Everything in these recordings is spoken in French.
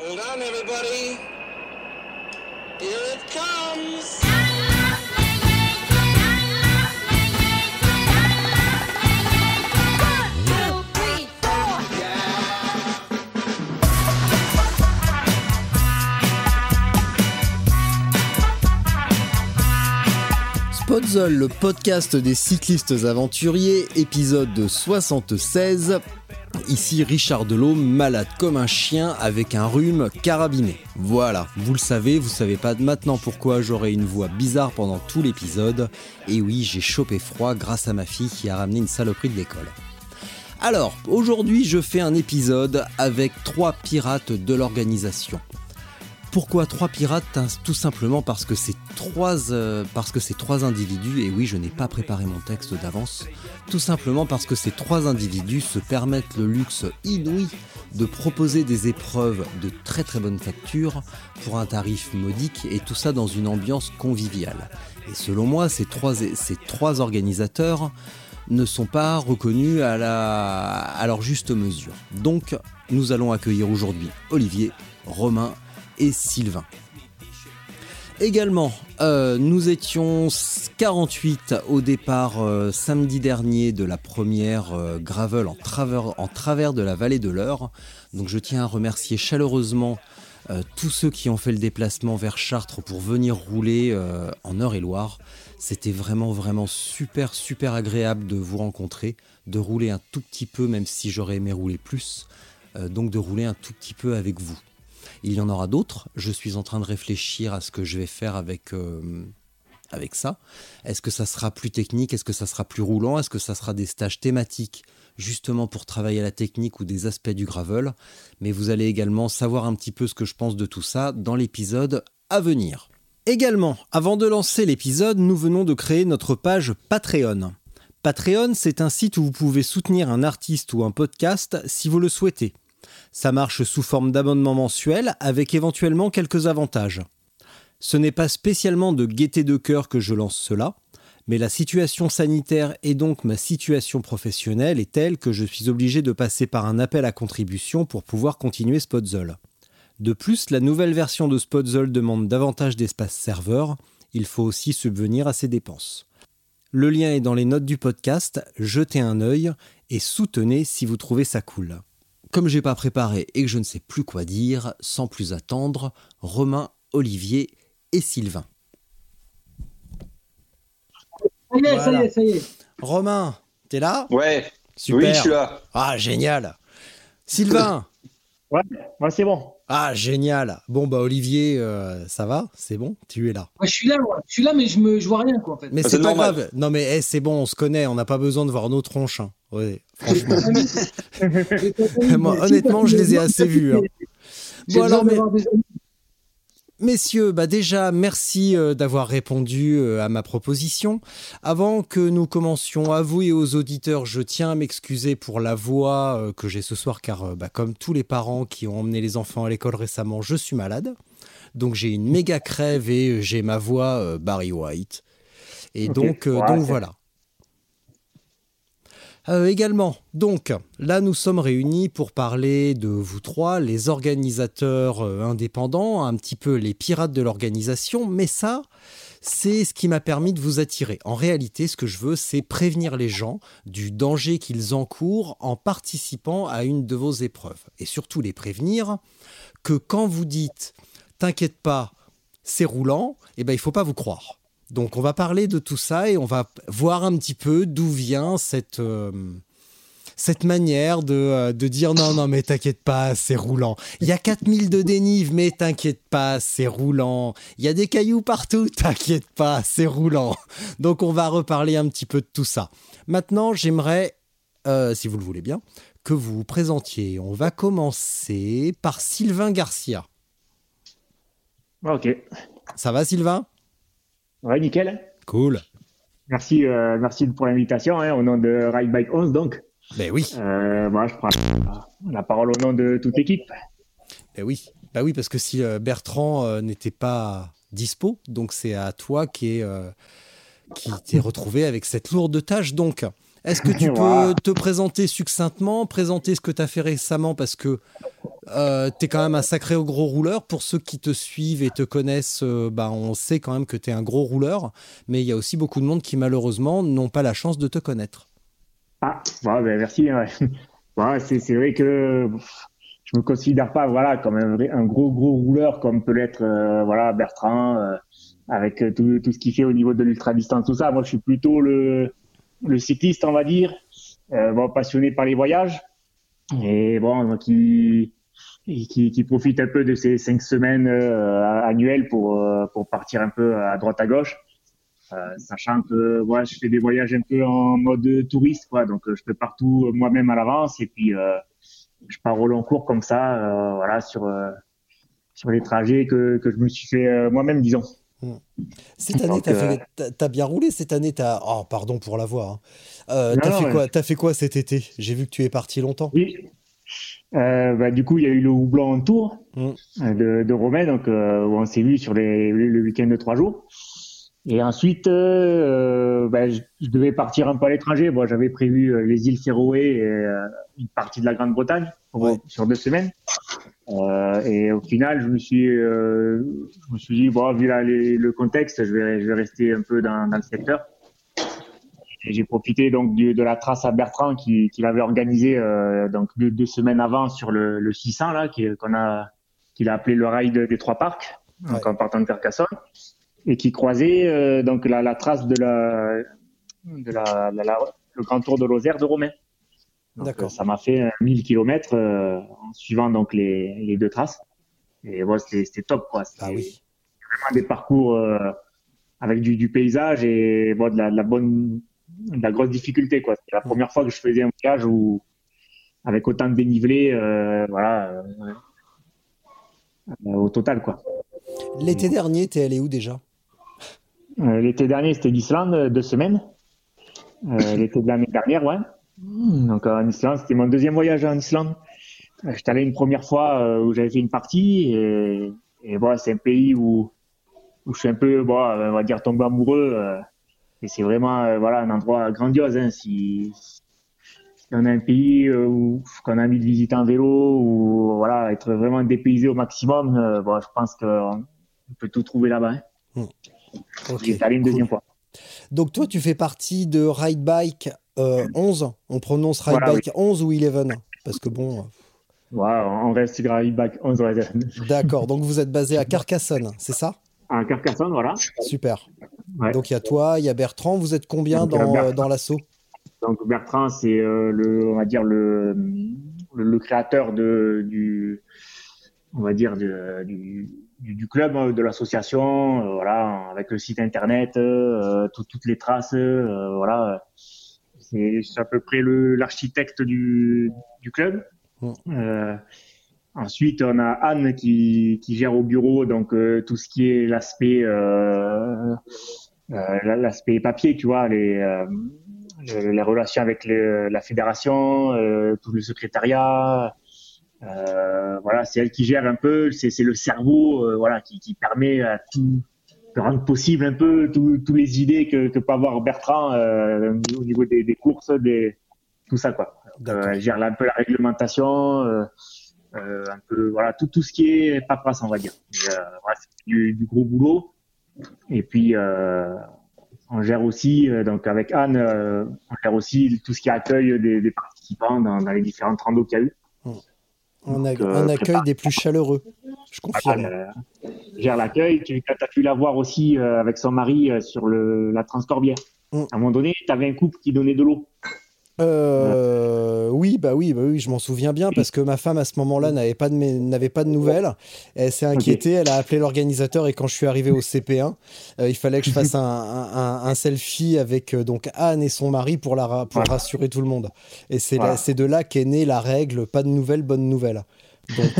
Hold on, everybody. Here it comes. Le podcast des cyclistes aventuriers, épisode 76. Ici Richard Delhomme, malade comme un chien avec un rhume carabiné. Voilà, vous le savez, vous savez pas maintenant pourquoi j'aurai une voix bizarre pendant tout l'épisode. Et oui, j'ai chopé froid grâce à ma fille qui a ramené une saloperie de l'école. Alors, aujourd'hui je fais un épisode avec trois pirates de l'organisation. Pourquoi trois pirates Tout simplement parce que c'est trois, euh, c'est trois individus, et oui, je n'ai pas préparé mon texte d'avance. Tout simplement parce que ces trois individus se permettent le luxe inouï de proposer des épreuves de très très bonne facture pour un tarif modique, et tout ça dans une ambiance conviviale. Et selon moi, ces trois, ces organisateurs ne sont pas reconnus à, à leur juste mesure. Donc, nous allons accueillir aujourd'hui Olivier, Romain Sylvain. Également, euh, nous étions 48 au départ euh, samedi dernier de la première euh, gravel en travers, de la vallée de l'Eure. Donc je tiens à remercier chaleureusement tous ceux qui ont fait le déplacement vers Chartres pour venir rouler en Eure-et-Loire. C'était vraiment vraiment super super agréable de vous rencontrer, de rouler un tout petit peu même si j'aurais aimé rouler plus. donc de rouler un tout petit peu avec vous. Il y en aura d'autres. Je suis en train de réfléchir à ce que je vais faire avec, euh, avec ça. Est-ce que ça sera plus technique? Est-ce que ça sera plus roulant? Est-ce que ça sera des stages thématiques justement pour travailler la technique ou des aspects du gravel? Mais vous allez également savoir un petit peu ce que je pense de tout ça dans l'épisode à venir. Également, avant de lancer l'épisode, nous venons de créer notre page Patreon. Patreon, c'est un site où vous pouvez soutenir un artiste ou un podcast si vous le souhaitez. Ça marche sous forme d'abonnement mensuel avec éventuellement quelques avantages. Ce n'est pas spécialement de gaieté de cœur que je lance cela, mais la situation sanitaire et donc ma situation professionnelle est telle que je suis obligé de passer par un appel à contribution pour pouvoir continuer Spotzol. De plus, la nouvelle version de Spotzol demande davantage d'espace serveur, il faut aussi subvenir à ses dépenses. Le lien est dans les notes du podcast, jetez un œil et soutenez si vous trouvez ça cool. Comme j'ai pas préparé et que je ne sais plus quoi dire, sans plus attendre, Romain, Olivier et Sylvain. Ça y est, ça y est, ça y est. Romain, t'es là? Ouais. Super. Oui, je suis là. Ah, génial. Sylvain. ouais, ouais c'est bon. Ah, génial. Bon, bah, Olivier, euh, ça va? C'est bon? Tu es là ouais, Je suis là, je suis là, mais je, me, je vois rien, quoi, en fait. Mais c'est pas grave. Non, mais eh, c'est bon, on se connaît, on n'a pas besoin de voir nos tronches. Hein. Ouais, franchement. Moi, honnêtement, je les ai assez vus. Hein. Bon, alors, mais... Messieurs, bah déjà, merci euh, d'avoir répondu euh, à ma proposition. Avant que nous commencions, à vous et aux auditeurs, je tiens à m'excuser pour la voix euh, que j'ai ce soir, car bah, comme tous les parents qui ont emmené les enfants à l'école récemment, je suis malade. Donc j'ai une méga crève et j'ai ma voix Barry White. Et donc, donc voilà. Euh, également, donc, là nous sommes réunis pour parler de vous trois, les organisateurs euh, indépendants, un petit peu les pirates de l'organisation, mais ça, c'est ce qui m'a permis de vous attirer. En réalité, ce que je veux, c'est prévenir les gens du danger qu'ils encourent en participant à une de vos épreuves. Et surtout les prévenir que quand vous dites « t'inquiète pas, c'est roulant », eh ben, il ne faut pas vous croire. Donc on va parler de tout ça et on va voir un petit peu d'où vient cette, euh, cette manière de, euh, de, dire non, non, mais t'inquiète pas, c'est roulant. Il y a 4000 de dénive, mais t'inquiète pas, c'est roulant. Il y a des cailloux partout, t'inquiète pas, c'est roulant. Donc on va reparler un petit peu de tout ça. Maintenant, j'aimerais, euh, si vous le voulez bien, que vous vous présentiez. On va commencer par Sylvain Garcia. Ok. Ça va, Sylvain? Ouais, nickel. Cool. Merci, euh, merci pour l'invitation, hein, au nom de Ride Bike 11, donc. Ben oui. Euh, voilà, je prends la parole au nom de toute l'équipe. Ben oui. Bah oui, parce que si euh, Bertrand euh, n'était pas dispo, donc c'est à toi qui est qui t'es retrouvé avec cette lourde tâche. Donc, est-ce que tu peux te présenter succinctement, présenter ce que tu as fait récemment parce que tu es quand même un sacré gros rouleur. Pour ceux qui te suivent et te connaissent, euh, bah, on sait quand même que tu es un gros rouleur, mais il y a aussi beaucoup de monde qui malheureusement n'ont pas la chance de te connaître. Ah, ben, merci. ouais. Ouais, c'est, vrai que je me considère pas voilà comme un, vrai, un gros gros rouleur comme peut l'être euh, voilà Bertrand euh, avec euh, tout, tout ce qu'il fait au niveau de l'ultra distance tout ça. Moi, je suis plutôt le le cycliste, on va dire, euh, bon, passionné par les voyages et bon qui qui, qui profite un peu de ces cinq semaines euh, annuelles pour euh, pour partir un peu à droite à gauche. Euh, sachant que voilà, je fais des voyages un peu en mode touriste, quoi. Donc, euh, je prépare tout euh, moi-même à l'avance et puis je pars au long cours comme ça, voilà, sur sur les trajets que que je me suis fait moi-même, disons. Cette année, t'as t'as bien roulé. Cette année, t'as. Oh, pardon pour la voix. hein. Euh, t'as non, fait ouais. quoi T'as fait quoi cet été? J'ai vu que tu es parti longtemps. Oui. Euh, bah, du coup, il y a eu le houblon en tour Mm. euh, de, de Romain, donc euh, où on s'est vu sur les, le week-end de trois jours. Et ensuite, bah, je, je devais partir un peu à l'étranger. Bon, j'avais prévu les îles Féroé et une partie de la Grande-Bretagne Ouais. sur deux semaines. Euh, et au final, je me suis, euh, je me suis dit, bon, vu la- les- le contexte, je vais, je vais rester un peu dans, dans le secteur. Et j'ai profité donc du- de la trace à Bertrand qui, qui l'avait organisée euh, donc deux, deux semaines avant sur le, le 600 là, qui- qu'on a, qu'il a appelé le ride des trois parcs, donc en partant de Carcassonne, et qui croisait euh, donc la, la trace de la, de la, la- la- le grand tour de Lozère de Romain. Donc, D'accord. euh, Ça m'a fait euh, 1000 km en suivant donc les, les deux traces. Et voilà, c'était top quoi. Ah oui. vraiment des parcours euh, avec du, du paysage et bon, de, la, de la bonne, de la grosse difficulté quoi. C'était la première fois que je faisais un voyage où avec autant de dénivelé, euh, voilà, euh, euh, au total quoi. L'été dernier, t'es allé où déjà? Euh, L'été dernier, c'était l'Islande, euh, deux semaines. Euh, L'été de l'année dernière, ouais. Donc en Islande, c'était mon deuxième voyage en Islande. Euh, J'étais allé une première fois euh, où j'avais fait une partie et, et c'est un pays où, où je suis un peu, bon, on va dire tombé amoureux. euh, et c'est vraiment, voilà, un endroit grandiose. Hein, si, si on a un pays où qu'on a envie de visiter en vélo ou voilà, être vraiment dépaysé au maximum, bon, je pense qu'on peut tout trouver là-bas. hein. Ok, J'y étais allé une cool. deuxième fois. Donc toi, tu fais partie de Ride Bike euh, 11. On prononce Ride Voilà, Bike 11 ou 11 Parce que bon, Ouais, on reste sur Ride Back 11 ouais. euh, d'accord. Donc vous êtes basé à Carcassonne, c'est ça? À Carcassonne, voilà. Super. Ouais. Donc il y a toi, il y a Bertrand. Vous êtes combien Donc, dans, euh, dans l'assaut? Donc Bertrand, c'est euh, le, on va dire le, le, le créateur de, du, on va dire de- du, du, du club, euh, de l'association, euh, voilà, avec le site internet, euh, tout- toutes les traces, euh, voilà. C'est à peu près le l'architecte du, du club. Euh, ensuite, on a Anne qui, qui gère au bureau donc euh, tout ce qui est l'aspect euh, euh, l'aspect papier, tu vois, les euh, les relations avec le- la fédération, euh, tout le secrétariat. Euh, voilà, c'est elle qui gère un peu. C'est c'est le cerveau, euh, voilà, qui, qui permet à tout de rendre possible un peu tous les idées que, que peut avoir Bertrand euh, au niveau des, des courses, des tout ça quoi. Elle gère un peu la réglementation, euh, euh, un peu voilà tout tout ce qui est paperasse on va dire. Euh, voilà, c'est du, du gros boulot. Et puis euh, on gère aussi euh, donc avec Anne, euh, on gère aussi tout ce qui accueille des, des participants dans, dans les différentes randos qu'il y a eu. On a Donc, euh, un accueil prépare- des plus chaleureux. Je confirme. euh, gère l'accueil. Tu as pu la voir aussi euh, avec son mari euh, sur le, la Transcorbière. Mm. À un moment donné, tu avais un couple qui donnait de l'eau. Euh, oui, bah oui, bah oui, je m'en souviens bien parce que ma femme à ce moment-là n'avait pas de n'avait pas de nouvelles. Elle s'est inquiétée, elle a appelé l'organisateur et quand je suis arrivé au CP1, euh, il fallait que je fasse un, selfie avec euh, donc Anne et son mari pour la pour rassurer tout le monde. Et c'est c'est de là qu'est née la règle pas de nouvelles, bonne nouvelle. Donc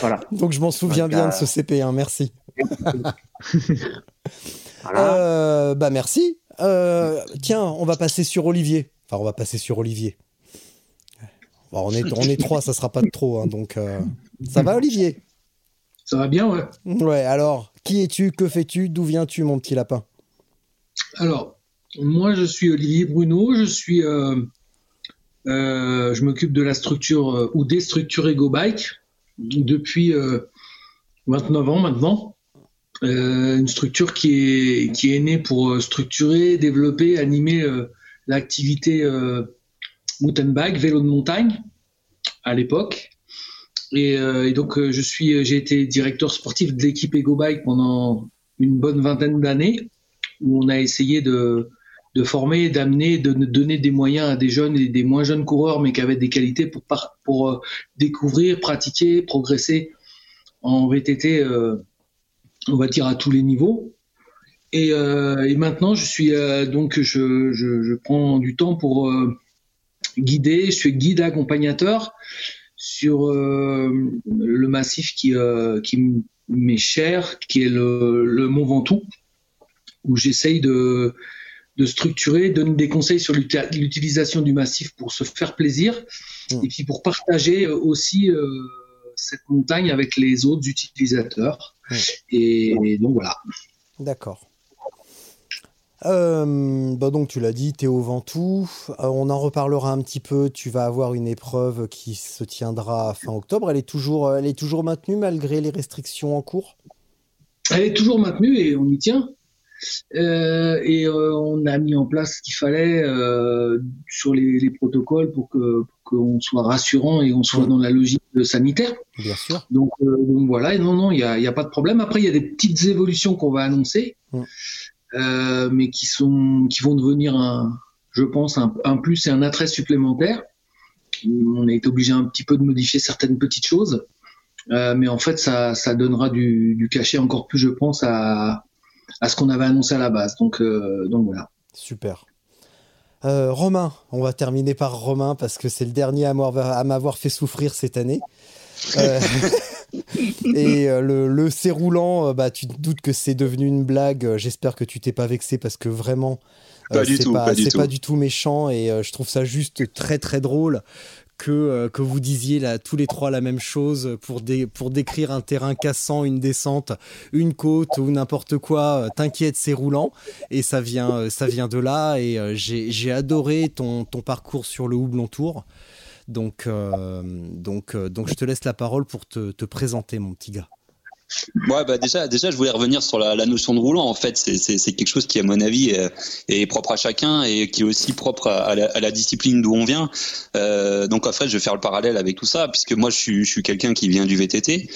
voilà. Donc je m'en souviens bien de ce CP1. Merci. bah merci. tiens, on va passer sur Olivier. Enfin, on va passer sur Olivier. on, est, on est trois, ça sera pas de trop. Hein, donc, euh, ça va, Olivier? Ça va bien, ouais. Ouais, alors, qui es-tu? Que fais-tu? D'où viens-tu, mon petit lapin? Alors, moi, je suis Olivier Bruno. Je suis. Euh, euh, je m'occupe de la structure ou des structures Ego Bike depuis 29 ans maintenant. une structure qui est, qui est née pour structurer, développer, animer l'activité euh, mountain bike, vélo de montagne à l'époque. Et, euh, donc euh, je suis, j'ai été directeur sportif de l'équipe Ego Bike pendant une bonne vingtaine d'années, où on a essayé de, de former, d'amener, de donner des moyens à des jeunes et des moins jeunes coureurs, mais qui avaient des qualités pour, pour découvrir, pratiquer, progresser en VTT, on va dire à tous les niveaux. Euh, et, maintenant, je suis euh, donc je, je, prends du temps pour euh, guider. Je suis guide accompagnateur sur le massif qui, qui m'est cher, qui est le, le Mont Ventoux, où j'essaye de, de structurer, donner des conseils sur l'utilisation du massif pour se faire plaisir mmh. et puis pour partager aussi cette montagne avec les autres utilisateurs. Mmh. et donc voilà. D'accord. Euh, bah donc tu l'as dit, Théo Ventoux. Euh, on en reparlera un petit peu. Tu vas avoir une épreuve qui se tiendra fin octobre. Elle est toujours, euh, elle est toujours maintenue malgré les restrictions en cours? Elle est toujours maintenue et on y tient. et on a mis en place ce qu'il fallait sur les, protocoles pour que qu'on soit rassurant et on soit dans la logique sanitaire. Bien sûr. Donc, voilà. non, non, il n'y a, a, pas de problème. Après, il y a des petites évolutions qu'on va annoncer. Euh, mais qui sont, qui vont devenir un, je pense, un, plus et un attrait supplémentaire. On a été obligé un petit peu de modifier certaines petites choses, euh, mais en fait, ça, ça donnera du, du, cachet encore plus, je pense, à, à ce qu'on avait annoncé à la base. Donc, euh, donc voilà. Super. Romain, on va terminer par Romain parce que c'est le dernier à m'avoir fait souffrir cette année. Et euh, le, le C roulant, euh, bah, tu te doutes que c'est devenu une blague. Euh, j'espère que tu t'es pas vexé parce que vraiment, c'est pas, pas, du tout méchant et je trouve ça juste très très drôle que, que vous disiez là, tous les trois la même chose pour, pour décrire un terrain cassant, une descente, une côte ou n'importe quoi. T'inquiète, c'est roulant. Et ça vient, ça vient de là. Et j'ai adoré ton, ton parcours sur le Houblon Tour. Donc, euh, donc, euh, donc, je te laisse la parole pour te, te présenter, mon petit gars. Ouais, bah déjà, déjà, je voulais revenir sur la, notion de roulant. En fait, c'est quelque chose qui, à mon avis, est, propre à chacun et qui est aussi propre à, la, discipline d'où on vient. Euh, donc, en fait, je vais faire le parallèle avec tout ça, puisque moi, je suis, quelqu'un qui vient du VTT.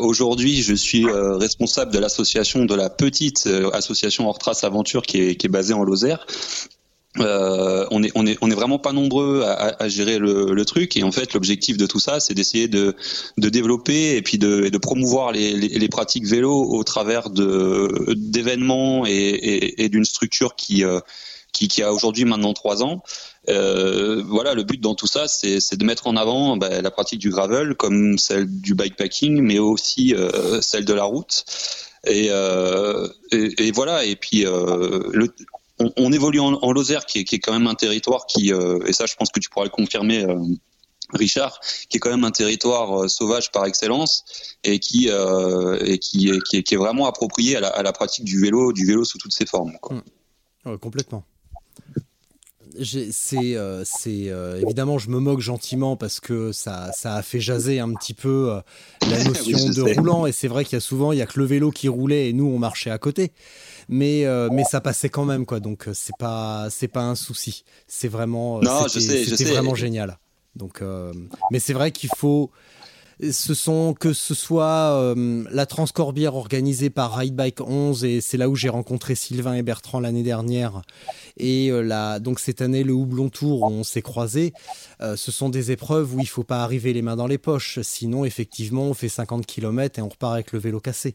Aujourd'hui, je suis responsable de l'association de la petite association Hors Trace Aventure qui est, qui est basée en Lozère euh, on est on est on est vraiment pas nombreux à, à gérer le, le, truc et en fait l'objectif de tout ça c'est d'essayer de de développer et puis de, de promouvoir les, les, les, pratiques vélo au travers de d'événements et, et, et d'une structure qui, euh, qui qui a aujourd'hui maintenant trois ans euh, voilà, le but dans tout ça, c'est de mettre en avant bah, la pratique du gravel comme celle du bikepacking, mais aussi euh, celle de la route. Et, euh, et, et, voilà. Et puis, euh, le, on, évolue en, Lozère, qui est, qui est, quand même un territoire qui, euh, et ça je pense que tu pourras le confirmer, euh, Richard, qui est quand même un territoire euh, sauvage par excellence et qui, et qui, qui, est, qui, est, vraiment approprié à la, à la, pratique du vélo, du vélo sous toutes ses formes. Quoi. Mmh. complètement c'est évidemment je me moque gentiment parce que ça, ça a fait jaser un petit peu la notion de roulant et c'est vrai qu'il y a souvent il y a que le vélo qui roulait et nous on marchait à côté mais euh, mais ça passait quand même quoi. Donc euh, c'est pas c'est pas un souci. C'est vraiment euh, c'était vraiment génial. Donc mais c'est vrai qu'il faut ce sont que ce soit euh, la Transcorbière organisée par Ride Bike 11 et c'est là où j'ai rencontré Sylvain et Bertrand l'année dernière et euh, donc cette année le Houblon Tour où on s'est croisés. ce sont des épreuves où il faut pas arriver les mains dans les poches, sinon effectivement on fait 50 km et on repart avec le vélo cassé.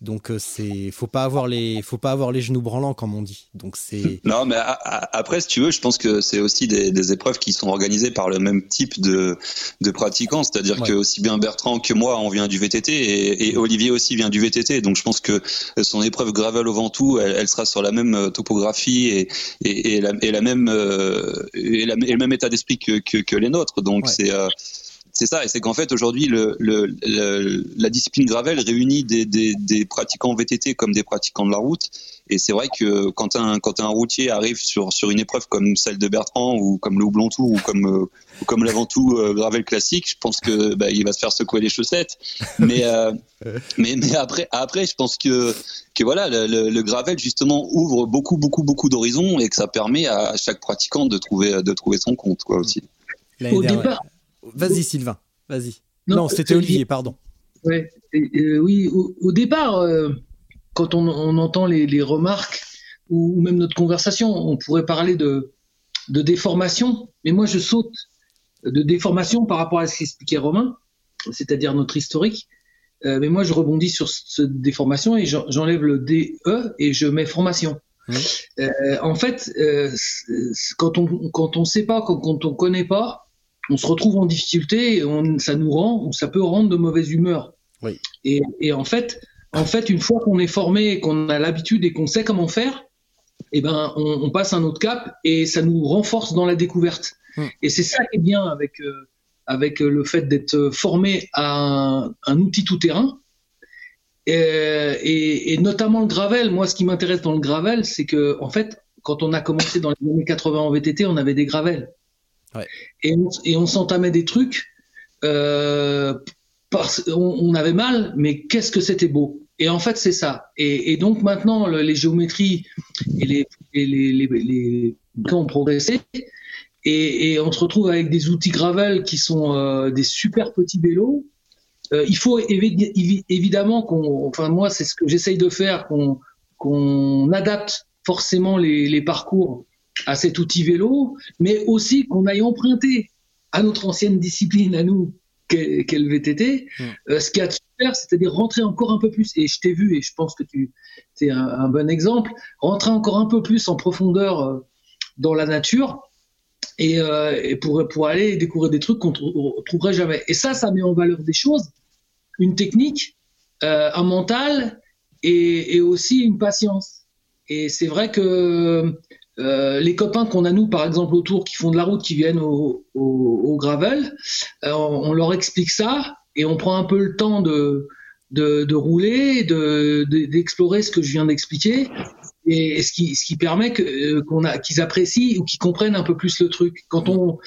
Donc euh, c'est faut pas avoir les faut pas avoir les genoux branlants comme on dit. Donc c'est Non mais après si tu veux, je pense que c'est aussi des, épreuves qui sont organisées par le même type de de pratiquants, c'est-à-dire que aussi bien Bertrand que moi on vient du VTT et, Olivier aussi vient du VTT. Donc je pense que son épreuve gravel au Ventoux, elle, elle sera sur la même euh, topographie et et, la, et la même euh, et, le même état d'esprit que, que, les nôtres. Donc c'est c'est ça, et c'est qu'en fait aujourd'hui le, la discipline gravel réunit des, des, pratiquants VTT comme des pratiquants de la route. Et c'est vrai que quand un quand un routier arrive sur sur une épreuve comme celle de Bertrand ou comme le Houblon Tour ou comme euh, ou comme l'Aventoux euh, gravel classique, je pense que bah, il va se faire secouer les chaussettes. Mais euh, mais mais après après je pense que que voilà le, le gravel justement ouvre beaucoup beaucoup beaucoup d'horizons et que ça permet à chaque pratiquant de trouver de trouver son compte quoi aussi. Au départ, Vas-y, Sylvain, vas-y. Non, c'était Olivier, pardon. Ouais, euh, oui, au, départ, euh, quand on, entend les, remarques ou, même notre conversation, on pourrait parler de, de déformation, mais moi je saute de déformation par rapport à ce qu'expliquait Romain, c'est-à-dire notre historique. Euh, mais moi je rebondis sur cette déformation et j'enlève le DE et je mets formation. Mmh. en fait, quand on quand on sait pas, quand, quand on connaît pas, on se retrouve en difficulté, on, ça nous rend, ou ça peut rendre de mauvaise humeur. Oui. Et, et, en fait, en fait, une fois qu'on est formé, qu'on a l'habitude et qu'on sait comment faire, eh ben, on, on, passe un autre cap et ça nous renforce dans la découverte. Hmm. Et c'est ça qui est bien avec euh, avec le fait d'être formé à un, un outil tout terrain. Et, et, et, notamment le gravel. Moi, ce qui m'intéresse dans le gravel, c'est que en fait, quand on a commencé dans les années 80 en VTT, on avait des gravels. Et, on, s'entamait des trucs. Euh, parce, on, avait mal, mais qu'est-ce que c'était beau. Et en fait, c'est ça. Et, donc maintenant, les géométries et les, camps ont progressé. Et, on se retrouve avec des outils gravel qui sont euh, des super petits vélos. Euh, il faut évidemment qu'on, enfin moi, c'est ce que j'essaye de faire, qu'on adapte forcément les parcours à cet outil vélo, mais aussi qu'on aille emprunter à notre ancienne discipline, à nous, qu'est le VTT, hmm. euh, ce qu'il y a de super, c'est-à-dire rentrer encore un peu plus, et je t'ai vu, et je pense que tu es un, bon exemple, rentrer encore un peu plus en profondeur euh, dans la nature, et, euh, pour, pour aller découvrir des trucs qu'on ne trouverait jamais. Et ça, ça met en valeur des choses, une technique, un mental, et, et aussi une patience. Et c'est vrai que euh, les copains qu'on a nous, par exemple, autour, qui font de la route, qui viennent au, au, gravel, euh, on, leur explique ça et on prend un peu le temps de, de, de rouler, d'explorer de, ce que je viens d'expliquer, et ce qui, ce qui permet euh, qu'on a, qu'ils apprécient ou qu'ils comprennent un peu plus le truc. Quand on,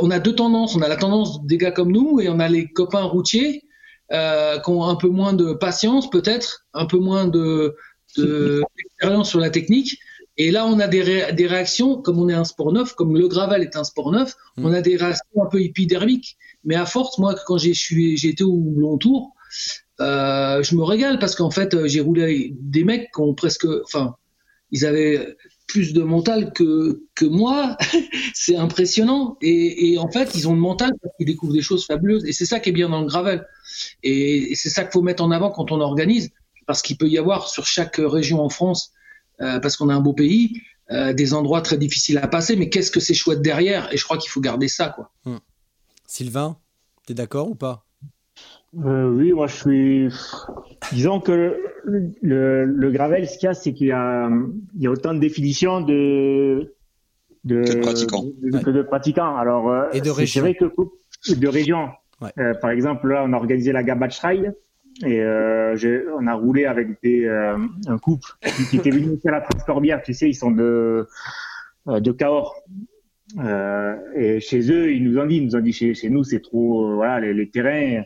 on a deux tendances, on a la tendance des gars comme nous et on a les copains routiers euh, qui ont un peu moins de patience, peut-être, un peu moins de d'expérience sur la technique et là, on a des, réactions, comme on est un sport neuf, comme le gravel est un sport neuf, mm. on a des réactions un peu épidermiques. Mais à force, moi, quand été au long tour, euh, je me régale parce qu'en fait, euh, j'ai roulé avec des mecs qui ont presque, enfin, ils avaient plus de mental que, que moi. c'est impressionnant. Et, en fait, ils ont le mental parce qu'ils découvrent des choses fabuleuses. Et c'est ça qui est bien dans le gravel. Et, et c'est ça qu'il faut mettre en avant quand on organise. Parce qu'il peut y avoir sur chaque région en France parce qu'on a un beau pays, euh, des endroits très difficiles à passer, mais qu'est-ce que c'est chouette derrière? Et je crois qu'il faut garder ça. Quoi. Hmm. Sylvain, tu es d'accord ou pas? Euh, Oui, moi je suis. Disons que le, gravel, ce qu'il y a, c'est qu'il y a, il y a autant de définitions de. De, pratiquants. De, pratiquants. Alors, Et de régions. C'est vrai que de régions. par exemple, là, on a organisé la Gabach Ride. Et euh, on a roulé avec des, euh, un couple qui, était venu à la Transcorbière, tu sais, ils sont de, euh, de Cahors. Euh, et chez eux, ils nous ont dit, ils nous ont dit chez, chez nous, c'est trop, euh, voilà, les, les, terrains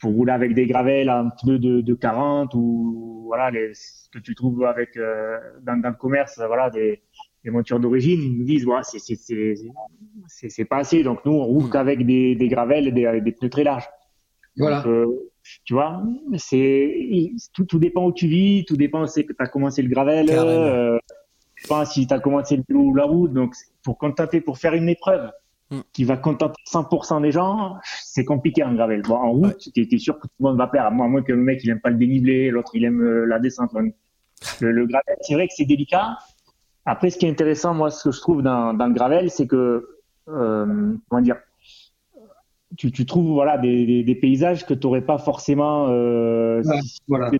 pour rouler avec des gravels en pneus de, de 40 ou voilà, les, ce que tu trouves avec euh, dans, dans, le commerce, voilà, des, des montures d'origine, ils nous disent, voilà, c'est c'est c'est pas assez. Donc nous, on roule qu'avec des, des gravels et des, des pneus très larges. Voilà. Tu vois, c'est tout, tout dépend où tu vis, tout dépend c'est que tu as commencé le gravel, euh, pas si tu as commencé le vélo ou la route. Donc, pour contenter, pour faire une épreuve mm. qui va contenter 100% des gens, c'est compliqué en gravel. Bon, en route, tu es, sûr que tout le monde va perdre, à moins que le mec il aime pas le dénivelé, l'autre il aime euh, la descente. Le, le gravel, c'est vrai que c'est délicat. Après, ce qui est intéressant, moi, ce que je trouve dans, dans le gravel, c'est que, euh, comment dire, tu, tu trouves voilà des, des, paysages que tu n'aurais pas forcément euh, voilà.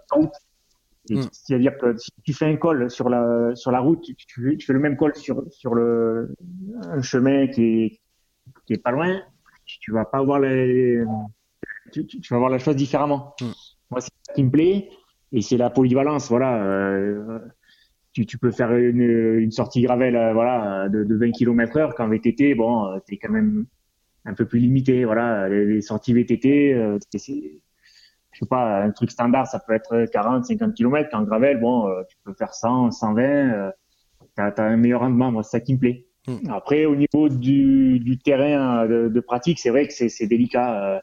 Mm. C'est-à-dire que si tu fais un col sur la sur la route, tu, tu, fais le même col sur sur le un chemin qui est qui est pas loin, tu vas pas avoir les tu, tu vas voir la chose différemment. Mm. Moi, c'est ça qui me plaît et c'est la polyvalence. Voilà, euh, tu, tu peux faire une, une sortie gravel, euh, voilà, de, de 20 km heure qu'en VTT, bon, euh, t'es quand même un peu plus limité. Voilà, les, les sorties VTT, euh, c'est je sais pas, un truc standard, ça peut être 40, 50 km. En gravel, bon, euh, tu peux faire 100, 120. Euh, tu as, un meilleur rendement. Moi, c'est ça qui me plaît. Hmm. Après, au niveau du, du terrain de, de pratique, c'est vrai que c'est délicat. Euh,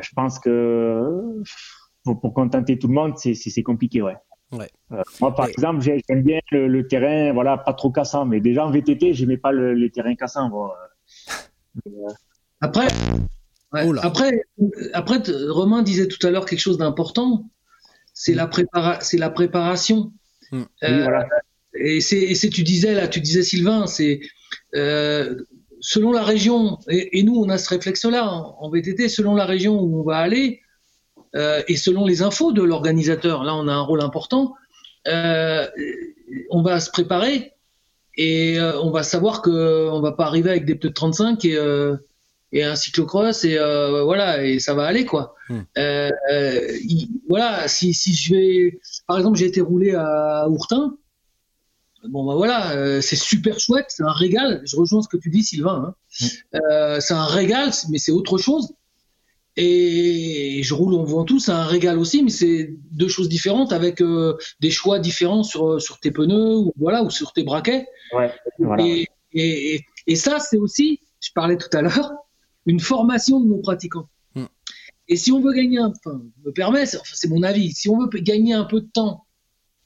je pense que pour, pour, contenter tout le monde, c'est compliqué, ouais. ouais. Euh, moi, par exemple, j'aime bien le, le, terrain, voilà, pas trop cassant. Mais déjà en VTT, j'aimais pas le, les terrains cassants. Bon. Après, après, après, Romain disait tout à l'heure quelque chose d'important, c'est la, prépara c'est la préparation. Mm. Euh, et c'est, tu disais là, tu disais Sylvain, c'est euh, selon la région, et, nous on a ce réflexe-là en, VTT, selon la région où on va aller euh, et selon les infos de l'organisateur, là on a un rôle important. on va se préparer et on va savoir que on va pas arriver avec des pneus de 35 et et un cyclocross et euh, voilà et ça va aller quoi. Hmm. Euh, euh voilà, si, si je vais, par exemple, j'ai été roulé à Ourtin. Bon bah voilà, euh, c'est super chouette, c'est un régal. Je rejoins ce que tu dis, Sylvain. Hein. Hmm. c'est un régal, mais c'est autre chose. Et je roule en Ventoux, c'est un régal aussi, mais c'est deux choses différentes avec des choix différents sur sur tes pneus ou voilà ou sur tes braquets. Ouais, voilà. et, et, et ça, c'est aussi, je parlais tout à l'heure, une formation de nos pratiquants. Hmm. Et si on veut gagner un peu, me permet, c'est mon avis, si on veut gagner un peu de temps,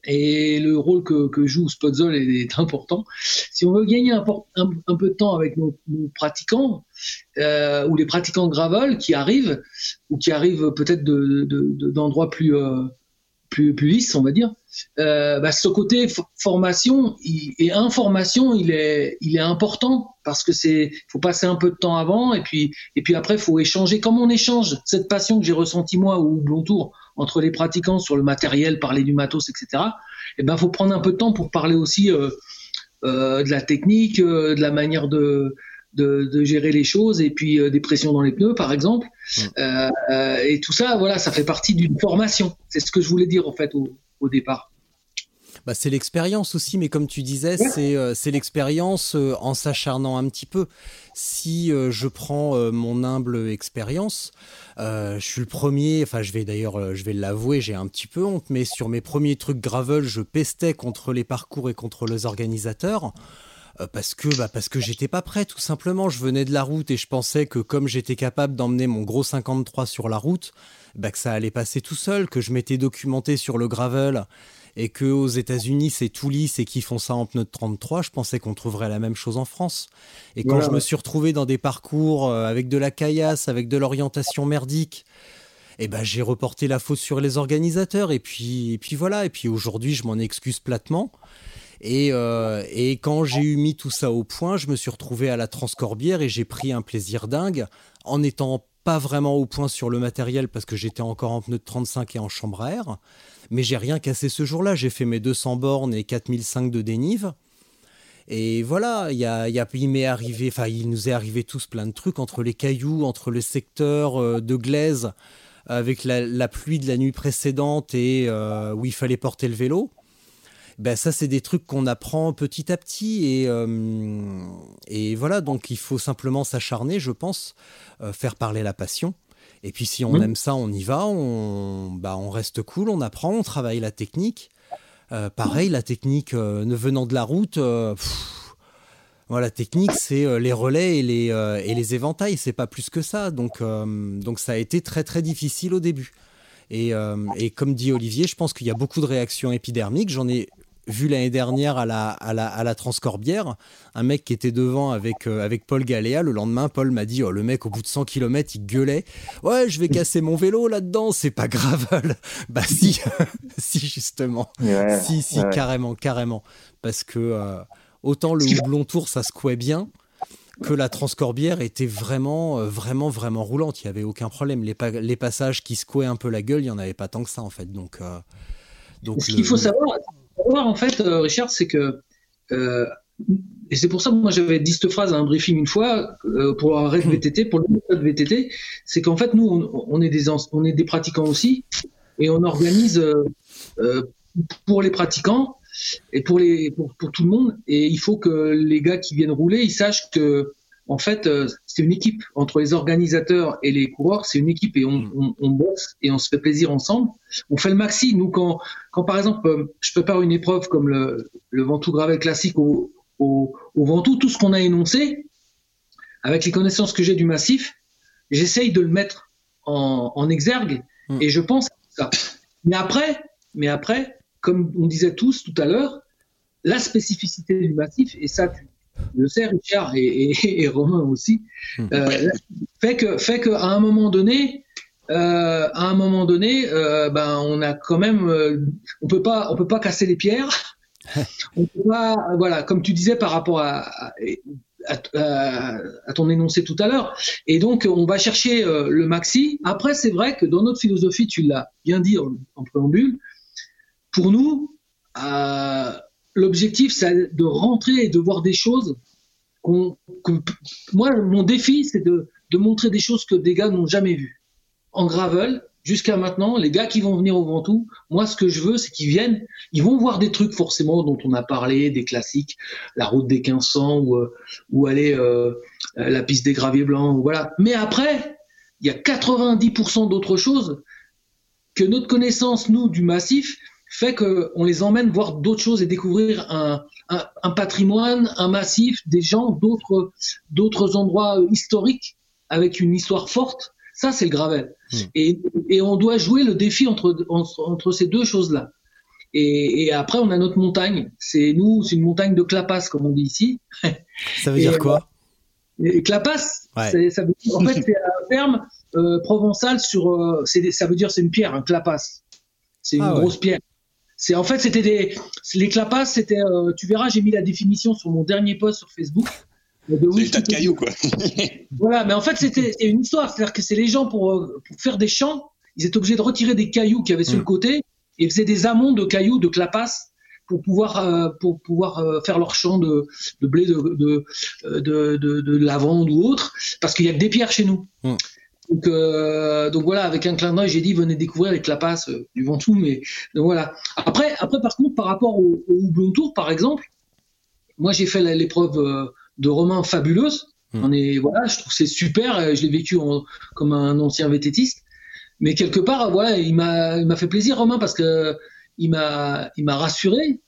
et le rôle que, que joue Spotzol est, important, si on veut gagner un, un, peu de temps avec nos, pratiquants, euh, ou les pratiquants gravel qui arrivent, ou qui arrivent peut-être d'endroits de, de, plus, euh, plus, plus lisse, on va dire, euh, bah, ce côté formation et information, il est, il est important parce que c'est, faut passer un peu de temps avant et puis, et puis après, faut échanger. Comme on échange cette passion que j'ai ressentie moi au Blond Tour entre les pratiquants sur le matériel, parler du matos, etc. Et eh ben, faut prendre un peu de temps pour parler aussi euh, euh, de la technique, euh, de la manière de, de, gérer les choses et puis euh, des pressions dans les pneus par exemple mm. euh, euh, et tout ça voilà ça fait partie d'une formation c'est ce que je voulais dire en fait au, départ bah, c'est l'expérience aussi, mais comme tu disais, c'est l'expérience en s'acharnant un petit peu. Si je prends mon humble expérience, je suis le premier, enfin je vais d'ailleurs, je vais l'avouer, j'ai un petit peu honte, mais sur mes premiers trucs gravel, je pestais contre les parcours et contre les organisateurs. Euh, parce que bah parce que j'étais pas prêt tout simplement. Je venais de la route et je pensais que comme j'étais capable d'emmener mon gros 53 sur la route, bah que ça allait passer tout seul, que je m'étais documenté sur le gravel et que aux États-Unis c'est tout lisse et qu'ils font ça en pneu de 33, je pensais qu'on trouverait la même chose en France. Et quand je me suis retrouvé dans des parcours euh, avec de la caillasse, avec de l'orientation merdique, eh ben j'ai reporté la faute sur les organisateurs et puis et puis voilà et puis aujourd'hui je m'en excuse platement euh, et, quand j'ai eu mis tout ça au point, je me suis retrouvé à la Transcorbière et j'ai pris un plaisir dingue en n'étant pas vraiment au point sur le matériel parce que j'étais encore en pneu de 35 et en chambre à air. Mais j'ai rien cassé ce jour-là. J'ai fait mes 200 bornes et 4005 de dénive. Et voilà, il, y a, il, m'est arrivé, enfin, il nous est arrivé tous plein de trucs entre les cailloux, entre le secteur euh, de glaise avec la, pluie de la nuit précédente et euh, où il fallait porter le vélo ben ça c'est des trucs qu'on apprend petit à petit et, euh, et voilà donc il faut simplement s'acharner je pense euh, faire parler la passion et puis si on aime ça on y va on, bah, on reste cool on apprend on travaille la technique euh, pareil la technique ne venant de la route Voilà, technique, c'est les relais et les, et les éventails, c'est pas plus que ça. Donc, donc ça a été très très difficile au début. Et, et comme dit Olivier, je pense qu'il y a beaucoup de réactions épidermiques. J'en ai vu l'année dernière à la, à, la, à la Transcorbière, un mec qui était devant avec, euh, avec Paul Galéa. Le lendemain, Paul m'a dit oh, le mec, au bout de 100 km, il gueulait Ouais, je vais casser mon vélo là-dedans, c'est pas grave. bah, si, si, justement. si, si, carrément, carrément. Parce que euh, autant le houblon tour, ça secouait bien que la transcorbière était vraiment, euh, vraiment, vraiment roulante. Il n'y avait aucun problème. Les, les, passages qui secouaient un peu la gueule, il n'y en avait pas tant que ça, en fait. Donc, donc Ce qu'il faut savoir, voir, en fait, euh, Richard, c'est que, euh, et c'est pour ça que moi j'avais dit cette phrase à un briefing une fois, euh, pour un rêve VTT, pour le méthode VTT, c'est qu'en fait, nous, on, est des, on est des pratiquants aussi, et on organise pour les pratiquants et pour, les, pour, pour, tout le monde, et il faut que les gars qui viennent rouler, ils sachent que en fait, euh, c'est une équipe entre les organisateurs et les coureurs. C'est une équipe et mm. on, bosse et on se fait plaisir ensemble. On fait le maxi. Nous, quand, quand par exemple, euh, je prépare une épreuve comme le, le Ventoux Gravel classique au, au, au Ventoux, tout ce qu'on a énoncé, avec les connaissances que j'ai du massif, j'essaye de le mettre en, en exergue mm. et je pense à ça. Mais après, mais après, comme on disait tous tout à l'heure, la spécificité du massif, et ça, tu, le sais, Richard et, Romain aussi, euh, fait que fait qu'à un moment donné, euh, à un moment donné, euh, ben on a quand même, on peut pas, on peut pas casser les pierres. on peut pas, voilà, comme tu disais par rapport à, à, ton énoncé tout à l'heure. Et donc, on va chercher le maxi. Après, c'est vrai que dans notre philosophie, tu l'as bien dit en, en, préambule, pour nous, l'objectif, c'est de rentrer et de voir des choses qu'on. moi, mon défi, c'est de, montrer des choses que des gars n'ont jamais vues. En gravel, jusqu'à maintenant, les gars qui vont venir au Ventoux, moi, ce que je veux, c'est qu'ils viennent, ils vont voir des trucs forcément dont on a parlé, des classiques, la route des 1500 ou, euh, ou aller euh, la piste des graviers blancs, voilà. Mais après, il y a 90% d'autres choses que notre connaissance, nous, du massif, fait qu'on les emmène voir d'autres choses et découvrir un, un, patrimoine, un massif, des gens, d'autres, d'autres endroits historiques avec une histoire forte. Ça, c'est le gravel. Hmm. Et, et, on doit jouer le défi entre, entre, ces deux choses-là. Et, et, après, on a notre montagne. C'est nous, c'est une montagne de clapas, comme on dit ici. Ça veut dire quoi? et Clapas, ouais. ça veut dire, en fait, c'est un terme euh, provençal sur. Euh, ça veut dire c'est une pierre, un clapas. C'est une ah grosse pierre. C'est en fait c'était des les clapas, c'était euh, tu verras, j'ai mis la définition sur mon dernier post sur Facebook. De oui, tas de cailloux quoi. voilà, mais en fait c'était une histoire, c'est-à-dire que c'est les gens pour, euh, pour, faire des champs, ils étaient obligés de retirer des cailloux qu'il y avait sur le mm. côté et faisaient des amonts de cailloux de clapas pour pouvoir euh, pour pouvoir faire leur champ de, de blé de de, de, de, lavande ou autre parce qu'il y a que des pierres chez nous. Mm. Donc, euh, donc voilà, avec un clin d'œil, j'ai dit venez découvrir les clapas euh, du Ventoux. Mais donc voilà. Après, après par contre, par rapport au, au Houblon Tour, par exemple, moi j'ai fait l'épreuve euh, de Romain fabuleuse. Hmm. On est voilà, je trouve c'est super. Je l'ai vécu comme un ancien vététiste. Mais quelque part, voilà, il m'a il m'a fait plaisir Romain parce que il m'a il m'a rassuré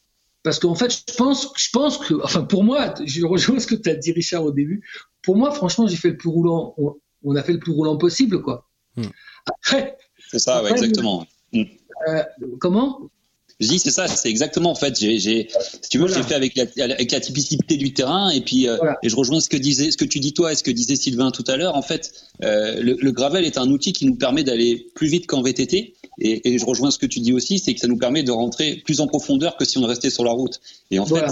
parce qu'en fait, je pense, je pense que, enfin, pour moi, je rejoins ce que tu as dit, Richard, au début. Pour moi, franchement, j'ai fait le plus roulant on a fait le plus roulant possible, quoi. Hmm. Après. C'est ça, exactement. Euh, comment? Je dis c'est ça, c'est exactement en fait. J'ai, si tu veux, j'ai fait avec la, avec la, typicité du terrain et puis euh, et je rejoins ce que disait, ce que tu dis toi et ce que disait Sylvain tout à l'heure. En fait, euh, le, gravel est un outil qui nous permet d'aller plus vite qu'en VTT et, et, je rejoins ce que tu dis aussi, c'est que ça nous permet de rentrer plus en profondeur que si on restait sur la route. Et en fait,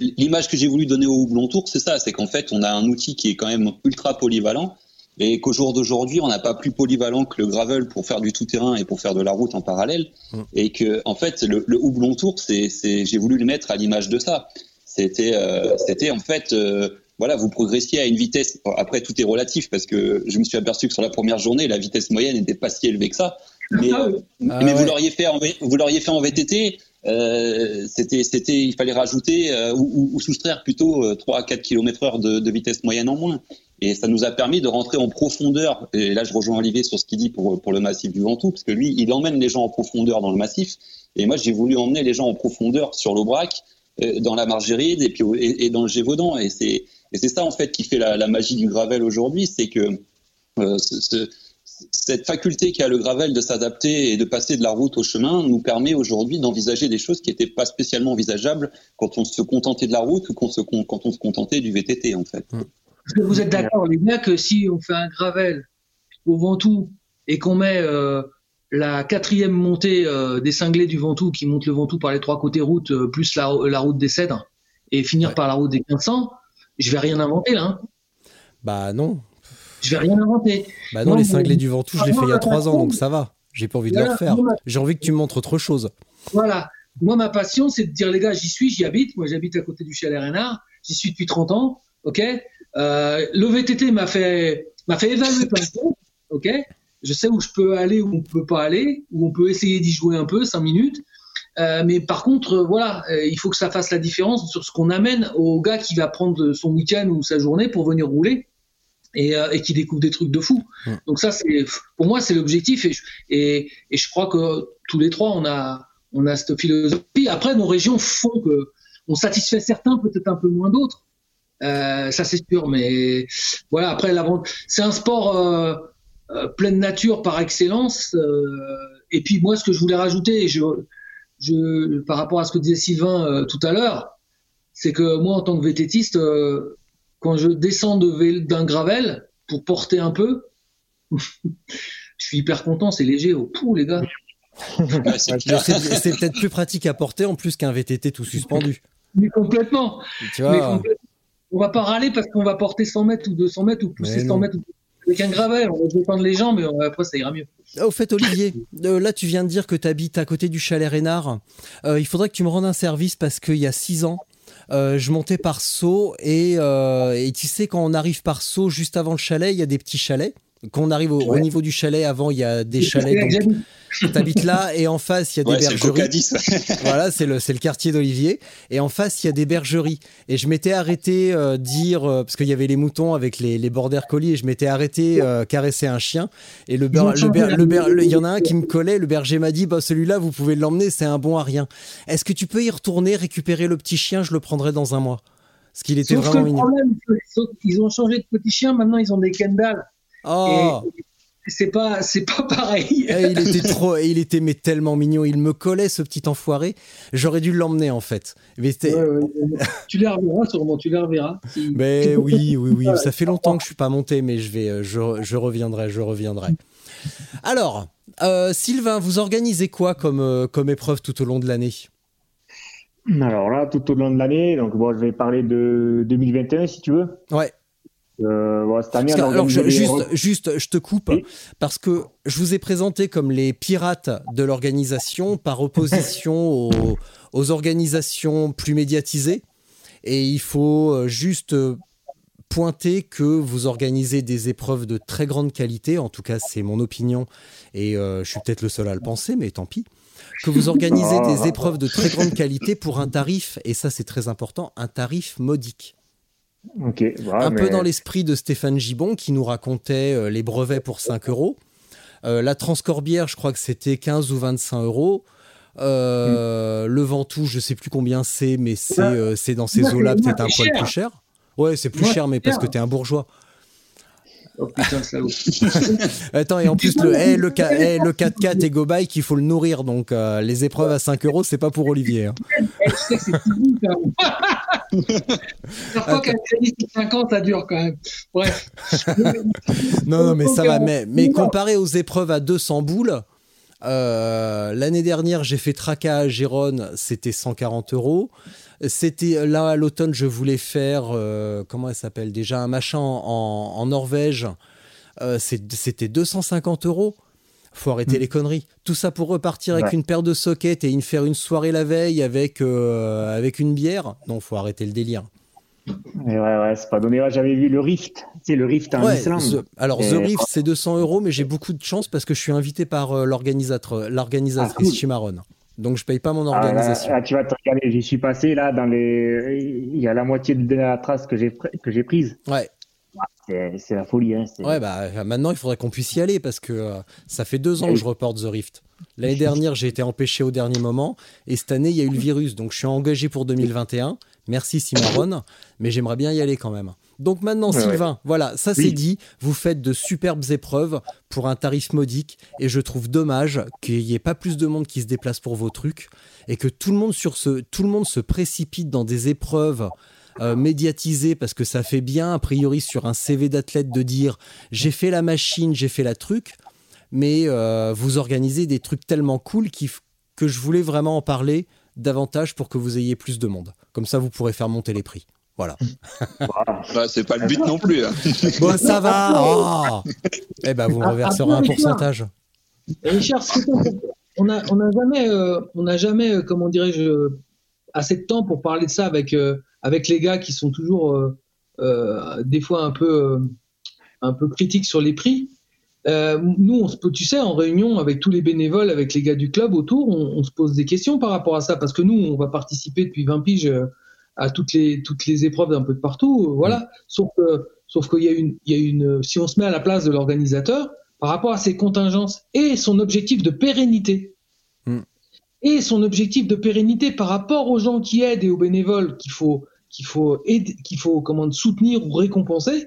l'image que j'ai voulu donner au Houblon Tour, c'est ça, c'est qu'en fait, on a un outil qui est quand même ultra polyvalent et qu'au jour d'aujourd'hui, on n'a pas plus polyvalent que le gravel pour faire du tout-terrain et pour faire de la route en parallèle, mm. et que en fait le, le houblon tour, c'est, j'ai voulu le mettre à l'image de ça. C'était, euh, c'était en fait, euh, voilà, vous progressiez à une vitesse. Après, tout est relatif parce que je me suis aperçu que sur la première journée, la vitesse moyenne n'était pas si élevée que ça. Mais, ah ah mais vous l'auriez fait en, vous l'auriez fait en VTT. Euh, c'était, c'était, il fallait rajouter euh, ou, ou, soustraire plutôt 3 à 4 km heure de, de vitesse moyenne en moins. Et ça nous a permis de rentrer en profondeur. Et là, je rejoins Olivier sur ce qu'il dit pour, pour le massif du Ventoux, parce que lui, il emmène les gens en profondeur dans le massif. Et moi, j'ai voulu emmener les gens en profondeur sur l'Aubrac dans la Margéride et puis et, dans le Gévaudan. Et c'est et c'est ça en fait qui fait la, la magie du gravel aujourd'hui, c'est que ce, cette faculté qu'a le gravel de s'adapter et de passer de la route au chemin nous permet aujourd'hui d'envisager des choses qui n'étaient pas spécialement envisageables quand on se contentait de la route ou quand on se, contentait du VTT en fait. vous êtes d'accord les gars que si on fait un gravel au Ventoux et qu'on met euh, la quatrième montée euh, des cinglés du Ventoux qui monte le Ventoux par les trois côtés route euh, plus la, route des Cèdres et finir par la route des 1500, je vais rien inventer là. Hein. Bah non, je vais rien inventer. Bah non, les cinglés du Ventoux, je l'ai fait il y a trois ans, donc ça va. J'ai pas envie de le refaire. J'ai envie que tu me montres autre chose. Voilà. Moi, ma passion, c'est de dire, les gars, j'y suis, j'y habite. Moi, j'habite à côté du chalet Renard. J'y suis depuis 30 ans. OK? Euh, Le VTT m'a fait, m'a fait évaluer plein de choses. OK? Je sais où je peux aller, où on peut pas aller, où on peut essayer d'y jouer un peu, 5 minutes. Euh, mais par contre, voilà, euh, il faut que ça fasse la différence sur ce qu'on amène au gars qui va prendre son week-end ou sa journée pour venir rouler euh, et, qui découvre des trucs de fou. Donc ça, c'est pour moi, c'est l'objectif et, et, et, je crois que tous les trois, on a, on a cette philosophie. Après, nos régions font que on satisfait certains, peut-être un peu moins d'autres. Euh, ça, c'est sûr. Mais voilà, après, c'est un sport euh, euh, pleine nature par excellence. Euh, et puis moi, ce que je voulais rajouter, je, je, par rapport à ce que disait Sylvain tout à l'heure, c'est que moi, en tant que vététiste, quand je descends d'un gravel pour porter un peu, je suis hyper content, c'est léger au pou, les gars. c'est peut-être plus pratique à porter en plus qu'un VTT tout suspendu. Mais complètement. Tu vois... On va pas râler parce qu'on va porter 100 mètres ou 200 mètres ou pousser 100 mètres avec un gravel. On va défendre les gens, mais après ça ira mieux. Au fait, Olivier, euh, là tu viens de dire que tu habites à côté du chalet Rénard. Euh, il faudrait que tu me rendes un service parce qu'il y a 6 ans, euh, je montais par saut euh, et, tu sais quand on arrive par saut juste avant le chalet, il y a des petits chalets. Quand on arrive au, niveau du chalet, avant il y a des chalets. Tu habites là et en face il y a des bergeries. voilà, c'est le, c'est le quartier d'Olivier. Et en face il y a des bergeries. Et je m'étais arrêté euh, dire, euh, parce qu'il y avait les moutons avec les, les border collies, et je m'étais arrêté euh, caresser un chien. Et le, le, il y en a un qui me collait, le berger m'a dit, bah, celui-là vous pouvez l'emmener, c'est un bon à rien. Est-ce que tu peux y retourner, récupérer le petit chien, je le prendrai dans un mois? Parce qu'il était vraiment mignon. ils ont changé de petit chien, maintenant ils ont des Kendall. Oh c'est pas c'est pas pareil. Eh, il était trop, il était mais tellement mignon. Il me collait ce petit enfoiré. J'aurais dû l'emmener en fait. Mais tu les reverras sûrement. Tu les reverras. Mais oui, oui, oui. Ça fait longtemps que je suis pas monté, mais je vais, euh, je, je reviendrai, je reviendrai. Alors, euh, Sylvain, vous organisez quoi comme euh, comme épreuve tout au long de l'année? Alors là, tout au long de l'année, donc bon, je vais parler de 2021 si tu veux. Ouais. Euh, alors, juste, juste, je te coupe parce que je vous ai présenté comme les pirates de l'organisation par opposition aux, organisations plus médiatisées. Et il faut euh, juste euh, pointer que vous organisez des épreuves de très grande qualité. En tout cas, c'est mon opinion et je suis peut-être le seul à le penser, mais tant pis. Que vous organisez des ah. épreuves de très grande qualité pour un tarif, et ça c'est très important, un tarif modique un peu dans l'esprit de Stéphane Gibon qui nous racontait euh, les brevets pour 5 euros. Euh, la Transcorbière, je crois que c'était 15 ou 25 euros. Euh, Le Ventoux, je sais plus combien c'est, mais c'est dans ces eaux-là peut-être un poil plus cher. Ouais, c'est plus cher, mais parce que tu es un bourgeois. Oh putain, salaud. Attends, et en plus, le, hey, le, 4x4 et Go Bike, il faut le nourrir. Donc, les épreuves à 5 euros, c'est pas pour Olivier. Hein. sais que c'est Parfois, qu'un crédit 50, ça dure quand même. Bref. non, non, mais ça va. Mais, mais comparé aux épreuves à 200 boules, euh, l'année dernière, j'ai fait Traca à Gérone, c'était 140 euros. C'était là à l'automne, je voulais faire euh, comment elle s'appelle? Déjà un machin en, en Norvège. Euh, c'était 250 euros faut arrêter hmm. les conneries. Tout ça pour repartir avec une paire de sockets et une, faire une soirée la veille avec, euh, avec une bière. Non, faut arrêter le délire. ouais, ouais, c'est pas donné. J'avais vu le Rift. C'est le Rift en Islande. alors, The Rift, c'est 200 euros, mais j'ai beaucoup de chance parce que je suis invité par euh, l'organisateur, l'organisatrice ah, Chimaron. Donc, je paye pas mon ah, organisation. tu vas te regarder. J'y suis passé là dans les. Il y a la moitié de la trace que j'ai que j'ai prise. Ouais. C'est la folie. Hein, ouais, bah maintenant il faudrait qu'on puisse y aller parce que euh, ça fait deux ans que je reporte The Rift. L'année dernière, j'ai été empêché au dernier moment. Et cette année, il y a eu le virus. Donc, je suis engagé pour 2021. Merci Cimarron. Mais j'aimerais bien y aller quand même. Donc maintenant, Sylvain, voilà, ça c'est dit. Vous faites de superbes épreuves pour un tarif modique. Et je trouve dommage qu'il n'y ait pas plus de monde qui se déplace pour vos trucs. Et que tout le monde, sur ce, tout le monde se précipite dans des épreuves euh, médiatisé parce que ça fait bien, a priori, sur un CV d'athlète de dire j'ai fait la machine, j'ai fait la truc, mais euh, vous organisez des trucs tellement cool que je voulais vraiment en parler davantage pour que vous ayez plus de monde. Comme ça, vous pourrez faire monter les prix. Voilà. bah, c'est pas le but non plus. Hein. bon, ça va. Oh eh ben, vous me reverserez un pourcentage. Richard, on n'a on jamais, euh, on a jamais, comment dirais-je, assez de temps pour parler de ça avec avec les gars qui sont toujours euh, euh, des fois un peu, euh, un peu critiques sur les prix. nous, on se peut, tu sais, en réunion avec tous les bénévoles, avec les gars du club autour, on, se pose des questions par rapport à ça, parce que nous, on va participer depuis 20 piges à toutes les, toutes les épreuves d'un peu de partout, voilà. Mm. Sauf que, sauf qu'il y a une, il y a une, si on se met à la place de l'organisateur, par rapport à ses contingences et son objectif de pérennité, mm. et son objectif de pérennité par rapport aux gens qui aident et aux bénévoles qu'il faut, qu'il faut, qu'il faut comment, soutenir ou récompenser,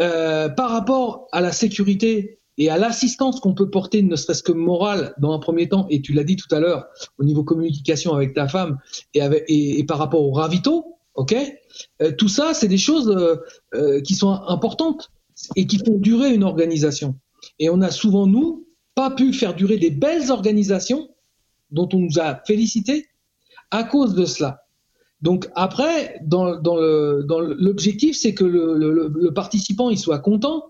euh, par rapport à la sécurité et à l'assistance qu'on peut porter, ne serait-ce que morale, dans un premier temps, et tu l'as dit tout à l'heure, au niveau communication avec ta femme et, par rapport au ravito, ok euh, Tout ça, c'est des choses euh, qui sont importantes et qui font durer une organisation. Et on a souvent, nous, pas pu faire durer des belles organisations dont on nous a félicité à cause de cela. Donc après, dans, l'objectif, c'est que le, le, participant il soit content,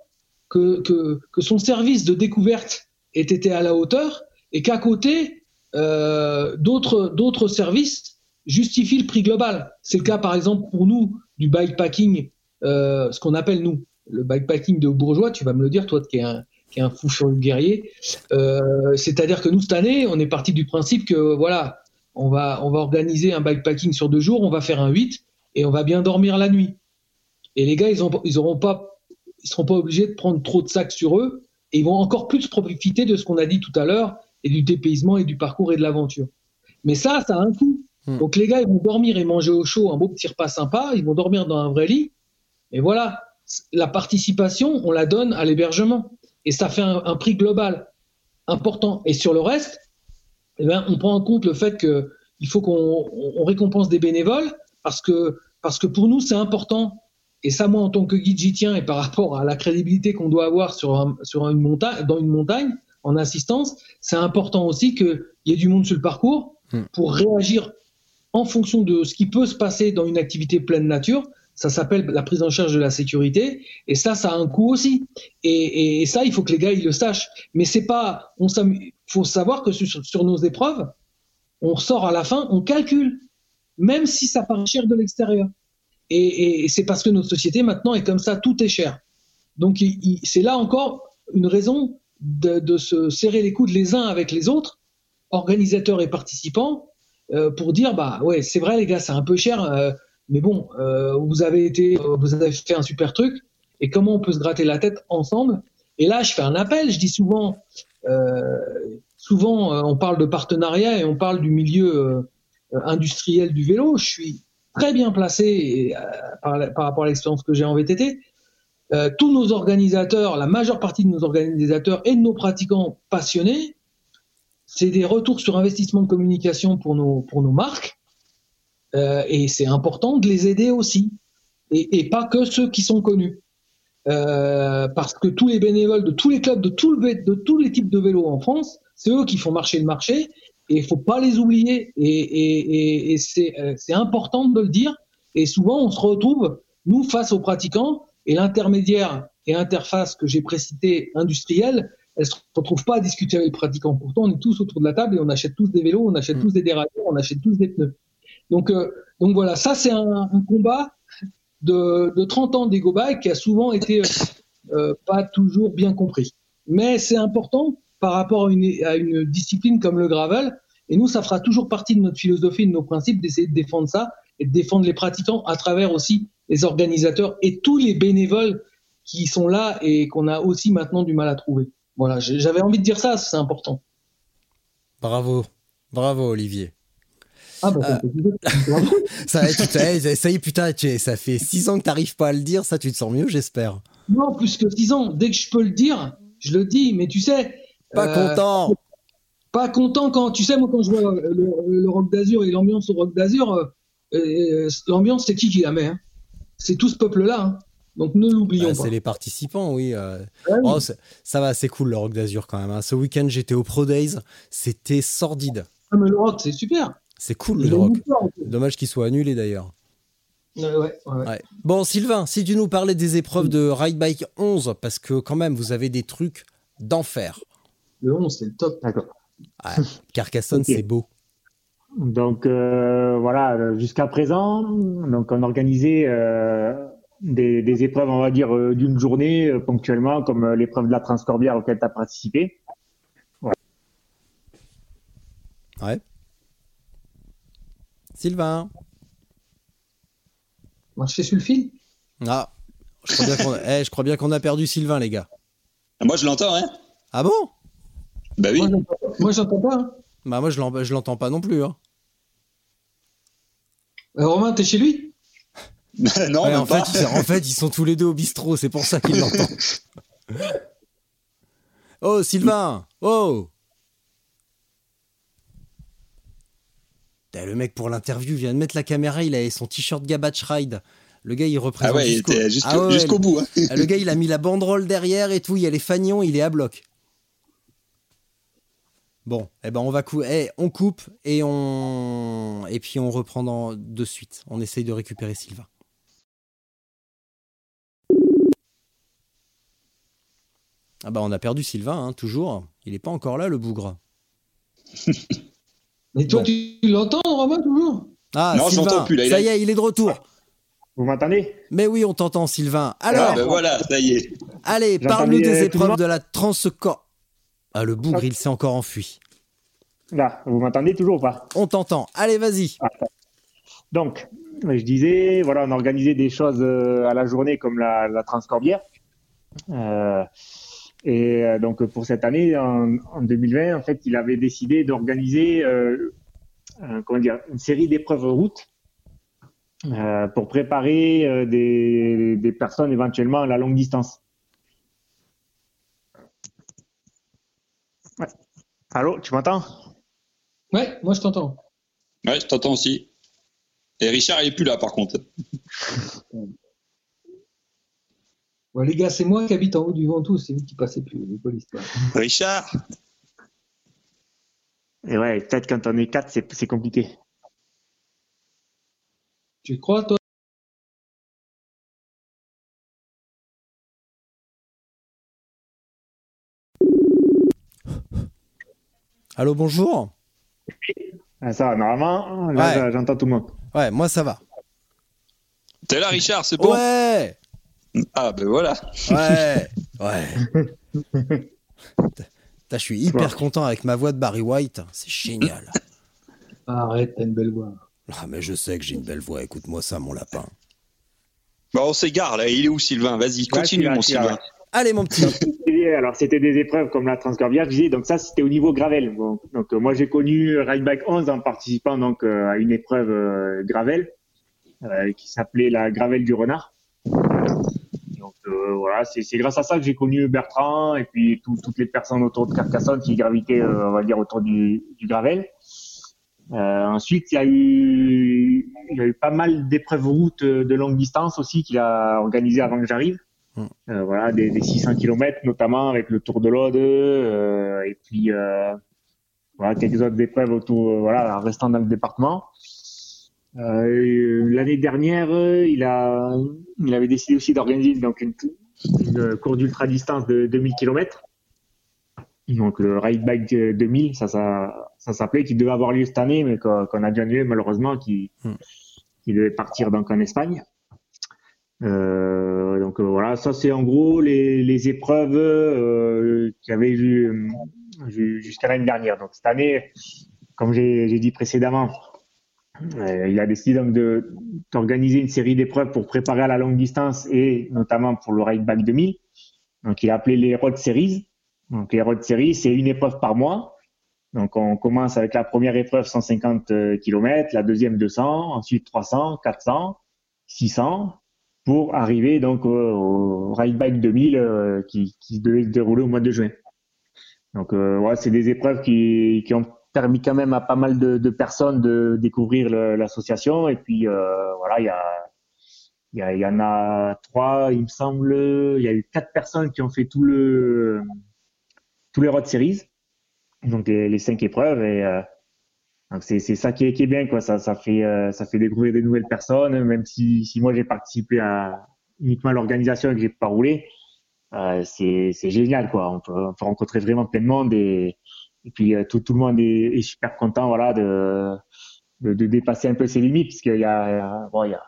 que, que, que, son service de découverte ait été à la hauteur, et qu'à côté, euh, d'autres services justifient le prix global. C'est le cas par exemple pour nous du bikepacking, euh, ce qu'on appelle nous le bikepacking de bourgeois. Tu vas me le dire, toi qui es un, qui est un fou furieux guerrier. Euh, C'est-à-dire que nous cette année, on est parti du principe que voilà, on va, on va organiser un bikepacking sur deux jours, on va faire un 8 et on va bien dormir la nuit. Et les gars, ils ont, ils pas, ils seront pas obligés de prendre trop de sacs sur eux et ils vont encore plus profiter de ce qu'on a dit tout à l'heure et du dépaysement et du parcours et de l'aventure. Mais ça, ça a un coût. Hmm. Donc les gars, ils vont dormir et manger au chaud, un beau petit repas sympa, ils vont dormir dans un vrai lit. Et voilà, la participation, on la donne à l'hébergement. Et ça fait un, un prix global important. Et sur le reste, eh ben, on prend en compte le fait qu'il faut qu'on récompense des bénévoles parce que, parce que pour nous, c'est important. Et ça, moi, en tant que guide, j'y tiens. Et par rapport à la crédibilité qu'on doit avoir sur, sur une montagne, dans une montagne, en assistance, c'est important aussi qu'il y ait du monde sur le parcours hmm. pour réagir en fonction de ce qui peut se passer dans une activité pleine nature. Ça s'appelle la prise en charge de la sécurité. Et ça, ça a un coût aussi. Et, et, ça, il faut que les gars, ils le sachent. Mais c'est pas, on faut savoir que sur, nos épreuves, on sort à la fin, on calcule, même si ça paraît cher de l'extérieur. Et, c'est parce que notre société maintenant est comme ça, tout est cher. Donc c'est là encore une raison de, se serrer les coudes les uns avec les autres, organisateurs et participants, euh, pour dire bah ouais c'est vrai les gars c'est un peu cher, euh, mais bon euh, vous avez été vous avez fait un super truc et comment on peut se gratter la tête ensemble? Et là je fais un appel, je dis souvent souvent, on parle de partenariat et on parle du milieu industriel du vélo. Je suis très bien placé par, rapport à l'expérience que j'ai en VTT. tous nos organisateurs, la majeure partie de nos organisateurs et de nos pratiquants passionnés, c'est des retours sur investissement de communication pour nos, pour nos marques. et c'est important de les aider aussi. et, pas que ceux qui sont connus. Euh, parce que tous les bénévoles de tous les clubs, de tous les types de vélos en France, c'est eux qui font marcher le marché et il faut pas les oublier. Et, et, et, et euh, c'est important de le dire. Et souvent, on se retrouve, nous, face aux pratiquants, et l'intermédiaire et interface que j'ai précité industrielle, elle se retrouve pas à discuter avec les pratiquants. Pourtant, on est tous autour de la table et on achète tous des vélos, on achète mm. tous des dérailleurs, on achète tous des pneus. Donc, euh, donc voilà, ça c'est un, un, combat de, de 30 ans d'Ego Bike qui a souvent été euh, pas toujours bien compris. Mais c'est important par rapport à une, à une, discipline comme le gravel. Et nous, ça fera toujours partie de notre philosophie, de nos principes, d'essayer de défendre ça et de défendre les pratiquants à travers aussi les organisateurs et tous les bénévoles qui sont là et qu'on a aussi maintenant du mal à trouver. Voilà, j'avais envie de dire ça, c'est important. Bravo, bravo Olivier. Ah bah, euh, ça, ça y est, putain, ça fait six ans que t'arrives pas à le dire, ça tu te sens mieux, j'espère. Non, plus que six ans. Dès que je peux le dire, je le dis, mais tu sais. Pas euh, content. Pas content quand, tu sais, moi quand je vois le, rock d'Azur et l'ambiance au rock d'Azur, euh, l'ambiance c'est qui qui la met hein? C'est tout ce peuple-là. Hein donc ne l'oublions bah, pas. C'est les participants, oui. Oh, ça va, c'est cool le rock d'Azur quand même. Hein. Ce week-end, j'étais au Pro Days, c'était sordide. Ah, mais le rock, c'est super. C'est cool le rock. Dommage qu'il soit annulé d'ailleurs. Bon, Sylvain, si tu nous parlais des épreuves de Ride Bike 11, parce que quand même, vous avez des trucs d'enfer. Le 11, c'est le top. D'accord. Carcassonne, c'est beau. Donc euh, voilà, jusqu'à présent, donc on organisait euh, des, épreuves, on va dire, euh, d'une journée ponctuellement, comme l'épreuve de la Transcorbière auquel tu as participé. ouais. Sylvain Moi, je fais sur le fil Ah, je crois bien qu'on a perdu Sylvain, les gars. Ah, moi, je l'entends, hein Ah bon? Bah oui. Moi, j'entends pas. Hein. Bah, moi, je l'entends pas non plus. Hein. Euh, Romain, t'es chez lui? Non, en, Fait, ils, en fait, ils sont tous les deux au bistrot, c'est pour ça qu'il l'entend. oh, Sylvain Oh Le mec pour l'interview vient de mettre la caméra, il avait son t-shirt Gabatch Ride. Le gars, il représente. Ah ouais, jusqu'au, ah bout. Hein. Le gars, il a mis la banderole derrière et tout. Il y a les fagnons, il est à bloc. Bon, eh ben on va eh, on coupe et on et puis on reprend de suite. On essaye de récupérer Sylvain. Ah bah on a perdu Sylvain, hein, toujours. Il n'est pas encore là, le bougre. Mais toi, tu l'entends, Romain, toujours? Ah, non, Sylvain, plus, là, ça y est, il est de retour. Vous m'entendez? Mais oui, on t'entend, Sylvain. Alors, ah, ben voilà, ça y est. Allez, parle-nous des épreuves de la Transcorp. Ah, le bougre, il s'est encore enfui. Là, vous m'entendez toujours pas? On t'entend. Allez, vas-y. Ah, donc, je disais, voilà, on organisait des choses euh, à la journée comme la, la Transcorbière. Euh, et euh, donc pour cette année, en, 2020, en fait, il avait décidé d'organiser euh, comment dire, une série d'épreuves route pour préparer des, des, personnes éventuellement à la longue distance. Allô, tu m'entends? Ouais, moi je t'entends. Ouais, je t'entends aussi. Et Richard, il est plus là par contre. les gars, c'est moi qui habite en haut du Ventoux, c'est vous qui passez plus, Richard Et ouais, peut-être quand on est quatre, c'est compliqué. Tu crois, toi? Allô, bonjour. Ah, ça va, normalement, là, j'entends tout le monde. Ouais, moi ça va. T'es là, Richard, c'est bon Ouais ah ben voilà. Ouais, ouais. je suis hyper content avec ma voix de Barry White. C'est génial. Arrête, t'as une belle voix. Ah mais je sais que j'ai une belle voix. Écoute-moi ça, mon lapin. Bon, on s'égare là. Il est où Sylvain? Vas-y, continue mon Sylvain. Allez mon petit. Alors c'était des épreuves comme la Transcorbière, donc ça c'était au niveau gravel. donc euh, moi j'ai connu Rideback 11 en participant donc euh, à une épreuve euh, gravel qui s'appelait la Gravel du Renard. Donc euh, voilà, c'est grâce à ça que j'ai connu Bertrand et puis toutes les personnes autour de Carcassonne qui gravitaient, euh, on va dire, autour du, du gravel. Euh, ensuite, il y a eu, il y a eu pas mal d'épreuves routes de longue distance aussi qu'il a organisé avant que j'arrive. Euh, voilà, des, des, 600 km notamment avec le Tour de l'Aude euh, et puis voilà quelques autres épreuves autour, voilà, restant dans le département. Euh, L'année dernière, il a, il avait décidé aussi d'organiser donc une, une course d'ultra distance de 2000 km. Donc le Ride Bike 2000, ça, ça, ça s'appelait, qui devait avoir lieu cette année, mais qu'on a déjà annulé malheureusement, qui, hmm. qui devait partir donc en Espagne. Euh, donc euh, voilà, ça c'est en gros les, les épreuves euh, qu'il y avait eu jusqu'à l'année dernière. Donc cette année, comme j'ai dit précédemment, il a décidé donc d'organiser une série d'épreuves pour préparer à la longue distance et notamment pour le Ride Back 2000. Donc il a appelé les Road Series. Donc les Road Series, c'est une épreuve par mois. Donc on commence avec la première épreuve 150 km, la deuxième 200, ensuite 300, 400, 600 pour arriver donc au, Ride Bike 2000 qui, qui devait se dérouler au mois de juin. Donc ouais, c'est des épreuves qui, ont permis quand même à pas mal de, personnes de découvrir l'association. Et puis euh, voilà, il y a y, y, en a trois, il me semble. Il y a eu quatre personnes qui ont fait tout le tous les road series, donc les, cinq épreuves. Et euh, donc c'est ça qui est, qui est bien quoi. Ça ça fait euh, ça fait découvrir des nouvelles personnes. Même si si moi j'ai participé à uniquement l'organisation et que j'ai pas roulé, euh, c'est génial quoi. On peut, on peut rencontrer vraiment plein de monde et et puis euh, tout, tout le monde est, est, super content voilà de, de, de dépasser un peu ses limites puisqu'il y a bon il y a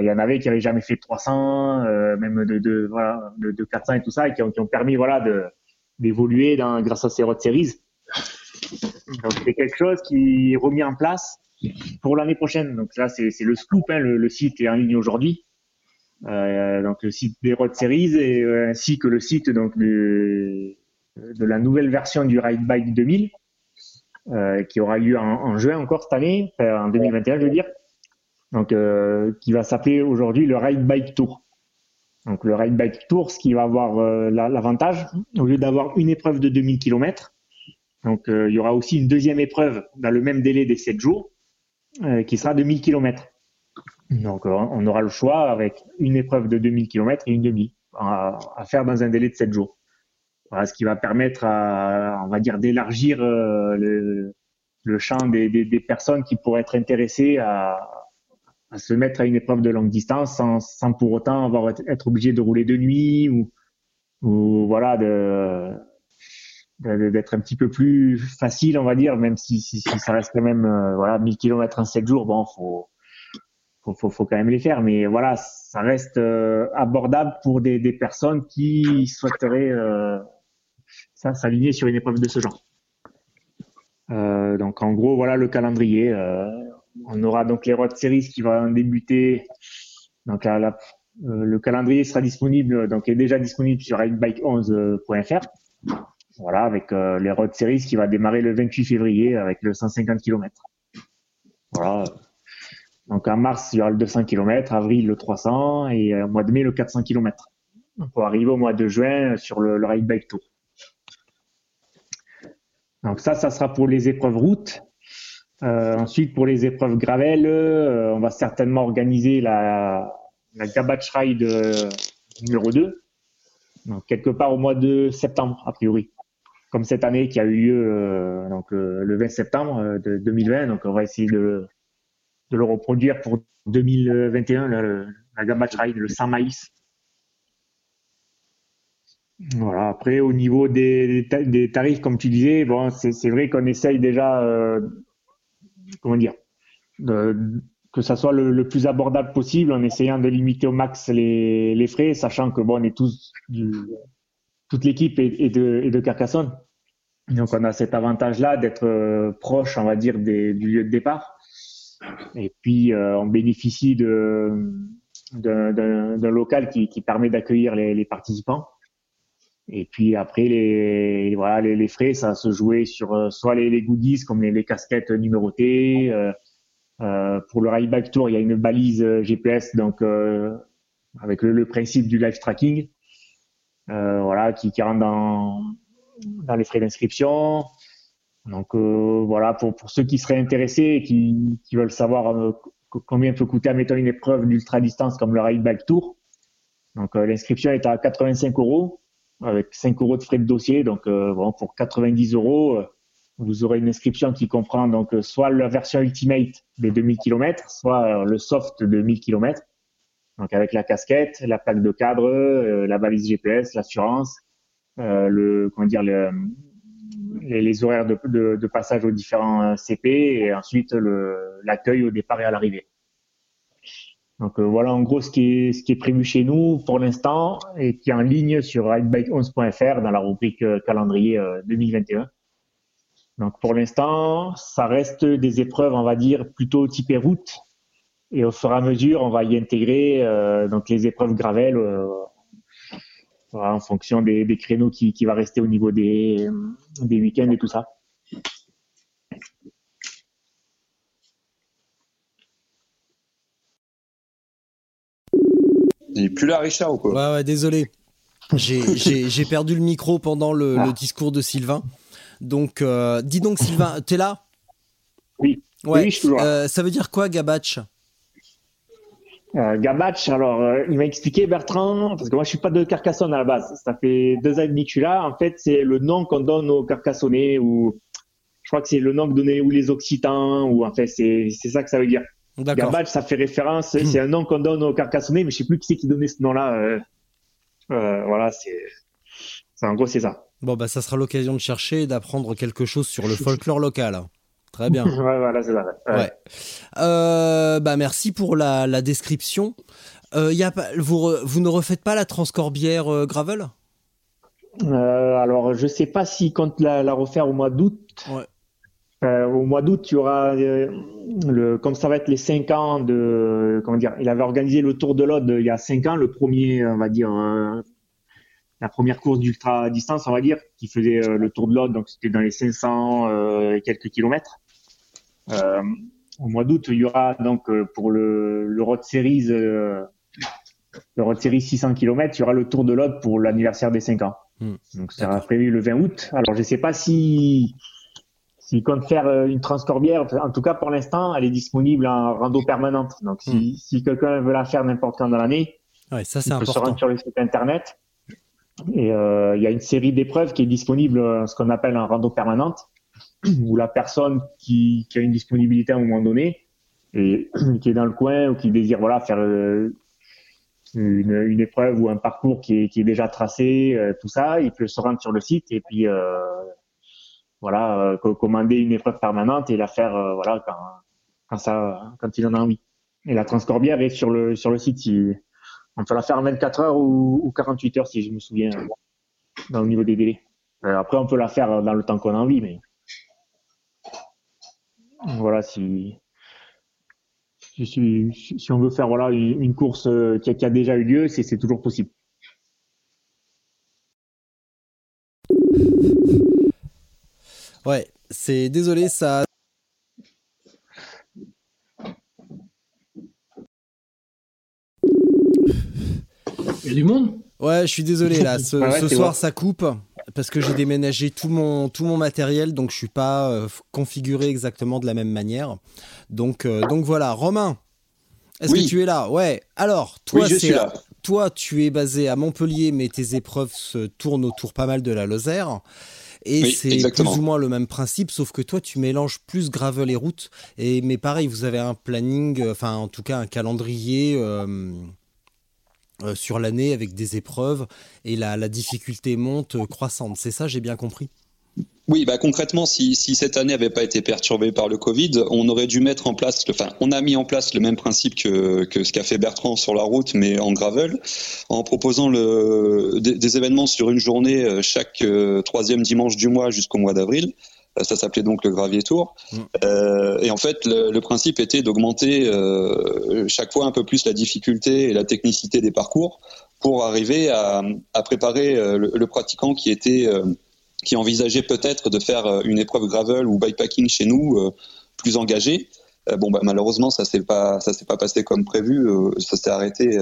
il y en avait qui avaient jamais fait 300 euh, même de, de voilà de, de 400 et tout ça et qui ont, qui ont permis voilà d'évoluer grâce à ces road series donc c'est quelque chose qui est remis en place pour l'année prochaine. Donc là c'est le scoop hein, le, site est en ligne aujourd'hui. Euh, donc le site des road series et euh, ainsi que le site donc de la nouvelle version du Ride Bike 2000, euh, qui aura lieu en, en, juin encore cette année, en 2021 je veux dire, donc qui va s'appeler aujourd'hui le Ride Bike Tour. Donc le Ride Bike Tour, ce qui va avoir l'avantage, au lieu d'avoir une épreuve de 2000 km, donc euh, il y aura aussi une deuxième épreuve dans le même délai des 7 jours, euh, qui sera de 1000 km. Donc on aura le choix avec une épreuve de 2000 km et une demi à, à faire dans un délai de 7 jours. Voilà, ce qui va permettre, à, on va dire, d'élargir euh, le, le, champ des, des, des, personnes qui pourraient être intéressées à, à, se mettre à une épreuve de longue distance sans, sans pour autant avoir être obligé de rouler de nuit ou, ou voilà de d'être un petit peu plus facile, on va dire, même si, ça reste quand même euh, voilà 1000 km en 7 jours, bon, faut, faut, faut, quand même les faire, mais voilà, ça reste euh, abordable pour des, des personnes qui souhaiteraient euh, ça s'aligner sur une épreuve de ce genre. Euh, donc en gros, voilà le calendrier. On aura donc les road series qui vont débuter. Donc la, la, le calendrier sera disponible, donc est déjà disponible sur ridebike11.fr. Voilà, avec euh, les road series qui va démarrer le 28 février avec le 150 km. Voilà. Donc en mars, il y aura le 200 km, avril le 300 et au mois de mai le 400 km. Pour arriver au mois de juin sur le, le Ride Bike Tour. Donc ça, ça sera pour les épreuves route. Euh, ensuite, pour les épreuves gravel, euh, on va certainement organiser la, la Ride euh, numéro 2, donc quelque part au mois de septembre, a priori. Comme cette année qui a eu lieu euh, donc, le 20 septembre de 2020, donc on va essayer de, le reproduire pour 2021, la, la Gabach Ride, le 100 maïs. Voilà. Après, au niveau des, tarifs, comme tu disais, bon, c'est vrai qu'on essaye déjà, euh, comment dire, que ça soit le, le, plus abordable possible, en essayant de limiter au max les, les frais, sachant que bon, on est tous du, toute l'équipe est, de, est de Carcassonne. Donc, on a cet avantage-là d'être euh, proche, on va dire, des, du lieu de départ. Et puis, euh, on bénéficie d'un local qui, qui permet d'accueillir les, les participants. Et puis après, les, voilà, les, les, frais, ça se jouait sur euh, soit les, les, goodies comme les, casquettes numérotées. Euh, euh, pour le Ride Tour, il y a une balise GPS, donc euh, avec le, le, principe du live tracking, voilà, qui, qui rentre dans, les frais d'inscription. Donc voilà, pour, pour ceux qui seraient intéressés et qui, veulent savoir combien peut coûter, admettons, une épreuve d'ultra distance comme le Ride Tour. Donc l'inscription est à 85 euros avec 5 euros de frais de dossier. Donc, euh, bon, pour 90 euros, euh, vous aurez une inscription qui comprend donc euh, soit la version Ultimate des 2000 km, soit le soft de 1000 km. Donc, avec la casquette, la plaque de cadre, la balise GPS, l'assurance, le, comment dire, le, les, les, horaires de, de, de, passage aux différents CP et ensuite l'accueil au départ et à l'arrivée. Donc euh, voilà en gros ce qui est ce qui est prévu chez nous pour l'instant et qui est en ligne sur ridebike11.fr dans la rubrique euh, calendrier 2021. Euh, Donc pour l'instant, ça reste des épreuves, on va dire plutôt typées route et au fur et à mesure, on va y intégrer donc les épreuves gravel voilà, en fonction des, des créneaux qui, qui va rester au niveau des des week-ends et tout ça. Il est plus là, Richard, ou quoi? Ouais, ouais, désolé. J'ai perdu le micro pendant le, ah. discours de Sylvain. Donc, euh, dis donc, Sylvain, t'es là? Oui. Ouais. Oui, je suis là. Euh, ça veut dire quoi, Gabatch? Euh, Gabatch, alors, euh, il m'a expliqué, Bertrand, parce que moi, je suis pas de Carcassonne à la base. Ça fait deux ans et demi que je suis là. En fait, c'est le nom qu'on donne aux Carcassonnais, ou je crois que c'est le nom que donnaient ou les Occitans, ou en fait, c'est ça que ça veut dire. Gabatch, ça fait référence, c'est un nom qu'on donne aux Carcassonnais, mais je sais plus qui c'est qui donnait ce nom-là. Euh, euh, voilà, c'est, en gros, c'est ça. Bon, bah, ça sera l'occasion de chercher et d'apprendre quelque chose sur le folklore local. Très bien. ouais, voilà, c'est. Ouais. Euh, bah, merci pour la, la description. Euh, y a, vous, vous ne refaites pas la Transcorbière euh, Gravel? Euh, Alors, je sais pas s'ils comptent la, la, refaire au mois d'août. Ouais. Au mois d'août, il y aura le, comme ça va être les 5 ans de, comment dire, il avait organisé le Tour de l'Aude il y a 5 ans, le premier, on va dire, la première course d'ultra distance, on va dire, qui faisait le Tour de l'Aude, donc c'était dans les 500 et quelques kilomètres. Euh, au mois d'août, il y aura donc euh, pour le, le Road Series, euh, le Road Series 600 km, il y aura le Tour de l'Aude pour l'anniversaire des 5 ans. Hmm. Donc ça sera prévu le 20 août. Alors je sais pas si s'il compte faire une transcorbière, en tout cas pour l'instant, elle est disponible en rando permanente. Donc si, hmm. si quelqu'un veut la faire n'importe quand dans l'année, ouais, ça c'est important. Peut se rendre sur le site internet. Et euh, il y a une série d'épreuves qui est disponible, ce qu'on appelle en rando permanente ou la personne qui, qui, a une disponibilité à un moment donné et qui est dans le coin ou qui désire voilà faire euh, une, une, épreuve ou un parcours qui est, qui est déjà tracé, euh, tout ça, il peut se rendre sur le site et puis euh, voilà commander une épreuve permanente et la faire voilà quand, quand ça quand il en a envie. Et la transcorbière est sur le sur le site. On peut la faire en 24 heures ou, ou 48 heures si je me souviens dans le niveau des délais. après on peut la faire dans le temps qu'on a envie mais voilà, si, si, si, on veut faire voilà, une, course euh, qui a, qui a, déjà eu lieu, c'est toujours possible. Ouais, c'est désolé, ça. Il y a du monde Ouais, je suis désolé là. Ce, soir, ça coupe parce que j'ai déménagé tout mon, tout mon matériel, donc je suis pas euh, configuré exactement de la même manière. Donc, euh, donc voilà, Romain, est-ce que tu es là? Ouais. Alors, toi, toi, tu es basé à Montpellier, mais tes épreuves se tournent autour pas mal de la Lozère. Et c'est plus ou moins le même principe, sauf que toi, tu mélanges plus gravel et route. Et, mais pareil, vous avez un planning, euh, enfin, en tout cas, un calendrier. Euh, sur l'année avec des épreuves et la, difficulté monte euh, croissante. C'est ça, j'ai bien compris? Oui, bah concrètement, si, cette année n'avait pas été perturbée par le Covid, on aurait dû mettre en place, enfin, on a mis en place le même principe que, ce qu'a fait Bertrand sur la route, mais en gravel, en proposant le, des, événements sur une journée euh, chaque troisième dimanche du mois jusqu'au mois d'avril. Euh, ça s'appelait donc le Gravier Tour. Mm. Euh, et en fait, le, principe était d'augmenter euh, chaque fois un peu plus la difficulté et la technicité des parcours pour arriver à, préparer le, pratiquant qui était qui envisageait peut-être de faire une épreuve gravel ou bikepacking chez nous plus engagée. bon, bah, malheureusement, ça s'est pas ça s'est pas passé comme prévu. ça s'est arrêté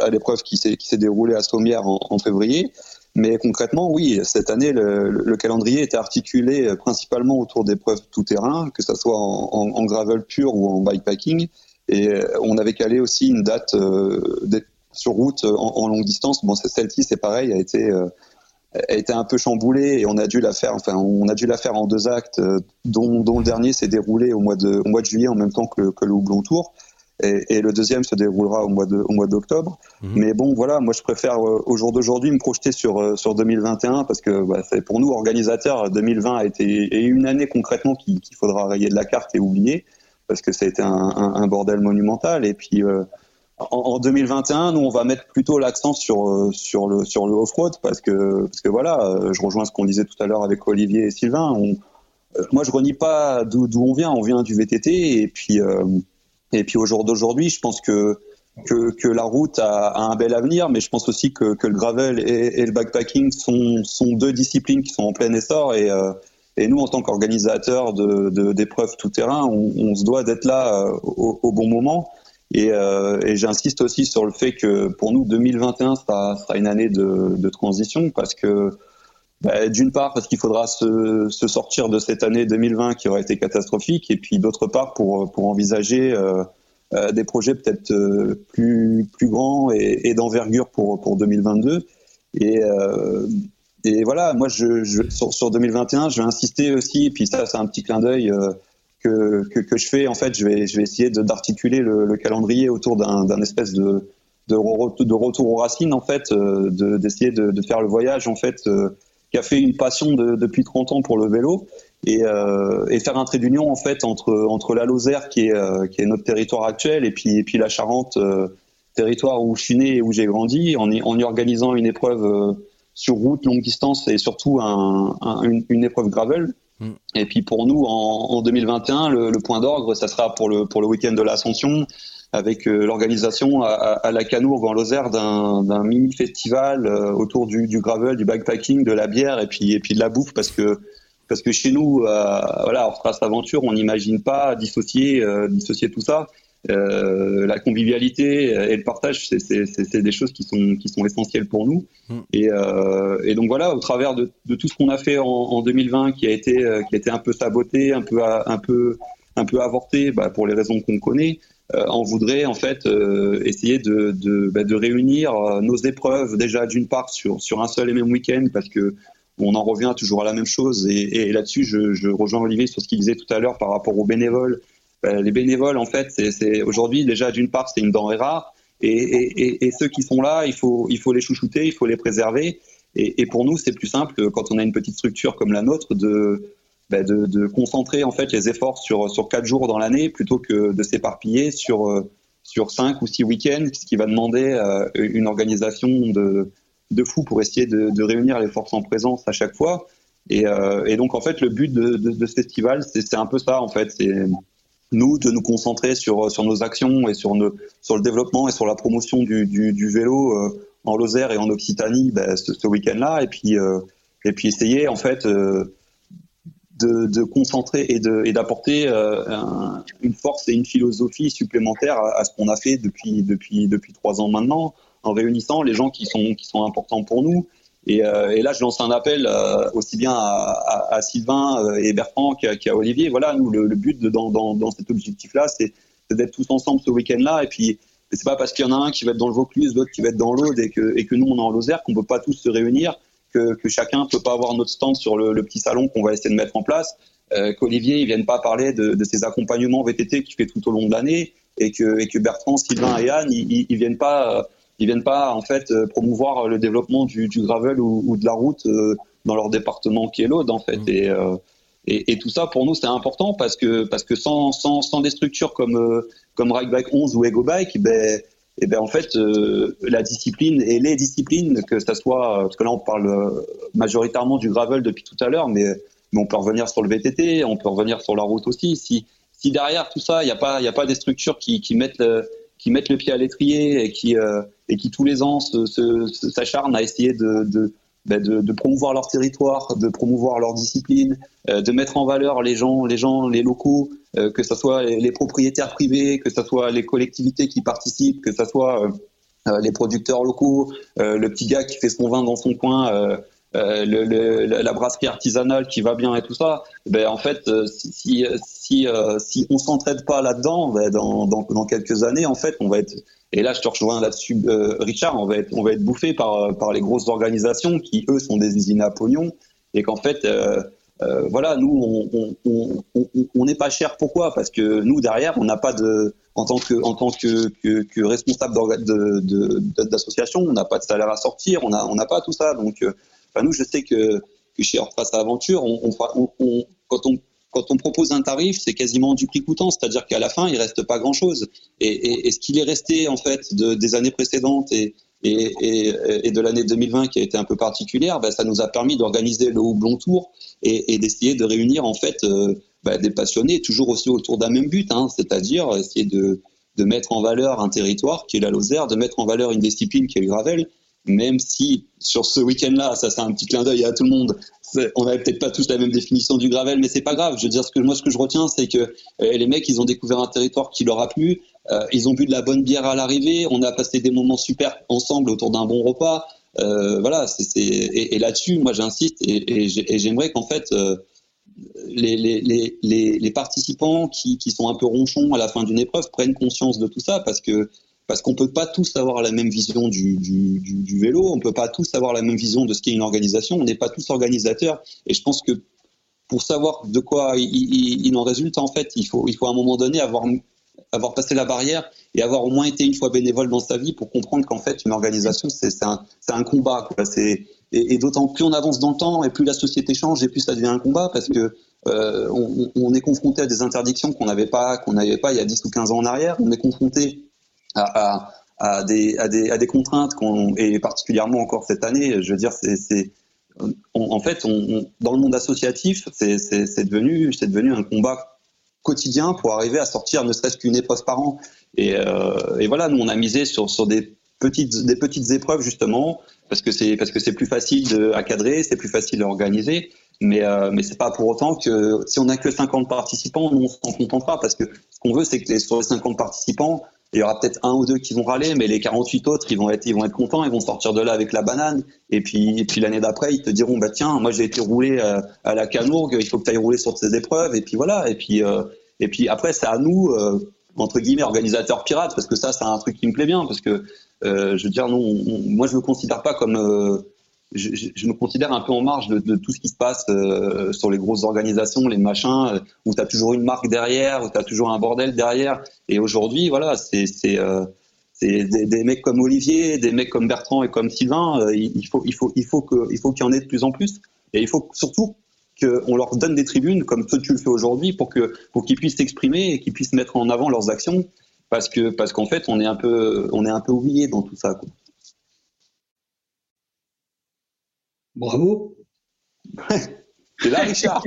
à l'épreuve qui s'est qui s'est déroulée à Sommières en février. Mais concrètement, oui, cette année, le, calendrier était articulé euh, principalement autour d'épreuves tout-terrain, que ce soit en, gravel pur ou en bikepacking. Et euh, on avait calé aussi une date euh, sur route en, longue distance. Bon, celle-ci, c'est pareil, a été, a été un peu chamboulée et on a dû la faire. Enfin, on a dû la faire en deux actes, dont, le dernier s'est déroulé au mois de, au mois de juillet en même temps que, que le Houblon Tour et, le deuxième se déroulera au mois de au mois d'octobre. Mhm. Mais bon, voilà, moi je préfère euh, au jour d'aujourd'hui me projeter sur euh, sur 2021 parce que bah, pour nous organisateurs 2020 a été une année concrètement qu'il faudra rayer de la carte et oublier parce que ça a été un, bordel monumental et puis euh, en, 2021, nous, on va mettre plutôt l'accent sur sur le sur le off-road parce que parce que voilà, je rejoins ce qu'on disait tout à l'heure avec Olivier et Sylvain. On, moi, je renie pas d'où on vient. On vient du VTT et puis et puis au jour d'aujourd'hui, je pense que, que, que la route a, a, un bel avenir, mais je pense aussi que, que le gravel et, et, le backpacking sont, sont deux disciplines qui sont en plein essor et, euh, Et nous, en tant qu'organisateurs d'épreuves de, tout terrain, on, se doit d'être là au, bon moment. Et, et j'insiste aussi sur le fait que pour nous, 2021 sera, sera une année de, de transition parce que bah, d'une part parce qu'il faudra se, se, sortir de cette année 2020 qui aurait été catastrophique, et puis d'autre part pour, pour envisager euh, euh des projets peut-être euh, plus, plus grands et, et d'envergure pour, pour 2022. Et, euh, et voilà, moi je, je, sur, sur 2021, je vais insister aussi, et puis ça c'est un petit clin d'œil que, que, que, je fais. En fait, je vais, je vais essayer d'articuler le, le, calendrier autour d'un espèce de, de, de, retour aux racines, en fait, d'essayer de, de, faire le voyage en fait qui a fait une passion de, depuis 30 ans pour le vélo et, euh, et faire un trait d'union en fait entre entre la Lozère qui est euh, qui est notre territoire actuel et puis et puis la Charente euh, territoire où je suis né et où j'ai grandi en y, en y organisant une épreuve euh, sur route longue distance et surtout un, une, une, épreuve gravel mm. et puis pour nous en, en 2021 le, le point d'orgue ça sera pour le pour le week-end de l'Ascension avec euh, l'organisation à, à, la Canourgue en Lozère d'un mini festival euh, autour du, du, gravel, du backpacking, de la bière et puis et puis de la bouffe parce que parce que chez nous, euh, voilà, on Trace Aventure, on n'imagine pas dissocier dissocier tout ça. Euh, la convivialité et le partage, c'est des choses qui sont qui sont essentielles pour nous. Mm. Et, euh, et, donc voilà, au travers de, de tout ce qu'on a fait en, en, 2020, qui a été qui a été un peu saboté, un peu un peu un peu avorté, bah, pour les raisons qu'on connaît, on voudrait en fait euh, essayer de, bah, réunir euh, nos épreuves déjà d'une part sur, un seul et même week-end parce que on en revient toujours à la même chose. Et, là-dessus je, rejoins Olivier sur ce qu'il disait tout à l'heure par rapport aux bénévoles. les bénévoles en fait c'est aujourd'hui déjà d'une part c'est une denrée rare. Et, ceux qui sont là il faut il faut les chouchouter il faut les préserver. Et, pour nous c'est plus simple quand on a une petite structure comme la nôtre de bah, de, concentrer en fait les efforts sur sur quatre jours dans l'année plutôt que de s'éparpiller sur euh, sur cinq ou six week-ends, ce qui va demander euh, une organisation de de fou pour essayer de, réunir les forces en présence à chaque fois. Et, euh, donc en fait le but de, ce festival c'est un peu ça en fait c'est nous de nous concentrer sur sur nos actions et sur nos, sur le développement et sur la promotion du, vélo en Lozère et en Occitanie bah, ce, week-end-là et puis et puis essayer en fait de concentrer et d'apporter euh, une force et une philosophie supplémentaire à, ce qu'on a fait depuis, depuis, depuis trois ans maintenant, en réunissant les gens qui sont, qui sont importants pour nous. Et, euh, là, je lance un appel euh, aussi bien à, Sylvain et Bertrand qu'à Olivier. Voilà, nous, le, but dans, dans, dans cet objectif-là, c'est d'être tous ensemble ce week-end-là. Et puis, c'est pas parce qu'il y en a un qui va être dans le Vaucluse, l'autre qui va être dans l'Aude et que, et que nous, on est en Lozère, qu'on peut pas tous se réunir que, que chacun peut pas avoir notre stand sur le, le petit salon qu'on va essayer de mettre en place, euh, qu'Olivier il vienne pas parler de, de ses accompagnements VTT qu'il fait tout au long de l'année et que, et que Bertrand, Sylvain et Anne ils, ils, viennent pas euh, ils viennent pas en fait euh, promouvoir le développement du, du gravel ou, ou, de la route euh, dans leur département qui est l'Aude en fait mmh. et, euh, et, et, tout ça pour nous c'est important parce que parce que sans, sans, sans des structures comme comme Ride Bike 11 ou Ego Bike ben et ben en fait euh, la discipline et les disciplines que ça soit parce que là on parle euh, majoritairement du gravel depuis tout à l'heure mais mais on peut revenir sur le VTT on peut revenir sur la route aussi. Si si derrière tout ça il n'y a pas il a pas des structures qui, qui mettent le, qui mettent le pied à l'étrier et qui euh, et qui tous les ans s'acharnent à essayer de, de ben de, de, promouvoir leur territoire, de promouvoir leur discipline, euh, de mettre en valeur les gens, les gens, les locaux, euh, que ce soit les, les, propriétaires privés, que ce soit les collectivités qui participent, que ce soit euh, les producteurs locaux, le petit gars qui fait son vin dans son coin. Euh, le, le, la brasserie artisanale qui va bien et tout ça, ben en fait, si si si, euh, si on s'entraide pas là-dedans, ben dans, dans, dans quelques années, en fait, on va être et là, je te rejoins là-dessus, euh, Richard, on va être, on va être bouffé par, par les grosses organisations qui, eux, sont des usines à pognon et qu'en fait, euh, euh, voilà, nous, on n'est pas cher. Pourquoi? Parce que nous, derrière, on n'a pas de, en tant que, en tant que, que, que responsable d'association, on n'a pas de salaire à sortir, on n'a on n'a pas tout ça. Donc, nous, je sais que, que chez Face Aventure, quand on propose un tarif, c'est quasiment du prix coûtant, c'est-à-dire qu'à la fin, il reste pas grand-chose. Et, ce qu'il est resté en fait de, des années précédentes et, et de l'année 2020 qui a été un peu particulière, ben, ça nous a permis d'organiser le Houblon Tour et, d'essayer de réunir en fait euh, ben, des passionnés toujours aussi autour d'un même but, hein, c'est-à-dire essayer de, de mettre en valeur un territoire qui est la Lozère, de mettre en valeur une discipline qui est le gravel même si sur ce week-end-là, ça c'est un petit clin d'œil à tout le monde, on n'avait peut-être pas tous la même définition du gravel, mais c'est pas grave. Je veux dire, ce que moi, ce que je retiens, c'est que euh, les mecs, ils ont découvert un territoire qui leur a plu. Euh, ils ont bu de la bonne bière à l'arrivée. On a passé des moments super ensemble autour d'un bon repas. Euh, voilà, c'est, et, là-dessus, moi, j'insiste et, j'aimerais qu'en fait, les, participants qui, qui, sont un peu ronchons à la fin d'une épreuve prennent conscience de tout ça parce que parce qu'on peut pas tous avoir la même vision du, vélo, on peut pas tous avoir la même vision de ce qu'est une organisation, on n'est pas tous organisateurs. Et je pense que pour savoir de quoi il, en résulte, en fait, il faut, à un moment donné avoir, passé la barrière et avoir au moins été une fois bénévole dans sa vie pour comprendre qu'en fait, une organisation, c'est un, combat. Et, d'autant plus on avance dans le temps et plus la société change et plus ça devient un combat parce que euh, on, est confronté à des interdictions qu'on n'avait pas, qu'on n'avait pas il y a 10 ou 15 ans en arrière. On est confronté à, des, contraintes, et particulièrement encore cette année, je veux dire, c'est, en fait, dans le monde associatif, c'est, devenu, un combat quotidien pour arriver à sortir ne serait-ce qu'une épreuve par an. Et, euh, voilà, nous on a misé sur, des petites, épreuves justement parce que c'est plus facile à cadrer, c'est plus facile à organiser. Mais euh, mais c'est pas pour autant que si on a que 50 participants, on s'en contentera parce que ce qu'on veut c'est que sur les 50 participants, il y aura peut-être un ou deux qui vont râler, mais les 48 autres, ils vont être, ils vont être contents, ils vont sortir de là avec la banane. Et puis, et puis l'année d'après, ils te diront, bah tiens, moi j'ai été roulé euh, à la Canourgue, il faut que tu ailles rouler sur ces épreuves. Et puis voilà. Et puis, euh, et puis après, c'est à nous, euh, entre guillemets, organisateurs pirates, parce que ça, c'est un truc qui me plaît bien, parce que je veux dire, non, moi je me considère pas comme je, me considère un peu en marge de, tout ce qui se passe euh, sur les grosses organisations, les machins, euh, où tu as toujours une marque derrière, où tu as toujours un bordel derrière. Et aujourd'hui, voilà, c'est euh, des, mecs comme Olivier, des mecs comme Bertrand et comme Sylvain, il, faut, faut, faut qu'il y en ait de plus en plus. Et il faut surtout qu'on leur donne des tribunes, comme toi tu le fais aujourd'hui, pour qu'ils puissent s'exprimer et qu'ils puissent mettre en avant leurs actions, parce que parce qu'en fait, on est un peu peu oublié dans tout ça. Bravo. C'est là, Richard.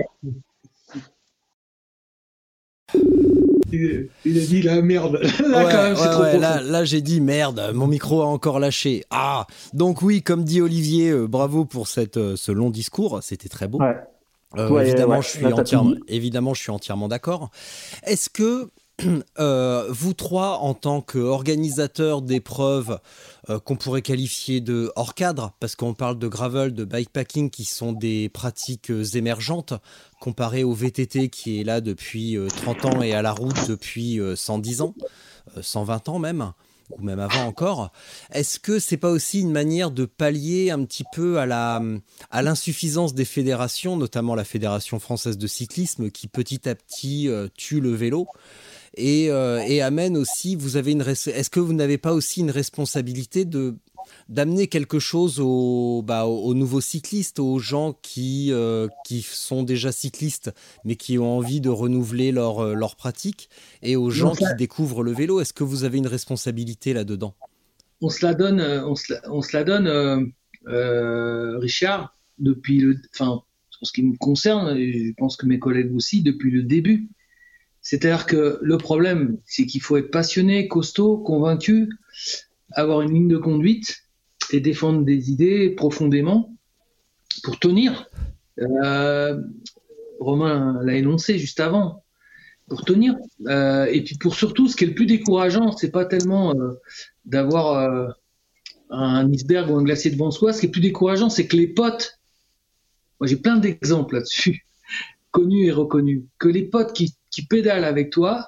Il a dit la merde. Là, là, j'ai dit merde. Mon micro a encore lâché. Ah, donc oui, comme dit Olivier, euh, bravo pour cette, euh, ce long discours. C'était très beau. Euh, évidemment, je suis entièrement, évidemment, je suis entièrement d'accord. Est-ce que Euh, vous trois, en tant qu'organisateurs d'épreuves euh, qu'on pourrait qualifier de hors cadre, parce qu'on parle de gravel, de bikepacking, qui sont des pratiques euh, émergentes, comparées au VTT qui est là depuis 30 ans et à la route depuis 110 ans, 120 ans même ou même avant encore. Est-ce que c'est pas aussi une manière de pallier un petit peu à à l'insuffisance des fédérations, notamment la Fédération française de cyclisme, qui petit à petit tue le vélo? Euh, et, amène aussi, vous avez une est-ce que vous n'avez pas aussi une responsabilité de d'amener quelque chose aux, bah, aux, nouveaux cyclistes, aux gens qui, euh, qui sont déjà cyclistes mais qui ont envie de renouveler leur, euh, leur pratique et aux gens qui découvrent le vélo? Est-ce que vous avez une responsabilité là-dedans? On se la donne, on se la, on se la donne Richard, depuis le, enfin, en ce qui me concerne, et je pense que mes collègues aussi, depuis le début. C'est-à-dire que le problème, c'est qu'il faut être passionné, costaud, convaincu, avoir une ligne de conduite et défendre des idées profondément pour tenir. Euh, Romain l'a énoncé juste avant. Pour tenir. Euh, et puis pour surtout, ce qui est le plus décourageant, c'est pas tellement euh, d'avoir un iceberg ou un glacier devant soi. Ce qui est plus décourageant, c'est que les potes, moi j'ai plein d'exemples là-dessus, connus et reconnus, que les potes qui qui pédale avec toi,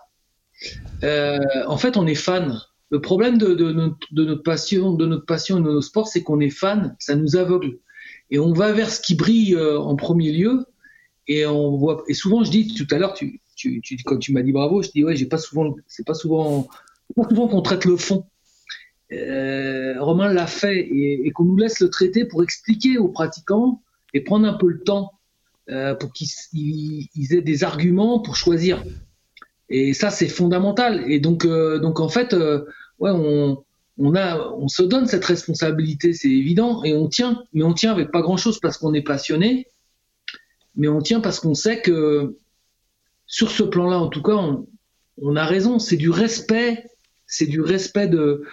euh, en fait, on est fan. Le problème de, notre, passion, de notre passion et de nos sports, c'est qu'on est fan, ça nous aveugle. Et on va vers ce qui brille euh, en premier lieu. Et on voit. Et souvent, je dis tout à l'heure, tu, tu, quand tu m'as dit bravo, je dis ouais, j'ai pas souvent, c'est pas souvent, pas souvent qu'on traite le fond. Euh, Romain l'a fait et qu'on nous laisse le traiter pour expliquer aux pratiquants et prendre un peu le temps euh, pour qu'ils aient des arguments pour choisir. Et ça, c'est fondamental. Et donc, euh, donc en fait, euh, ouais, on, on, a, on se donne cette responsabilité, c'est évident, et on tient. Mais on tient avec pas grand-chose parce qu'on est passionné, mais on tient parce qu'on sait que sur ce plan-là, en tout cas, on, on a raison. C'est du respect, c'est du respect de,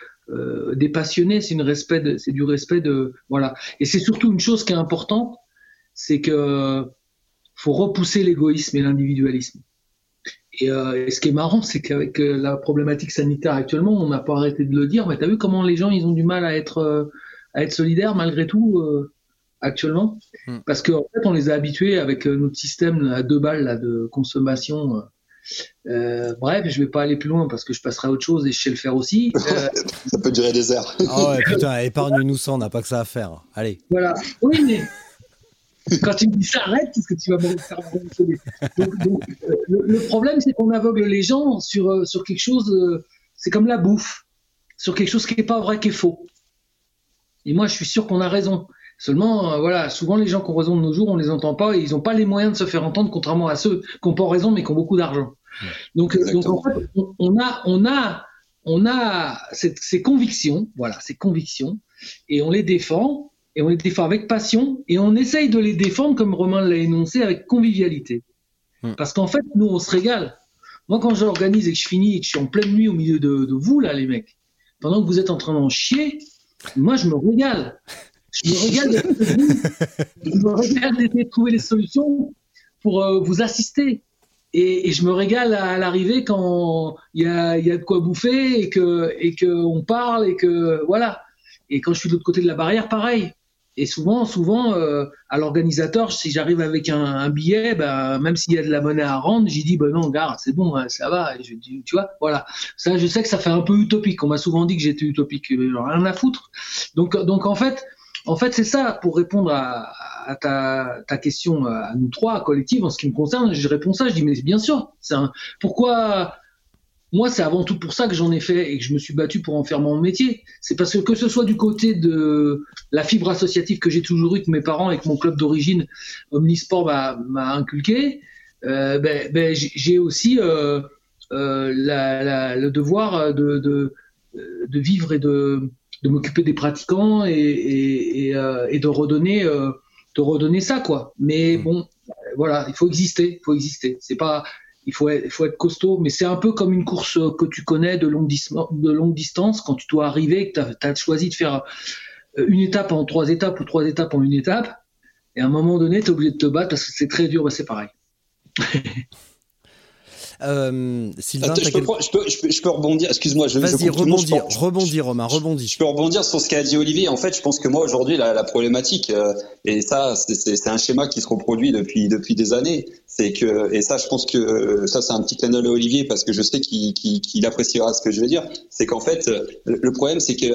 des passionnés, c'est respect, c'est du respect de voilà. Et c'est surtout une chose qui est importante, c'est que faut repousser l'égoïsme et l'individualisme. Et, euh, ce qui est marrant, c'est qu'avec euh, la problématique sanitaire actuellement, on n'a pas arrêté de le dire, mais tu as vu comment les gens ils ont du mal à être euh, à être solidaires malgré tout euh, actuellement, hmm. parce qu'en fait on les a habitués avec notre système à deux balles là, de consommation. bref, je vais pas aller plus loin parce que je passerai à autre chose et je sais le faire aussi. ça peut durer des heures. Ah ouais, putain, épargne-nous ça, on n'a pas que ça à faire. Allez. Voilà. Oui, mais quand tu me dis ça, arrête, parce que tu vas me faire donc, donc euh, le, problème, c'est qu'on aveugle les gens sur, euh, sur quelque chose, euh, c'est comme la bouffe, sur quelque chose qui n'est pas vrai, qui est faux. Et moi, je suis sûr qu'on a raison. Seulement, voilà, souvent les gens qui ont raison de nos jours, on les entend pas et ils n'ont pas les moyens de se faire entendre, contrairement à ceux qui n'ont pas raison mais qui ont beaucoup d'argent. Donc, donc, en fait, on, a, on a, on a ces convictions, voilà, ces convictions, et on les défend et on les défend avec passion et on essaye de les défendre, comme Romain l'a énoncé, avec convivialité. Hmm. Parce qu'en fait, nous, on se régale. Moi, quand j'organise et que je finis et que je suis en pleine nuit au milieu de, vous, là, les mecs, pendant que vous êtes en train d'en chier, moi, je me régale. Je me régale d'essayer de trouver les solutions pour euh, vous assister. Et, je me régale à, l'arrivée quand il y a, y a, de quoi bouffer et que et que on parle et que voilà. Et quand je suis de l'autre côté de la barrière, pareil. Et souvent, souvent, euh, à l'organisateur, si j'arrive avec un, un billet, ben, même s'il y a de la monnaie à rendre, j'ai dit, ben non, gars, c'est bon, hein, ça va. je, tu vois, voilà. Ça, je sais que ça fait un peu utopique. On m'a souvent dit que j'étais utopique. Rien à foutre. Donc, donc en fait, en fait, c'est ça. Pour répondre à, à ta, ta, question à nous trois, collective, en ce qui me concerne, je réponds ça. Je dis, mais bien sûr. Un, pourquoi moi, c'est avant tout pour ça que j'en ai fait et que je me suis battu pour en faire mon métier. C'est parce que que ce soit du côté de la fibre associative que j'ai toujours eu que mes parents et que mon club d'origine Omnisport m'a inculqué, euh, ben, ben j'ai aussi euh, euh, la, la, le devoir de, de, de, vivre et de, de m'occuper des pratiquants et, et, et, et, de redonner de redonner ça quoi. Mais mmh. bon, voilà, il faut exister, il faut exister. C'est pas il faut être, costaud, mais c'est un peu comme une course que tu connais de longue, de longue distance, quand tu dois arriver, que tu as, choisi de faire euh, une étape en trois étapes ou trois étapes en une étape, et à un moment donné, tu es obligé de te battre parce que c'est très dur, bah, c'est pareil. Euh, Sylvain, je, peux, je, peux, rebondir. Excuse-moi. Vas-y, rebondir, rebondir, Romain, rebondis. Je peux rebondir sur ce qu'a dit Olivier. En fait, je pense que moi aujourd'hui, la, la, problématique, euh, et ça, c'est un schéma qui se reproduit depuis depuis des années. C'est que, et ça, je pense que euh, ça, c'est un petit canal à Olivier parce que je sais qu'il appréciera ce que je vais dire. C'est qu'en fait, le problème, c'est que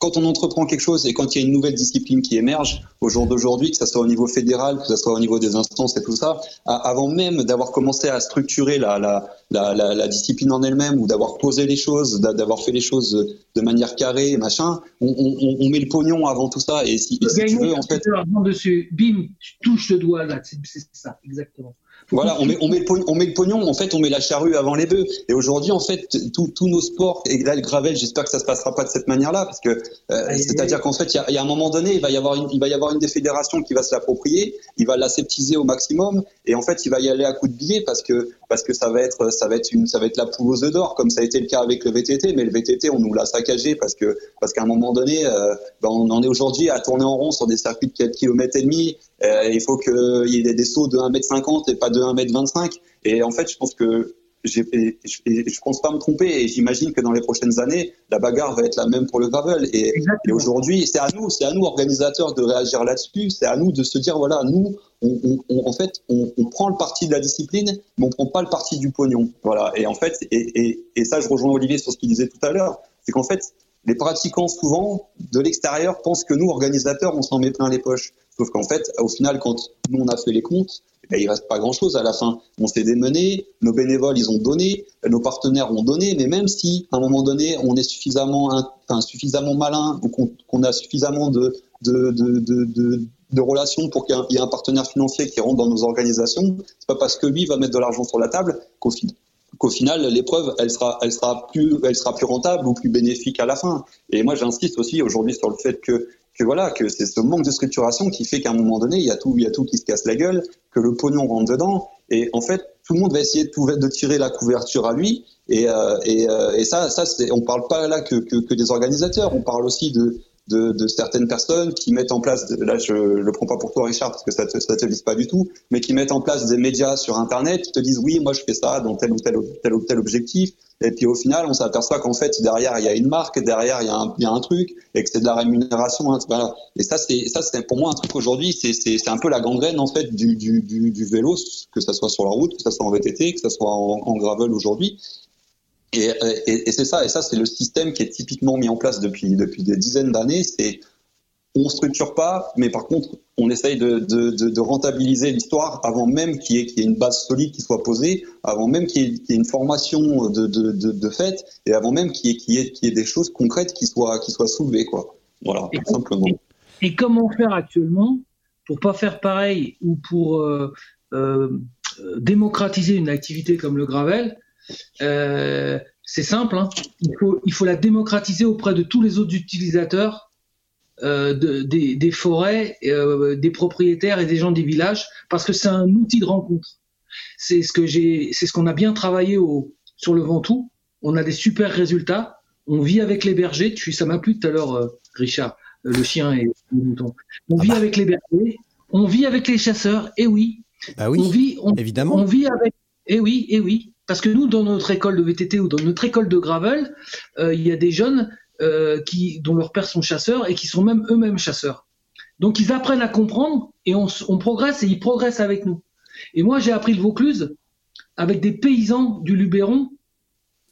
quand on entreprend quelque chose et quand il y a une nouvelle discipline qui émerge au jour d'aujourd'hui, que ce soit au niveau fédéral, que ce soit au niveau des instances et tout ça, avant même d'avoir commencé à structurer la, la, la, la discipline en elle-même ou d'avoir posé les choses, d'avoir fait les choses de manière carrée, machin, on, on, on, met le pognon avant tout ça. Et si, et si tu veux, en fait, dessus, bim, tu touches le doigt là, c'est ça, exactement. Voilà, on met, on, met le pognon, on met le pognon, en fait, on met la charrue avant les bœufs. Et aujourd'hui, en fait, tous nos sports, et là, le gravel, j'espère que ça se passera pas de cette manière-là, parce que, euh, c'est-à-dire qu'en fait, il y, y a, un moment donné, il va y avoir une, il va y avoir une des fédérations qui va se l'approprier, il va l'aseptiser au maximum, et en fait, il va y aller à coup de billets parce que, parce que ça va être, ça va être une, ça va être la poule aux œufs d'or, comme ça a été le cas avec le VTT, mais le VTT, on nous l'a saccagé parce que, parce qu'à un moment donné, euh, ben, on en est aujourd'hui à tourner en rond sur des circuits de 4 km et demi, il faut qu'il y ait des sauts de 1m50 et pas de 1m25. Et en fait, je pense que je, je pense pas me tromper et j'imagine que dans les prochaines années, la bagarre va être la même pour le gravel. Et, et aujourd'hui, c'est à nous, c'est à nous organisateurs de réagir là-dessus. C'est à nous de se dire voilà, nous, on, on, en fait, on, on, prend le parti de la discipline, mais on prend pas le parti du pognon. Voilà. Et en fait, et, et, et ça, je rejoins Olivier sur ce qu'il disait tout à l'heure, c'est qu'en fait, les pratiquants souvent de l'extérieur pensent que nous, organisateurs, on s'en met plein les poches. Sauf qu'en fait, au final, quand nous on a fait les comptes, ben, il reste pas grand-chose à la fin. On s'est démené, nos bénévoles ils ont donné, nos partenaires ont donné, mais même si à un moment donné on est suffisamment, enfin, suffisamment malin ou qu'on a suffisamment de, de, de, de, de relations pour qu'il y ait un partenaire financier qui rentre dans nos organisations, c'est pas parce que lui va mettre de l'argent sur la table qu'au final qu'au final l'épreuve elle sera elle sera elle sera plus rentable ou plus bénéfique à la fin. Et moi j'insiste aussi aujourd'hui sur le fait que que voilà, que c'est ce manque de structuration qui fait qu'à un moment donné, il y a tout, il y a tout qui se casse la gueule, que le pognon rentre dedans, Et en fait, tout le monde va essayer de, tirer la couverture à lui. Et, euh, euh, et ça, ça on parle pas là que, que, des organisateurs, on parle aussi de, de, de, certaines personnes qui mettent en place, là je le prends pas pour toi Richard parce que ça te, ça te vise pas du tout, mais qui mettent en place des médias sur Internet qui te disent oui moi je fais ça dans tel ou tel, tel ou tel objectif, et puis au final on s'aperçoit qu'en fait derrière il y a une marque, derrière il y a un, il y a un truc, et que c'est de la rémunération. Hein, voilà. Et ça c'est ça c'est pour moi un truc aujourd'hui, c'est c'est un peu la gangrène en fait du, du, du, vélo, que ça soit sur la route, que ça soit en VTT, que ça soit en gravel aujourd'hui. Et, et, et c'est ça, et ça c'est le système qui est typiquement mis en place depuis depuis des dizaines d'années. C'est on structure pas, mais par contre on essaye de, de, de, de rentabiliser l'histoire avant même qu'il y, qu y, ait une base solide qui soit posée, avant même qu'il y, qu y, ait une formation de, fait, et avant même qu'il y, ait, y ait des choses concrètes qui soient qui soient soulevées quoi. Voilà, et, tout simplement. Et, et, comment faire actuellement pour pas faire pareil ou pour euh, euh, démocratiser une activité comme le gravel euh, c'est simple, hein. il, faut, il faut la démocratiser auprès de tous les autres utilisateurs euh, de, des, des, forêts, euh, des propriétaires et des gens des villages, parce que c'est un outil de rencontre. C'est ce que j'ai, c'est ce qu'on a bien travaillé au, sur le Ventoux. On a des super résultats. On vit avec les bergers. Tu, ça m'a plu tout à l'heure, Richard, le chien et le mouton. On ah vit bah. avec les bergers. On vit avec les chasseurs. Et oui. Bah oui. On vit, on, évidemment. On vit avec. Et oui, et oui. Parce que nous, dans notre école de VTT ou dans notre école de gravel, euh, il y a des jeunes euh, dont leurs pères sont chasseurs et qui sont même eux-mêmes chasseurs. Donc ils apprennent à comprendre et on, progresse et ils progressent avec nous. Et moi, j'ai appris le Vaucluse avec des paysans du Luberon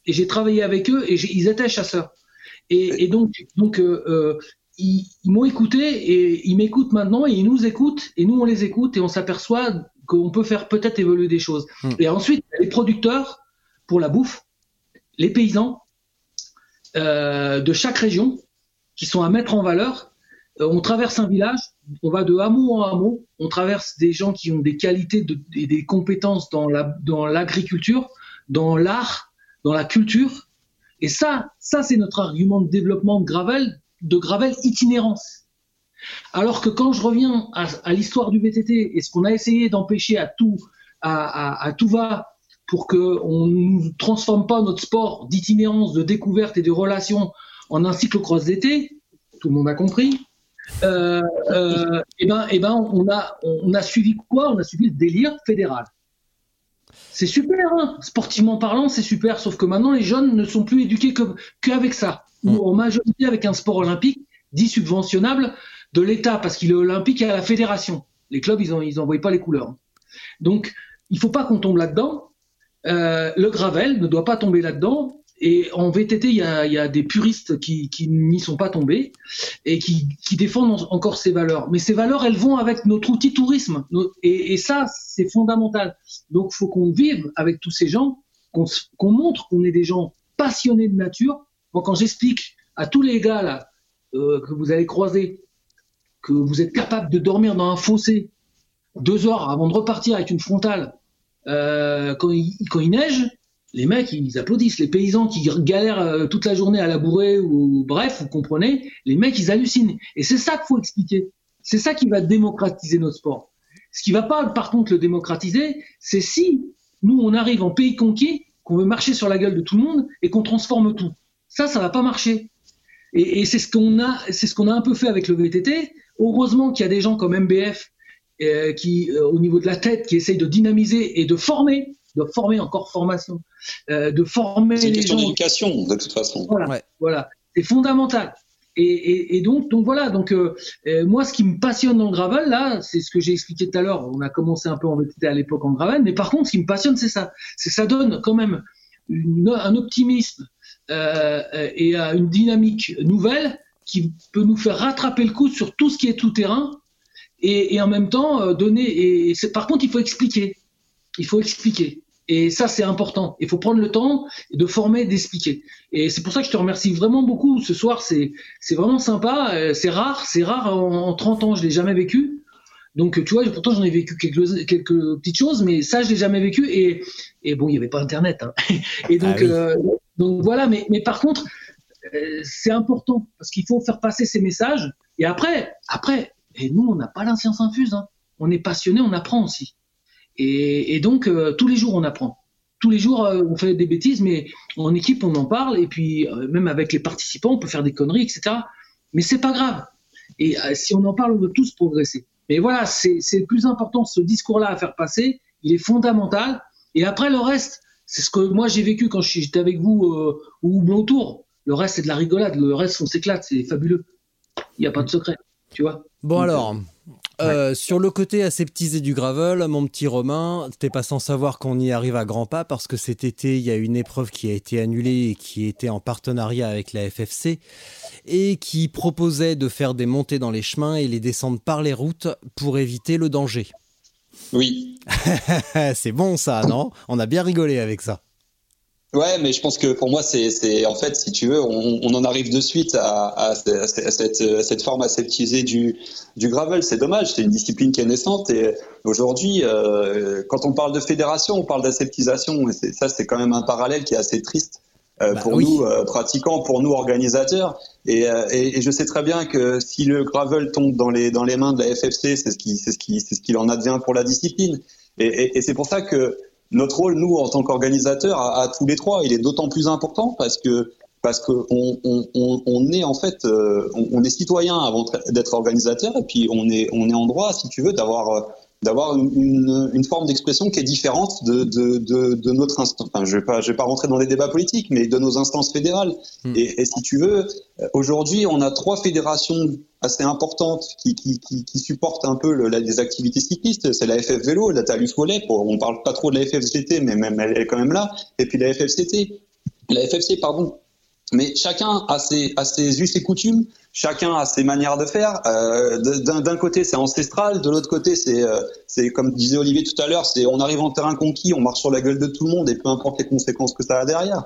et j'ai travaillé avec eux et ils étaient chasseurs. Et, donc, euh, ils m'ont écouté et ils m'écoutent maintenant et ils nous écoutent et nous on les écoute et on s'aperçoit qu'on peut faire peut-être évoluer des choses. Mmh. Et ensuite, les producteurs pour la bouffe, les paysans euh, de chaque région qui sont à mettre en valeur. Euh, on traverse un village, on va de hameau en hameau, on traverse des gens qui ont des qualités de, et des compétences dans la dans l'agriculture, dans l'art, dans la culture. Et ça, ça c'est notre argument de développement de Gravel, de Gravel itinérance. Alors que quand je reviens à, à l'histoire du VTT et ce qu'on a essayé d'empêcher à tout, à, à, à, tout va pour qu'on ne transforme pas notre sport d'itinérance, de découverte et de relation en un cyclo-cross d'été, tout le monde a compris, euh, euh, et ben, et ben on, a, on a suivi quoi? On a suivi le délire fédéral. C'est super, hein. Sportivement parlant, c'est super, sauf que maintenant les jeunes ne sont plus éduqués qu'avec ça, ou en majorité avec un sport olympique dit subventionnable de l'État, parce qu'il est olympique et à la fédération. Les clubs, ils n'envoient ils pas les couleurs. Donc, il faut pas qu'on tombe là-dedans. Euh, le gravel ne doit pas tomber là-dedans. Et en VTT, il y a, y a, des puristes qui, qui n'y sont pas tombés et qui, qui, défendent encore ces valeurs. Mais ces valeurs, elles vont avec notre outil tourisme. Et, et ça, c'est fondamental. Donc, faut qu'on vive avec tous ces gens, qu'on qu montre qu'on est des gens passionnés de nature. Quand j'explique à tous les gars euh, que vous allez croiser que vous êtes capable de dormir dans un fossé deux heures avant de repartir avec une frontale euh, quand, il, quand il neige, les mecs ils applaudissent. Les paysans qui galèrent euh, toute la journée à labourer ou bref, vous comprenez, les mecs ils hallucinent. Et c'est ça qu'il faut expliquer. C'est ça qui va démocratiser notre sport. Ce qui va pas, par contre, le démocratiser, c'est si nous on arrive en pays conquis, qu'on veut marcher sur la gueule de tout le monde et qu'on transforme tout. Ça, ça va pas marcher. Et, et c'est ce qu'on a, c'est ce qu'on a un peu fait avec le VTT. Heureusement qu'il y a des gens comme MBF euh, qui, euh, au niveau de la tête, qui essayent de dynamiser et de former, de former encore formation, euh, de former les gens. C'est une question d'éducation, de toute façon. Voilà, ouais. voilà. c'est fondamental. Et, et, et, donc, donc voilà. Donc euh, moi, ce qui me passionne dans le gravel, là, c'est ce que j'ai expliqué tout à l'heure. On a commencé un peu en VTT à l'époque en gravel, mais par contre, ce qui me passionne, c'est ça. C'est ça donne quand même une, un optimisme euh, et une dynamique nouvelle qui peut nous faire rattraper le coup sur tout ce qui est tout terrain et, et en même temps euh, donner. Et, et par contre, il faut expliquer. Il faut expliquer. Et ça, c'est important. Il faut prendre le temps de former, d'expliquer. Et c'est pour ça que je te remercie vraiment beaucoup. Ce soir, c'est c'est vraiment sympa. Euh, c'est rare, c'est rare. En, en 30 ans, je l'ai jamais vécu. Donc, tu vois, pourtant, j'en ai vécu quelques, quelques petites choses, mais ça, je l'ai jamais vécu. Et, et bon, il n'y avait pas Internet. Hein. Et donc, ah oui. euh, donc voilà. Mais, par contre, euh, c'est important parce qu'il faut faire passer ces messages. Et après, après, et nous, on n'a pas la science infuse. Hein. On est passionné, on apprend aussi. Et, donc, tous les jours, on apprend. Tous les jours, on fait des bêtises, mais en équipe, on en parle. Et puis, même avec les participants, on peut faire des conneries, etc. Mais c'est pas grave. Et si on en parle, on veut tous progresser. Mais voilà, c'est le plus important, ce discours-là à faire passer. Il est fondamental. Et après, le reste, c'est ce que moi j'ai vécu quand j'étais avec vous euh, au Houblon Tour. Le reste, c'est de la rigolade. Le reste, on s'éclate. C'est fabuleux. Il n'y a pas de secret. Tu vois Bon, alors, euh, sur le côté aseptisé du gravel, mon petit Romain, t'es pas sans savoir qu'on y arrive à grands pas parce que cet été, il y a une épreuve qui a été annulée et qui était en partenariat avec la FFC et qui proposait de faire des montées dans les chemins et les descendre par les routes pour éviter le danger. Oui. c'est bon ça, non? On a bien rigolé avec ça. Ouais, mais je pense que pour moi, c'est en fait, si tu veux, on, on en arrive de suite à, à, cette, cette, forme aseptisée du, du gravel. C'est dommage, c'est une discipline qui est naissante et aujourd'hui, euh, quand on parle de fédération, on parle d'aseptisation et ça, c'est quand même un parallèle qui est assez triste. Euh, bah pour nous euh, pratiquants, pour nous organisateurs. Et, euh, et, et, je sais très bien que si le gravel tombe dans les dans les mains de la FFC, c'est ce qui c'est ce qui c'est ce qu'il en advient pour la discipline. Et, et c'est pour ça que notre rôle, nous, en tant qu'organisateurs, à, à, tous les trois, il est d'autant plus important parce que parce qu'on on, on, on, est en fait, on, on, est citoyen avant d'être organisateur, et puis on est on est en droit, si tu veux, d'avoir d'avoir une, une, forme d'expression qui est différente de, de, de, de notre instance. Enfin, je ne vais, vais pas rentrer dans les débats politiques, mais de nos instances fédérales. Hmm. Et, et, si tu veux, aujourd'hui, on a trois fédérations assez importantes qui, qui, qui, qui supportent un peu le, les activités cyclistes. C'est la FF Vélo, la Talus Volley, on parle pas trop de la FFGT, mais même elle est quand même là. Et puis la FFCT, la FFC, pardon. Mais chacun a ses, a ses us et coutumes, chacun a ses manières de faire. Euh, D'un côté, c'est ancestral, de l'autre côté, c'est, euh, comme disait Olivier tout à l'heure, c'est on arrive en terrain conquis, on marche sur la gueule de tout le monde et peu importe les conséquences que ça a derrière.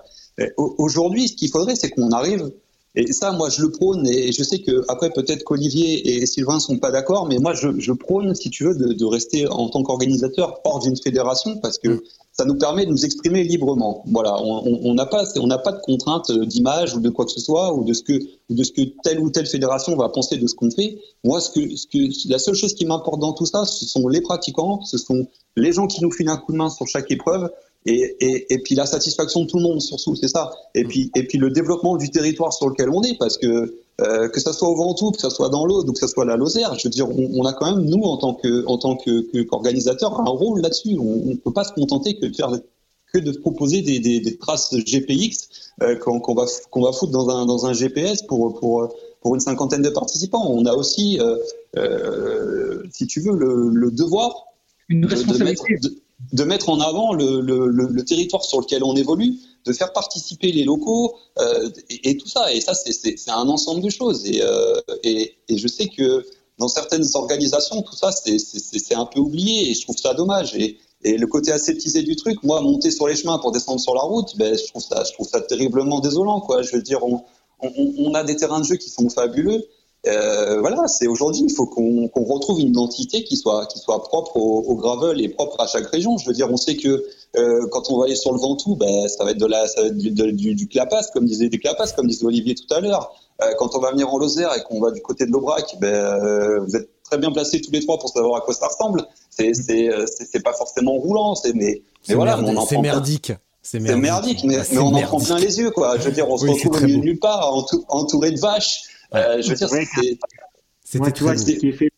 Aujourd'hui, ce qu'il faudrait, c'est qu'on arrive. Et ça, moi, je le prône, et je sais que après, peut-être qu'Olivier et Sylvain sont pas d'accord, mais moi, je, je, prône, si tu veux, de, de rester en tant qu'organisateur hors d'une fédération, parce que mm ça nous permet de nous exprimer librement. Voilà, on n'a pas, on n'a pas de contraintes d'image ou de quoi que ce soit ou de ce que, de ce que telle ou telle fédération va penser de ce qu'on fait. Moi, ce que, ce que, la seule chose qui m'importe dans tout ça, ce sont les pratiquants, ce sont les gens qui nous filent un coup de main sur chaque épreuve. Et, et, et puis la satisfaction de tout le monde, surtout, c'est ça. Et puis, et puis le développement du territoire sur lequel on est, parce que euh, que ça soit au Ventoux, que ça soit dans l'eau, ou que ça soit la Lozère, je veux dire, on, on, a quand même nous en tant que en tant que qu'organisateur un rôle là-dessus. On, ne peut pas se contenter que de faire que de proposer des, des, des traces GPX euh, qu'on va qu'on va foutre dans un dans un GPS pour pour pour une cinquantaine de participants. On a aussi, euh, si tu veux, le, le devoir une responsabilité. De, de, mettre en avant le, le, le, territoire sur lequel on évolue de faire participer les locaux euh, et, tout ça. Et ça, c'est un ensemble de choses. Et, euh, et, et, je sais que dans certaines organisations, tout ça, c'est un peu oublié et je trouve ça dommage. Et, et le côté aseptisé du truc, moi, monter sur les chemins pour descendre sur la route, ben, je, trouve ça, je trouve ça terriblement désolant. Quoi. Je veux dire, on, on, on a des terrains de jeu qui sont fabuleux. Euh, voilà, c'est aujourd'hui, il faut qu'on qu retrouve une identité qui soit, qui soit propre au, au, gravel et propre à chaque région. Je veux dire, on sait que euh, quand on va aller sur le Ventoux, ben, ça va être de la, ça va être du, du, du, clapas, comme disait du clapas, comme disait Olivier tout à l'heure. Euh, quand on va venir en Lozère et qu'on va du côté de l'Aubrac, ben, euh, vous êtes très bien placés tous les trois pour savoir à quoi ça ressemble. C'est, c'est, c'est, pas forcément roulant, c'est, mais, mais voilà, on en C'est merdique. C'est merdique. merdique, mais, mais on en prend plein les yeux, quoi. Je veux dire, on se retrouve au milieu de nulle part, entouré de vaches. Euh, je veux dire, c'est. Moi, tu vois, ce qui fait,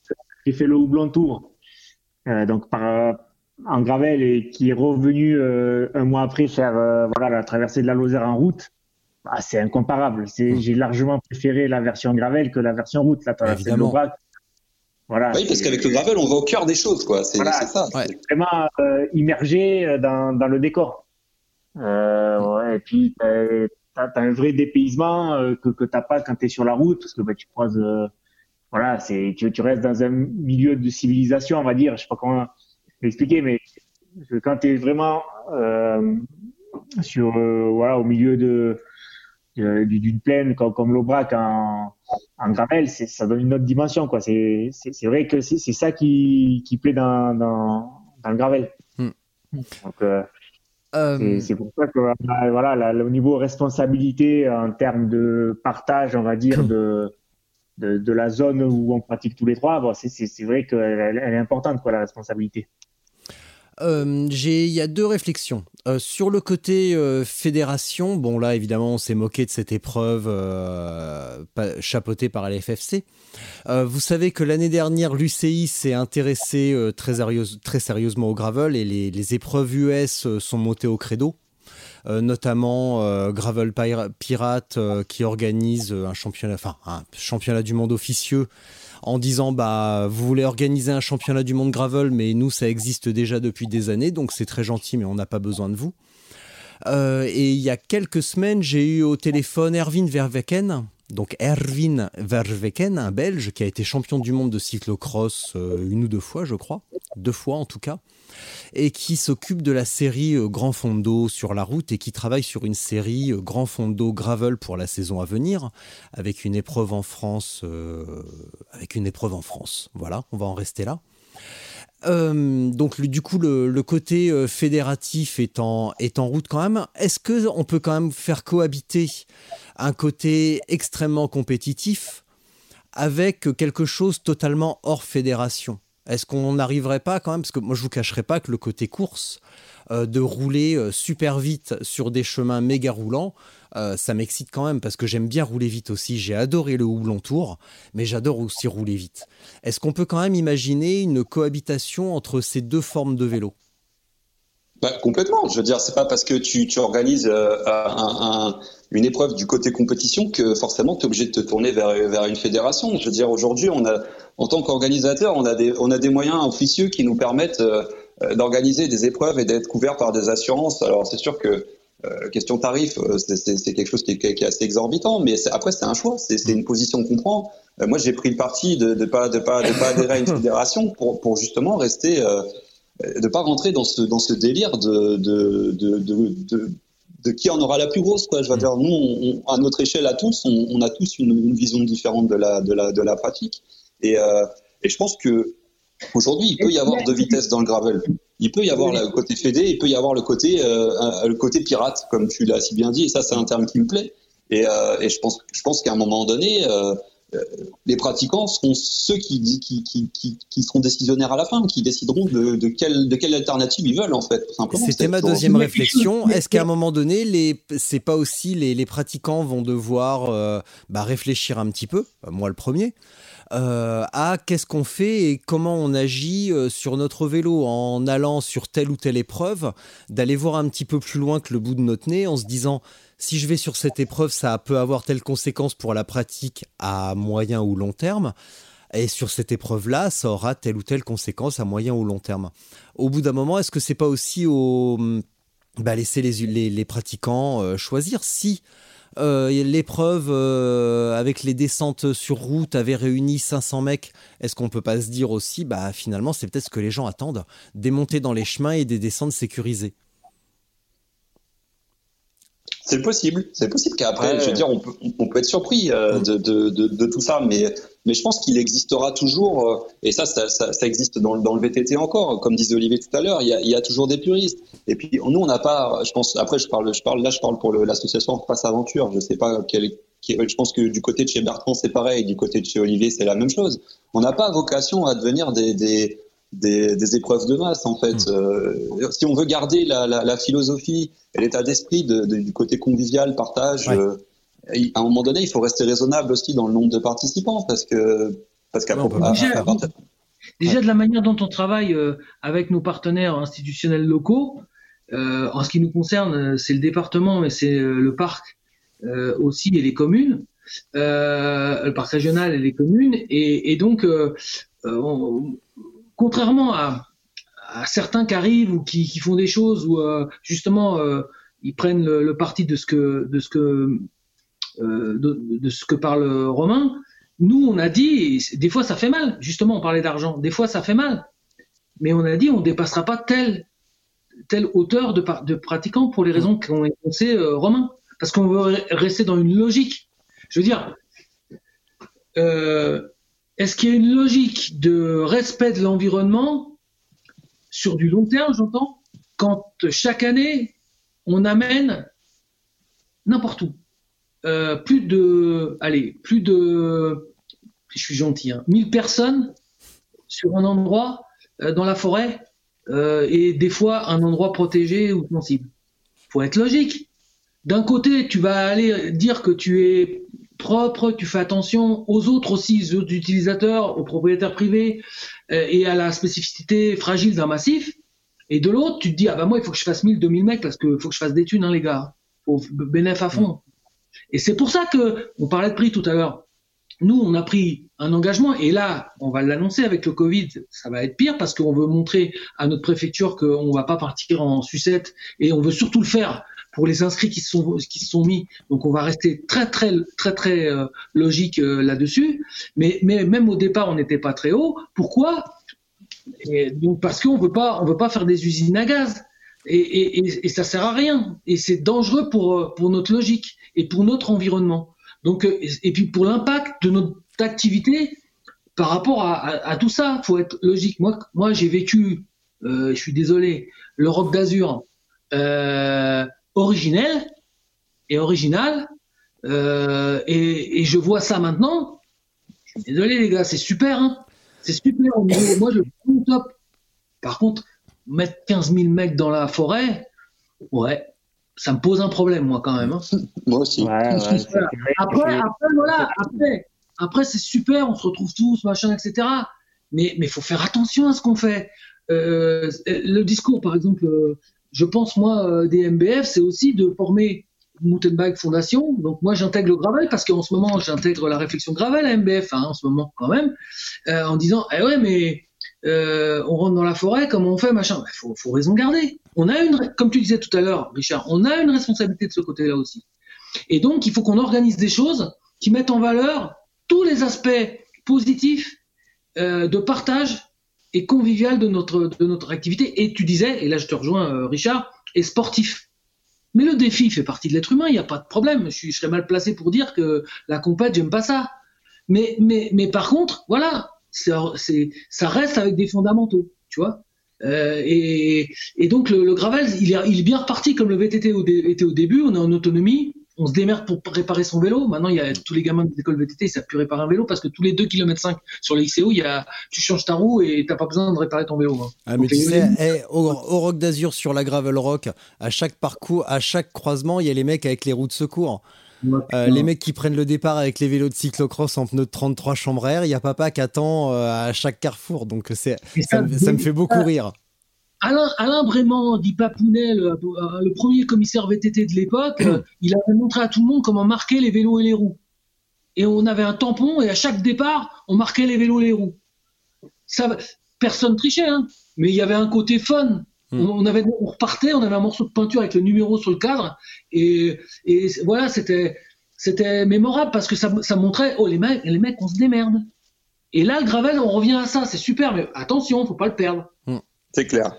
qui fait le houblon tour. Euh, donc, par, en gravel et qui est revenu euh, un mois après faire euh, voilà la traversée de la Lozère en route, bah, c'est incomparable. C'est, mmh. J'ai largement préféré la version gravel que la version route, la traversée de l'Aubrac. Voilà, oui, parce qu'avec le gravel, on va au cœur des choses, quoi. C'est, voilà, c'est ça. C'est vraiment euh, immergé dans, dans le décor. Euh, ouais, et puis, t'as, t'as un vrai dépaysement euh, que, que t'as pas quand t'es sur la route, parce que bah, tu croises, euh, voilà, c'est, tu, tu restes dans un milieu de civilisation, on va dire, je sais pas comment expliquer, mais quand tu es vraiment euh, sur, euh, voilà, au milieu de d'une plaine comme, comme l'Aubrac en, en gravel, ça donne une autre dimension. quoi. C'est vrai que c'est ça qui, qui plaît dans, dans, dans le gravel. Hmm. Donc, euh, euh, c'est pour ça que voilà, au niveau responsabilité en termes de partage, on va dire, de, de, de la zone où on pratique tous les trois, bon, c'est vrai qu'elle elle est importante, quoi, la responsabilité. Euh, il y a deux réflexions. Euh, sur le côté euh, fédération, bon là évidemment on s'est moqué de cette épreuve chapeautée par l'FFC. vous savez que l'année dernière l'UCI s'est intéressé très, sérieusement au gravel et les, les épreuves US sont montées au credo. notamment Gravel Pirate qui organise un championnat, enfin un championnat du monde officieux en disant bah vous voulez organiser un championnat du monde gravel, mais nous ça existe déjà depuis des années, donc c'est très gentil, mais on n'a pas besoin de vous. Euh, et il y a quelques semaines, j'ai eu au téléphone Erwin Verweken, donc Erwin Verweken, un Belge qui a été champion du monde de cyclocross euh, une ou deux fois, je crois, deux fois en tout cas, et qui s'occupe de la série euh, Grand Fondo sur la route et qui travaille sur une série euh, Grand Fondo Gravel pour la saison à venir, avec une épreuve en France, avec une épreuve en France. Voilà, on va en rester là. Donc du coup le, côté fédératif est en, route quand même. Est-ce que on peut quand même faire cohabiter un côté extrêmement compétitif avec quelque chose totalement hors fédération? Est-ce qu'on n'arriverait pas quand même, parce que moi je vous cacherai pas que le côté course, euh, de rouler euh, super vite sur des chemins méga roulants, euh, ça m'excite quand même parce que j'aime bien rouler vite aussi. J'ai adoré le houblon tour, mais j'adore aussi rouler vite. Est-ce qu'on peut quand même imaginer une cohabitation entre ces deux formes de vélo? Bah, complètement. Je veux dire, c'est pas parce que tu, organises un, une épreuve du côté compétition que forcément tu es obligé de te tourner vers, vers une fédération. Je veux dire, aujourd'hui, en tant qu'organisateur, on a des, on a des moyens officieux qui nous permettent euh, d'organiser des épreuves et d'être couverts par des assurances. Alors, c'est sûr que euh, question tarif, euh, c'est quelque chose qui est, qui est, assez exorbitant, mais après c'est un choix, c'est une position qu'on prend. moi, j'ai pris le parti de ne pas de pas de pas adhérer à une fédération pour pour justement rester de pas rentrer dans ce dans ce délire de de, de, de, de qui en aura la plus grosse. Quoi. Je veux mm. dire, nous, à notre échelle à tous, on, a tous une, vision différente de la, de la, de la pratique. Et, euh, et je pense que aujourd'hui, il peut y avoir deux vitesses dans le gravel. Il peut y avoir le côté fédé, il peut y avoir le côté, euh, le côté pirate, comme tu l'as si bien dit. Et ça, c'est un terme qui me plaît. Et, euh, et je pense, je pense qu'à un moment donné, euh, les pratiquants seront ceux qui, qui, qui, qui, seront décisionnaires à la fin, qui décideront de, de, quelle, de quelle alternative ils veulent en fait. C'était ma deuxième réflexion. Est-ce qu'à un moment donné, les, c'est pas aussi les, les pratiquants vont devoir euh, bah, réfléchir un petit peu, moi le premier, à qu'est-ce qu'on fait et comment on agit sur notre vélo en allant sur telle ou telle épreuve, d'aller voir un petit peu plus loin que le bout de notre nez en se disant si je vais sur cette épreuve, ça peut avoir telle conséquence pour la pratique à moyen ou long terme. Et sur cette épreuve-là, ça aura telle ou telle conséquence à moyen ou long terme. Au bout d'un moment, est-ce que c'est pas aussi au bah, laisser les, pratiquants euh, choisir si euh, l'épreuve euh, avec les descentes sur route avait réuni 500 mecs, est-ce qu'on peut pas se dire aussi, bah finalement c'est peut-être ce que les gens attendent, des montées dans les chemins et des descentes sécurisées? C'est possible, c'est possible qu'après, je veux dire, on peut, on peut être surpris euh, de, de, de, de, tout ça, mais, mais je pense qu'il existera toujours, euh, et ça, ça, ça, ça, existe dans, dans le VTT encore, comme disait Olivier tout à l'heure, il y a, il y a toujours des puristes. Et puis nous, on n'a pas, je pense, après, je parle, je parle, là, je parle pour l'association Passe Aventure. Je sais pas quel, je pense que du côté de chez Bertrand, c'est pareil, du côté de chez Olivier, c'est la même chose. On n'a pas vocation à devenir des, des des, des, épreuves de masse en fait. Hmm. Euh, si on veut garder la, la, la philosophie et l'état d'esprit de, du côté convivial, partage, euh, à un moment donné, il faut rester raisonnable aussi dans le nombre de participants parce que parce qu'à déjà, déjà de la manière dont on travaille euh, avec nos partenaires institutionnels locaux, en ce qui nous concerne, c'est le département et c'est le parc aussi et les communes. le parc régional et les communes et, et donc on, contrairement à, certains qui arrivent ou qui, font des choses où euh, justement euh, ils prennent le, parti de ce que de ce que euh, de, ce que parle Romain, nous on a dit des fois ça fait mal. Justement on parlait d'argent, des fois ça fait mal, mais on a dit on dépassera pas telle telle hauteur de, de pratiquants pour les raisons qu'ont énoncé Romain, parce qu'on veut rester dans une logique. Je veux dire. Euh, est-ce qu'il y a une logique de respect de l'environnement sur du long terme, j'entends, quand chaque année, on amène n'importe où euh, plus de, allez, plus de, je suis gentil, hein, 1000 personnes sur un endroit euh, dans la forêt euh, et des fois un endroit protégé ou sensible. Faut être logique. D'un côté, tu vas aller dire que tu es propre, tu fais attention aux autres aussi, aux utilisateurs, aux propriétaires privés euh, et à la spécificité fragile d'un massif. Et de l'autre, tu te dis, ah bah moi, il faut que je fasse 1000, 2000 mecs parce qu'il faut que je fasse des thunes, hein, les gars. Faut bénéf à fond. Et c'est pour ça que, on parlait de prix tout à l'heure. Nous, on a pris un engagement et là, on va l'annoncer avec le Covid, ça va être pire parce qu'on veut montrer à notre préfecture qu'on va pas partir en sucette et on veut surtout le faire pour les inscrits qui sont qui sont mis. Donc on va rester très très très très euh, logique euh, là-dessus. Mais mais même au départ, on n'était pas très haut. Pourquoi? Donc parce qu'on veut pas on veut pas faire des usines à gaz. Et, et, et, ça sert à rien. Et c'est dangereux pour, pour notre logique et pour notre environnement. Donc, euh, et puis pour l'impact de notre activité par rapport à, à, tout ça, faut être logique. Moi, moi j'ai vécu, euh, je suis désolé, le rock d'Azur euh, originel et original, euh, et, et, je vois ça maintenant. Je suis désolé les gars, c'est super, hein c'est super. Moi, je suis top. Par contre, mettre 15 000 mecs dans la forêt, ouais, ça me pose un problème, moi, quand même. Hein. moi aussi. après, après, voilà, après, après c'est super, on se retrouve tous, machin, etc. Mais il faut faire attention à ce qu'on fait. Euh, le discours, par exemple, euh, je pense, moi, euh, des MBF, c'est aussi de former Bike Fondation. Donc moi j'intègre le Gravel parce qu'en ce moment j'intègre la réflexion Gravel à MBF hein, en ce moment quand même, en disant eh ouais mais euh, on rentre dans la forêt, comment on fait, machin. Il faut, faut, raison garder. Une, comme tu disais tout à l'heure, Richard, on a une responsabilité de ce côté-là aussi. Et donc, il faut qu'on organise des choses qui mettent en valeur tous les aspects positifs euh, de partage et convivial de notre, de notre activité. Et tu disais, et là je te rejoins, euh, Richard, et sportif. Mais le défi fait partie de l'être humain, il n'y a pas de problème. Je, serais mal placé pour dire que la compète, j'aime pas ça. Mais, mais, mais par contre, voilà, c'est, ça reste avec des fondamentaux, tu vois. Euh, et, et, donc le, gravel, il est, bien reparti comme le VTT était au début. On est en autonomie, on se démerde pour réparer son vélo. Maintenant, il y a tous les gamins des écoles VTT, ils savent plus réparer un vélo parce que tous les 2 km 5 sur les XCO, il y a, tu changes ta roue et t'as pas besoin de réparer ton vélo. Hein. Ah, mais tu sais, eh, au, au, Rock d'Azur sur la gravel rock, à chaque parcours, à chaque croisement, il y a les mecs avec les roues de secours. Euh, les mecs qui prennent le départ avec les vélos de cyclocross en pneus de 33 chambres air, il n'y a papa qui attend euh, à chaque carrefour. Donc c'est, ça, me fait beaucoup rire. Alain, Alain Brément, dit Papounet, le, premier commissaire VTT de l'époque, il avait montré à tout le monde comment marquer les vélos et les roues. Et on avait un tampon et à chaque départ, on marquait les vélos et les roues. Ça, personne trichait, hein, mais il y avait un côté fun. Hmm. On, avait, on repartait, on avait un morceau de peinture avec le numéro sur le cadre, et, et voilà, c'était, c'était mémorable parce que ça, ça, montrait, oh les mecs, les mecs, on se démerde. Et là, le gravel, on revient à ça, c'est super, mais attention, faut pas le perdre. Hmm. C'est clair.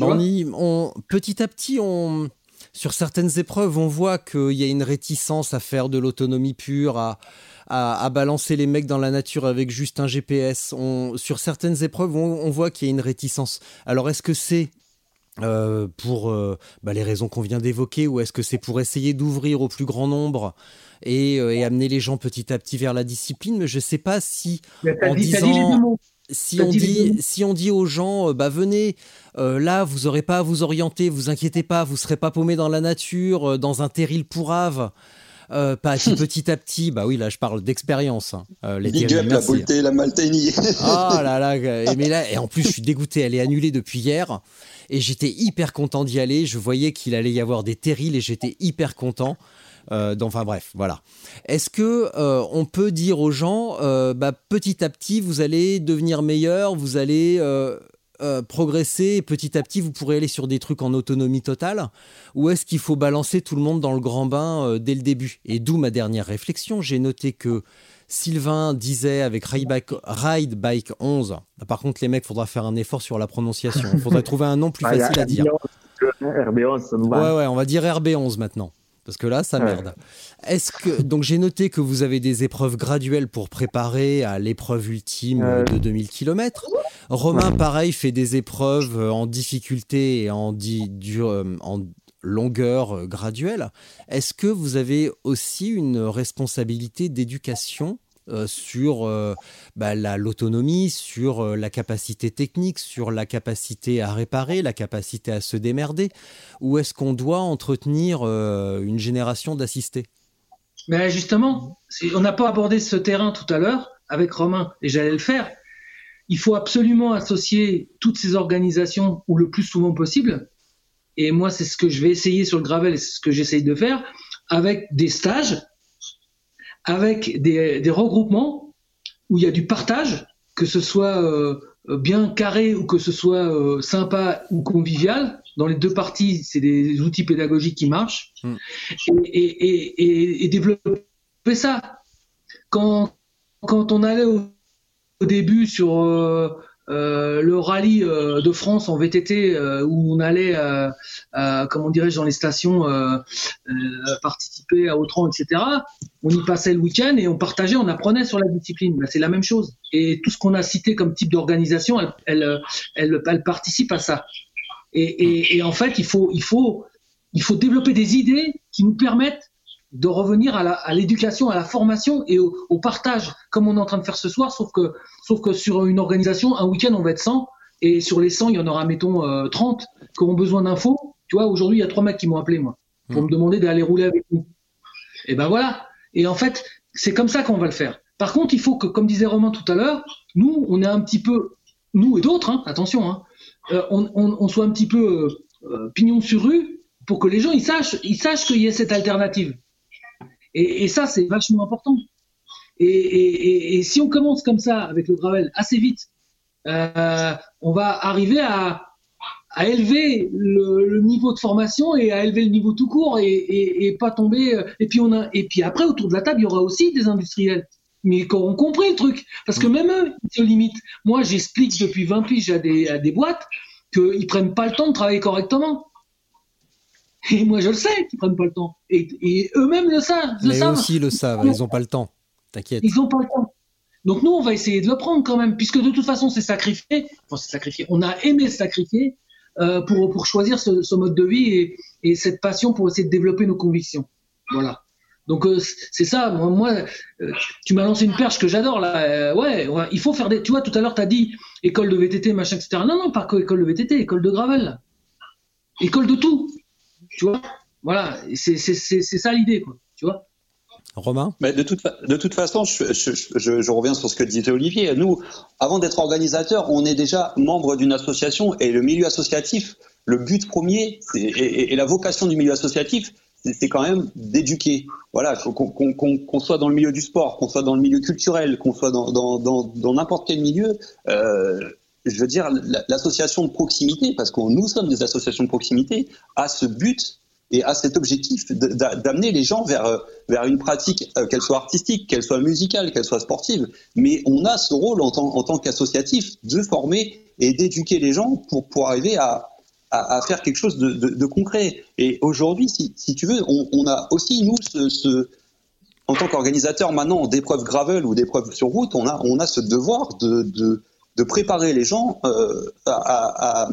On, on, petit à petit, on, sur certaines épreuves, on voit qu'il y a une réticence à faire de l'autonomie pure, à, à, balancer les mecs dans la nature avec juste un GPS. On, sur certaines épreuves, on voit qu'il y a une réticence. Alors, est-ce que c'est euh, pour euh, bah, les raisons qu'on vient d'évoquer ou est-ce que c'est pour essayer d'ouvrir au plus grand nombre et, euh, et, amener les gens petit à petit vers la discipline? Mais je ne sais pas si en disant... Si on, dit, si on dit aux gens, bah venez, là, vous n'aurez pas à vous orienter, vous inquiétez pas, vous serez pas paumé dans la nature, dans un terril pourrave. Euh, pas petit à petit, bah oui, là je parle d'expérience. Hein. les Big up, la Volté, la Malteni. oh là là, et, mais là, et en plus je suis dégoûté, elle est annulée depuis hier. Et j'étais hyper content d'y aller. Je voyais qu'il allait y avoir des terrils et j'étais hyper content. Euh, enfin bref, voilà. Est-ce que euh, on peut dire aux gens, euh, bah, petit à petit, vous allez devenir meilleur, vous allez progresser, et petit à petit, vous pourrez aller sur des trucs en autonomie totale? Ou est-ce qu'il faut balancer tout le monde dans le grand bain dès le début? Et d'où ma dernière réflexion. J'ai noté que Sylvain disait avec Ride Bike, 11. Par contre, les mecs, faudra faire un effort sur la prononciation. Il faudrait trouver un nom plus facile à dire. RB11, ouais, ouais, on va dire RB11 maintenant. Parce que là, ça merde. Est-ce que donc j'ai noté que vous avez des épreuves graduelles pour préparer à l'épreuve ultime de 2000 km. Romain, pareil, fait des épreuves en difficulté et en, euh, en longueur euh, graduelle. Est-ce que vous avez aussi une responsabilité d'éducation sur bah, l'autonomie, sur la capacité technique, sur la capacité à réparer, la capacité à se démerder. Ou est-ce qu'on doit entretenir une génération d'assistés? Mais justement, on n'a pas abordé ce terrain tout à l'heure avec Romain, et j'allais le faire. Il faut absolument associer toutes ces organisations, ou le plus souvent possible, et moi c'est ce que je vais essayer sur le gravel, c'est ce que j'essaye de faire, avec des stages, avec des, des, regroupements où il y a du partage, que ce soit euh, bien carré ou que ce soit euh, sympa ou convivial. Dans les deux parties, c'est des outils pédagogiques qui marchent. Mm. Et, et, et, et, développer ça. Quand, quand on allait au, au début sur euh, euh, le rallye euh, de France en VTT euh, où on allait, comment dirais-je, dans les stations participer à Autran, etc. On y passait le week-end et on partageait, on apprenait sur la discipline. Ben, c'est la même chose. Et tout ce qu'on a cité comme type d'organisation, elle, elle, elle, participe à ça. Et, et, et, en fait, il faut, il faut, il faut développer des idées qui nous permettent de revenir à l'éducation, à, la formation et au, partage, comme on est en train de faire ce soir, sauf que, sauf que sur une organisation, un week-end, on va être 100, et sur les 100, il y en aura, mettons, euh, 30 qui auront besoin d'infos. Tu vois, aujourd'hui, il y a trois mecs qui m'ont appelé, moi, pour mmh. me demander d'aller rouler avec nous. Et ben voilà. Et en fait, c'est comme ça qu'on va le faire. Par contre, il faut que, comme disait Romain tout à l'heure, nous, on est un petit peu, nous et d'autres, hein, attention, hein, euh, on, on, on, soit un petit peu euh, euh, pignon sur rue pour que les gens ils sachent, ils sachent qu'il y a cette alternative. Et, ça, c'est vachement important. Et, si on commence comme ça avec le gravel assez vite, euh, on va arriver à, élever le, niveau de formation et à élever le niveau tout court et, pas tomber. Euh, et puis on a, et puis après autour de la table, il y aura aussi des industriels, mais qui auront compris le truc, parce que même eux, ils se limitent. Moi, j'explique depuis 20 piges à des, à des boîtes qu'ils prennent pas le temps de travailler correctement. Et moi, je le sais qu'ils prennent pas le temps. Et, eux-mêmes le savent. Mais eux aussi le savent, ils n'ont pas le temps. T'inquiète. Ils n'ont pas le temps. Donc nous, on va essayer de le prendre quand même, puisque de toute façon, c'est sacrifié. Enfin, c'est sacrifié. On a aimé sacrifier euh, pour, pour choisir ce, ce, mode de vie et, et, cette passion pour essayer de développer nos convictions. Voilà. Donc euh, c'est ça. Moi, moi euh, tu m'as lancé une perche que j'adore là. Euh, ouais, ouais, il faut faire des. Tu vois, tout à l'heure, tu as dit école de VTT, machin, etc. Non, non, pas école de VTT, école de gravel. École de tout. Tu vois Voilà, c'est ça l'idée, quoi. Tu vois Romain? Mais de, toute de toute façon, je, je, je, reviens sur ce que disait Olivier. Nous, avant d'être organisateur, on est déjà membre d'une association et le milieu associatif, le but premier et, et, la vocation du milieu associatif, c'est quand même d'éduquer. Voilà, qu'on soit dans le milieu du sport, qu'on soit dans le milieu culturel, qu'on soit dans n'importe dans, dans, quel milieu. Euh, je veux dire, l'association de proximité, parce que nous sommes des associations de proximité, a ce but et a cet objectif d'amener les gens vers, euh, vers une pratique, euh, qu'elle soit artistique, qu'elle soit musicale, qu'elle soit sportive. Mais on a ce rôle en tant, qu'associatif de former et d'éduquer les gens pour, pour arriver à, à, faire quelque chose de, concret. Et aujourd'hui, si, si, tu veux, on, a aussi, nous, en tant qu'organisateur maintenant d'épreuves gravel ou d'épreuves sur route, on a, on a ce devoir de, de de préparer les gens euh, à, à,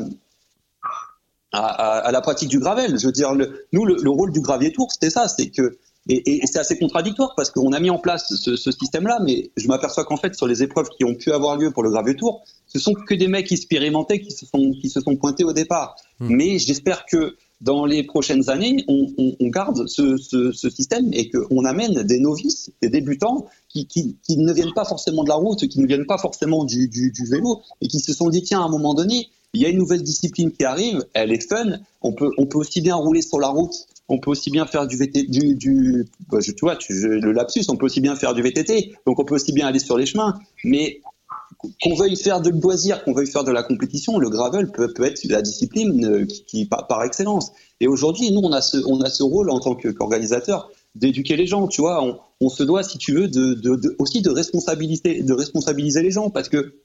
à, à, la pratique du gravel. Je veux dire, le, nous, le, rôle du gravier tour, c'était ça, c'est que et, et c'est assez contradictoire parce qu'on a mis en place ce, ce système-là, mais je m'aperçois qu'en fait, sur les épreuves qui ont pu avoir lieu pour le gravier tour, ce sont que des mecs expérimentés qui se sont qui se sont pointés au départ. Hmm. Mais j'espère que dans les prochaines années, on, on, on garde ce, ce, ce, système et qu'on amène des novices, des débutants qui, ne viennent pas forcément de la route, qui ne viennent pas forcément du, vélo et qui se sont dit tiens à un moment donné, il y a une nouvelle discipline qui arrive, elle est fun, on peut, on peut aussi bien rouler sur la route, on peut aussi bien faire du VTT, du, bah, tu vois, tu, le lapsus, on peut aussi bien faire du VTT, donc on peut aussi bien aller sur les chemins, mais qu'on veuille faire de loisir, qu'on veuille faire de la compétition, le gravel peut, peut être la discipline euh, qui par, par, excellence. Et aujourd'hui, nous, on a ce, on a ce rôle en tant qu'organisateur d'éduquer les gens, tu vois. On, se doit, si tu veux, de, aussi de responsabiliser, de responsabiliser les gens, parce que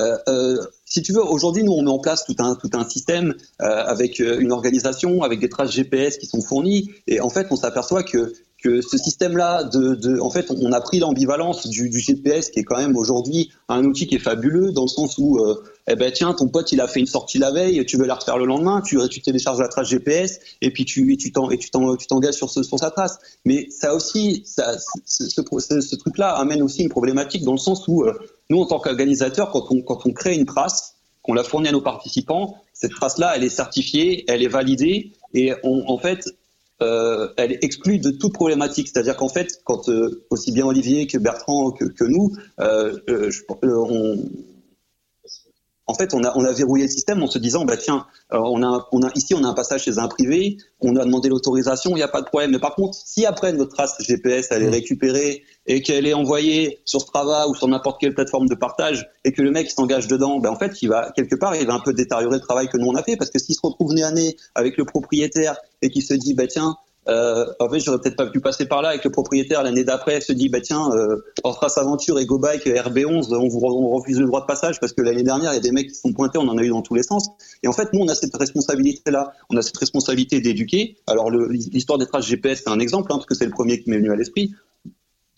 euh, euh, si tu veux, aujourd'hui, nous, on met en place tout un, système euh, avec une organisation, avec des traces GPS qui sont fournies, et en fait, on s'aperçoit que que ce système-là, en fait, on a pris l'ambivalence du, GPS qui est quand même aujourd'hui un outil qui est fabuleux dans le sens où, euh, eh ben tiens, ton pote il a fait une sortie la veille, tu veux la refaire le lendemain, tu, télécharges la trace GPS et puis tu t'engages sur, sur sa trace. Mais ça aussi, ce, truc-là amène aussi une problématique dans le sens où euh, nous, en tant qu'organisateurs, quand on, crée une trace, qu'on la fournit à nos participants, cette trace-là, elle est certifiée, elle est validée et en fait, euh, elle est exclue de toute problématique. C'est-à-dire qu'en fait, quand euh, aussi bien Olivier que Bertrand que, que nous, euh, je, on, en fait, on a, on a verrouillé le système en se disant, bah tiens, euh, on a, on a ici, on a un passage chez un privé, on a demandé l'autorisation, il n'y a pas de problème. Mais par contre, si après notre trace GPS elle est mmh. récupérée et qu'elle est envoyée sur Strava ou sur n'importe quelle plateforme de partage et que le mec s'engage dedans, ben en fait, il va quelque part, il va un peu détériorer le travail que nous on a fait parce que s'il se retrouve nez à nez avec le propriétaire et qu'il se dit, bah tiens, euh, en fait, j'aurais peut-être pas pu passer par là avec le propriétaire l'année d'après se dit bah tiens, euh, Trace Aventure et Go Bike RB11, on vous refuse le droit de passage parce que l'année dernière il y a des mecs qui sont pointés, on en a eu dans tous les sens. Et en fait, nous on a cette responsabilité là, on a cette responsabilité d'éduquer. Alors l'histoire des traces GPS c'est un exemple hein, parce que c'est le premier qui m'est venu à l'esprit.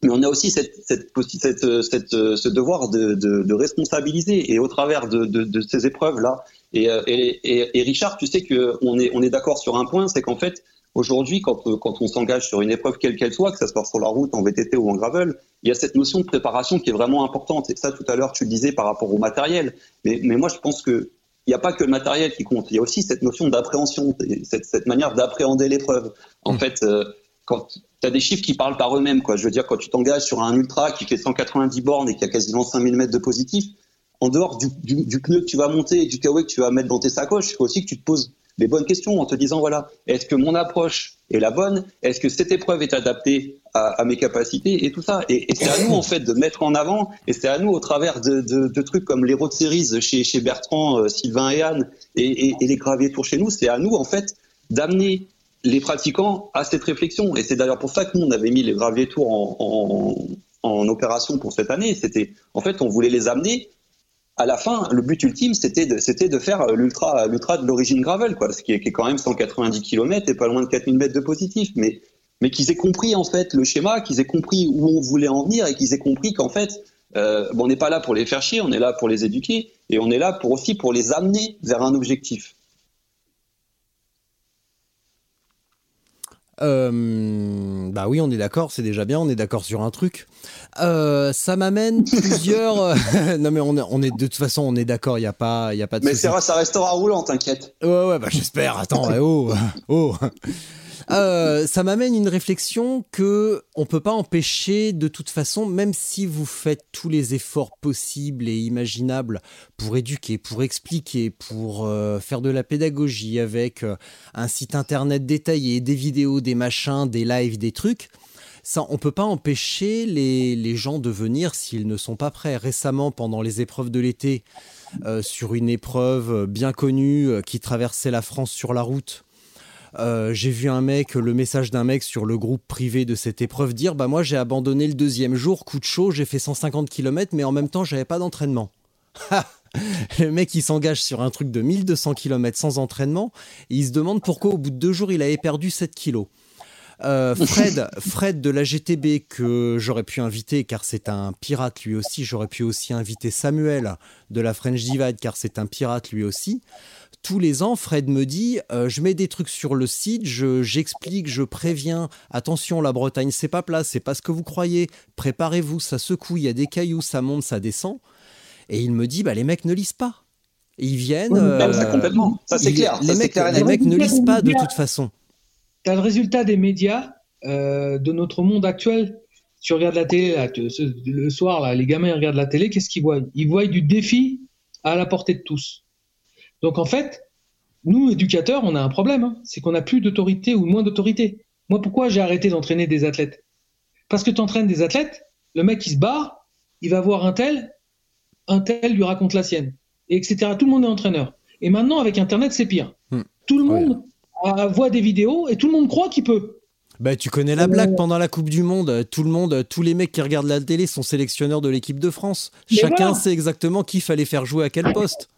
Mais on a aussi cette, cette, cette, cette ce devoir de, de, de, responsabiliser et au travers de, de ces épreuves là. Et, euh, et, et, et Richard, tu sais que on est on est d'accord sur un point, c'est qu'en fait Aujourd'hui, quand, euh, quand on s'engage sur une épreuve quelle qu'elle soit, que ce soit sur la route, en VTT ou en gravel, il y a cette notion de préparation qui est vraiment importante. Et ça, tout à l'heure, tu le disais par rapport au matériel. Mais, mais moi, je pense que il n'y a pas que le matériel qui compte. Il y a aussi cette notion d'appréhension, cette, cette manière d'appréhender l'épreuve. En mmh. fait, euh, quand tu as des chiffres qui parlent par eux-mêmes, quoi. Je veux dire, quand tu t'engages sur un ultra qui fait 190 bornes et qui a quasiment 5000 mètres de positif, en dehors du, pneu que tu vas monter et du kawaii que tu vas mettre dans tes sacoches, il faut aussi que tu te poses les bonnes questions en te disant voilà, est-ce que mon approche est la bonne? Est-ce que cette épreuve est adaptée à, mes capacités? Et tout ça. Et, c'est à nous en fait de mettre en avant. Et c'est à nous au travers de, trucs comme les road series chez, Bertrand, euh, Sylvain et Anne et, les graviers tours chez nous, c'est à nous en fait d'amener les pratiquants à cette réflexion. Et c'est d'ailleurs pour ça que nous on avait mis les graviers tours en, opération pour cette année. C'était en fait on voulait les amener à la fin, le but ultime, c'était de, faire l'ultra, de l'origine gravel, quoi, ce qui est, quand même 190 km et pas loin de 4000 mètres de positif, mais, mais qu'ils aient compris en fait le schéma, qu'ils aient compris où on voulait en venir et qu'ils aient compris qu'en fait, euh, on n'est pas là pour les faire chier, on est là pour les éduquer et on est là pour aussi pour les amener vers un objectif. Euh, bah oui, on est d'accord, c'est déjà bien, on est d'accord sur un truc. Euh, ça m'amène plusieurs. Euh, non mais on est, on est de toute façon, on est d'accord, il y a pas, y a pas de. Mais c'est vrai, ça restera roulant, t'inquiète. Ouais ouais, bah j'espère. Attends, oh, oh. Euh, ça m'amène une réflexion que on peut pas empêcher de toute façon, même si vous faites tous les efforts possibles et imaginables pour éduquer, pour expliquer, pour euh, faire de la pédagogie avec euh, un site internet détaillé, des vidéos, des machins, des lives, des trucs. Ça, on peut pas empêcher les, les gens de venir s'ils ne sont pas prêts. Récemment, pendant les épreuves de l'été, sur une épreuve bien connue qui traversait la France sur la route, euh, j'ai vu un mec, le message d'un mec sur le groupe privé de cette épreuve dire Bah, moi, j'ai abandonné le deuxième jour, coup de chaud, j'ai fait 150 km, mais en même temps, j'avais pas d'entraînement. le mec, il s'engage sur un truc de 1200 km sans entraînement, et il se demande pourquoi au bout de deux jours, il avait perdu 7 kilos. Euh, Fred, Fred de la GTB que j'aurais pu inviter car c'est un pirate lui aussi. J'aurais pu aussi inviter Samuel de la French Divide car c'est un pirate lui aussi tous les ans, Fred me dit euh, je mets des trucs sur le site, j'explique, je, préviens. Attention, la Bretagne, c'est pas plat, c'est pas ce que vous croyez. Préparez-vous, ça secoue, il y a des cailloux, ça monte, ça descend. Et il me dit bah, les mecs ne lisent pas. ils viennent. ça complètement. Ça, c'est clair. Les, mecs, les mecs ne lisent pas de toute façon. Tu as le résultat des médias euh, de notre monde actuel. Tu regardes la télé, le soir, là, les gamins regardent la télé, qu'est-ce qu'ils voient? Ils voient du défi à la portée de tous. Donc en fait, nous, éducateurs, on a un problème, hein. c'est qu'on n'a plus d'autorité ou moins d'autorité. Moi, pourquoi j'ai arrêté d'entraîner des athlètes? Parce que tu entraînes des athlètes, le mec qui se barre, il va voir un tel, un tel lui raconte la sienne, et etc. Tout le monde est entraîneur. Et maintenant, avec Internet, c'est pire. Hmm. Tout le monde voit des vidéos et tout le monde croit qu'il peut. Bah, tu connais la blague pendant la Coupe du Monde. Tout le monde, tous les mecs qui regardent la télé sont sélectionneurs de l'équipe de France. Chacun sait exactement qui fallait faire jouer à quel poste.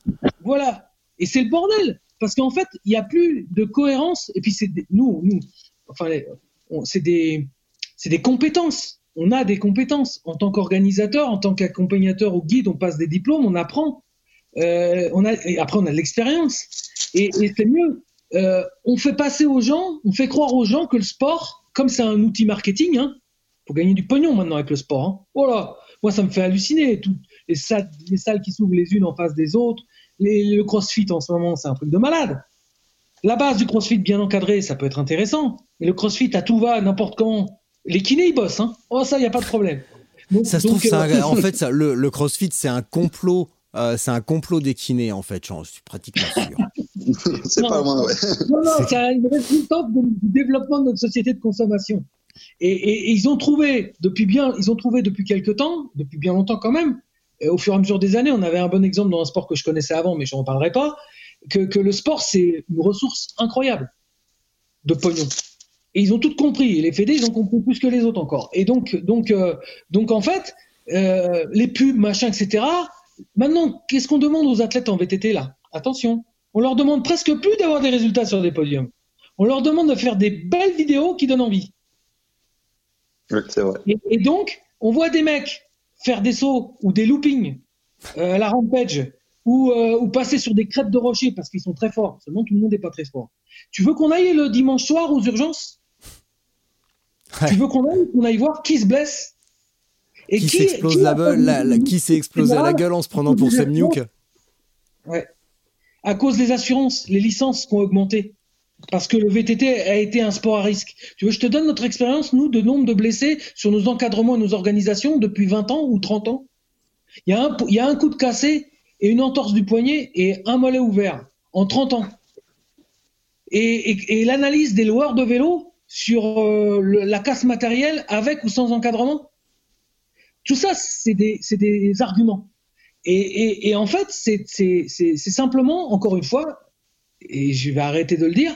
Voilà. Et c'est le bordel. Parce qu'en fait, il n'y a plus de cohérence. Et puis, c'est nous, nous, enfin, c'est des, des compétences. On a des compétences en tant qu'organisateur, en tant qu'accompagnateur ou guide, on passe des diplômes, on apprend. Euh, on a, et après, on a de l'expérience. Et, c'est mieux. Euh, on fait passer aux gens, on fait croire aux gens que le sport, comme c'est un outil marketing, hein, faut gagner du pognon maintenant avec le sport. Hein. Voilà, moi ça me fait halluciner. Tout, les, salles, les salles qui s'ouvrent les unes en face des autres, le crossfit en ce moment, c'est un truc de malade. La base du crossfit bien encadré, ça peut être intéressant. Mais le crossfit à tout va, n'importe quand. Les kinés, ils bossent. Hein. Oh, ça, il n'y a pas de problème. ça se trouve, euh, en fait, ça, le, crossfit, c'est un complot. Euh, c'est un complot des kinés, en fait, je suis pratiquement sûr. c'est pas loin, ouais. Non, non, c'est une résultante du développement de notre société de consommation. Et, ils ont trouvé depuis bien, ils ont trouvé depuis quelques temps, depuis bien longtemps quand même, et au fur et à mesure des années, on avait un bon exemple dans un sport que je connaissais avant, mais je n'en parlerai pas, que, le sport, c'est une ressource incroyable de pognon. Et ils ont tout compris. Et les fédés, ils ont compris plus que les autres encore. Et donc, donc, euh, donc en fait, euh, les pubs, machin, etc. Maintenant, qu'est-ce qu'on demande aux athlètes en VTT là? Attention, on leur demande presque plus d'avoir des résultats sur des podiums. On leur demande de faire des belles vidéos qui donnent envie. vrai. Et, donc, on voit des mecs faire des sauts ou des loopings euh, à la rampage euh, ou, passer sur des crêtes de rocher parce qu'ils sont très forts. Seulement, tout le monde n'est pas très fort. Tu veux qu'on aille le dimanche soir aux urgences? Tu veux qu'on aille, aille voir qui se blesse et qui, s'explose la, la, qui s'est explosé la gueule en se prenant pour Sam Newk Ouais. À cause des assurances, les licences qui ont augmenté. Parce que le VTT a été un sport à risque. Tu veux, je te donne notre expérience, nous, de nombre de blessés sur nos encadrements et nos organisations depuis 20 ans ou 30 ans. Il y a un, coup de cassé, et une entorse du poignet et un mollet ouvert en 30 ans. Et, l'analyse des loueurs de vélo sur euh, la casse matérielle avec ou sans encadrement. Tout ça, c'est des, arguments. Et, en fait, c'est simplement, encore une fois, et je vais arrêter de le dire,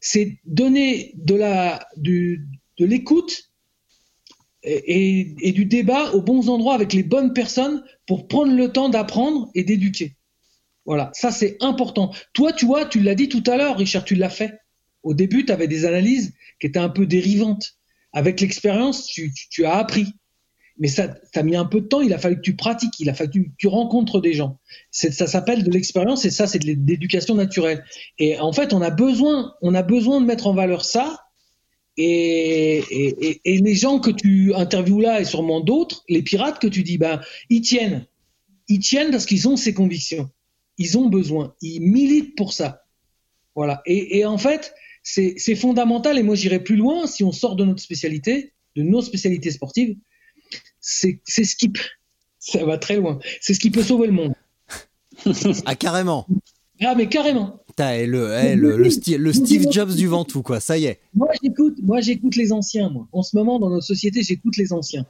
c'est donner de l'écoute et, du débat aux bons endroits avec les bonnes personnes pour prendre le temps d'apprendre et d'éduquer. Voilà, ça c'est important. Toi, tu vois, tu l'as dit tout à l'heure, Richard, tu l'as fait. Au début, tu avais des analyses qui étaient un peu dérivantes. Avec l'expérience, tu, as appris. Mais ça t'a mis un peu de temps, il a fallu que tu pratiques, il a fallu que tu rencontres des gens. Ça s'appelle de l'expérience et ça, c'est de l'éducation naturelle. Et en fait, on a besoin, on a besoin de mettre en valeur ça et, les gens que tu interviews là et sûrement d'autres, les pirates que tu dis, ben, ils tiennent. Ils tiennent parce qu'ils ont ces convictions. Ils ont besoin. Ils militent pour ça. Voilà. Et, en fait, c'est fondamental. Et moi, j'irai plus loin. Si on sort de notre spécialité, de nos spécialités sportives, c'est ce qui. Ça va très loin. C'est ce qui peut sauver le monde. ah, carrément. Ah, mais carrément. T'as le, le, le, Steve Jobs du Ventoux, quoi, ça y est. Moi, j'écoute, moi, j'écoute les anciens, moi. En ce moment, dans notre société, j'écoute les anciens.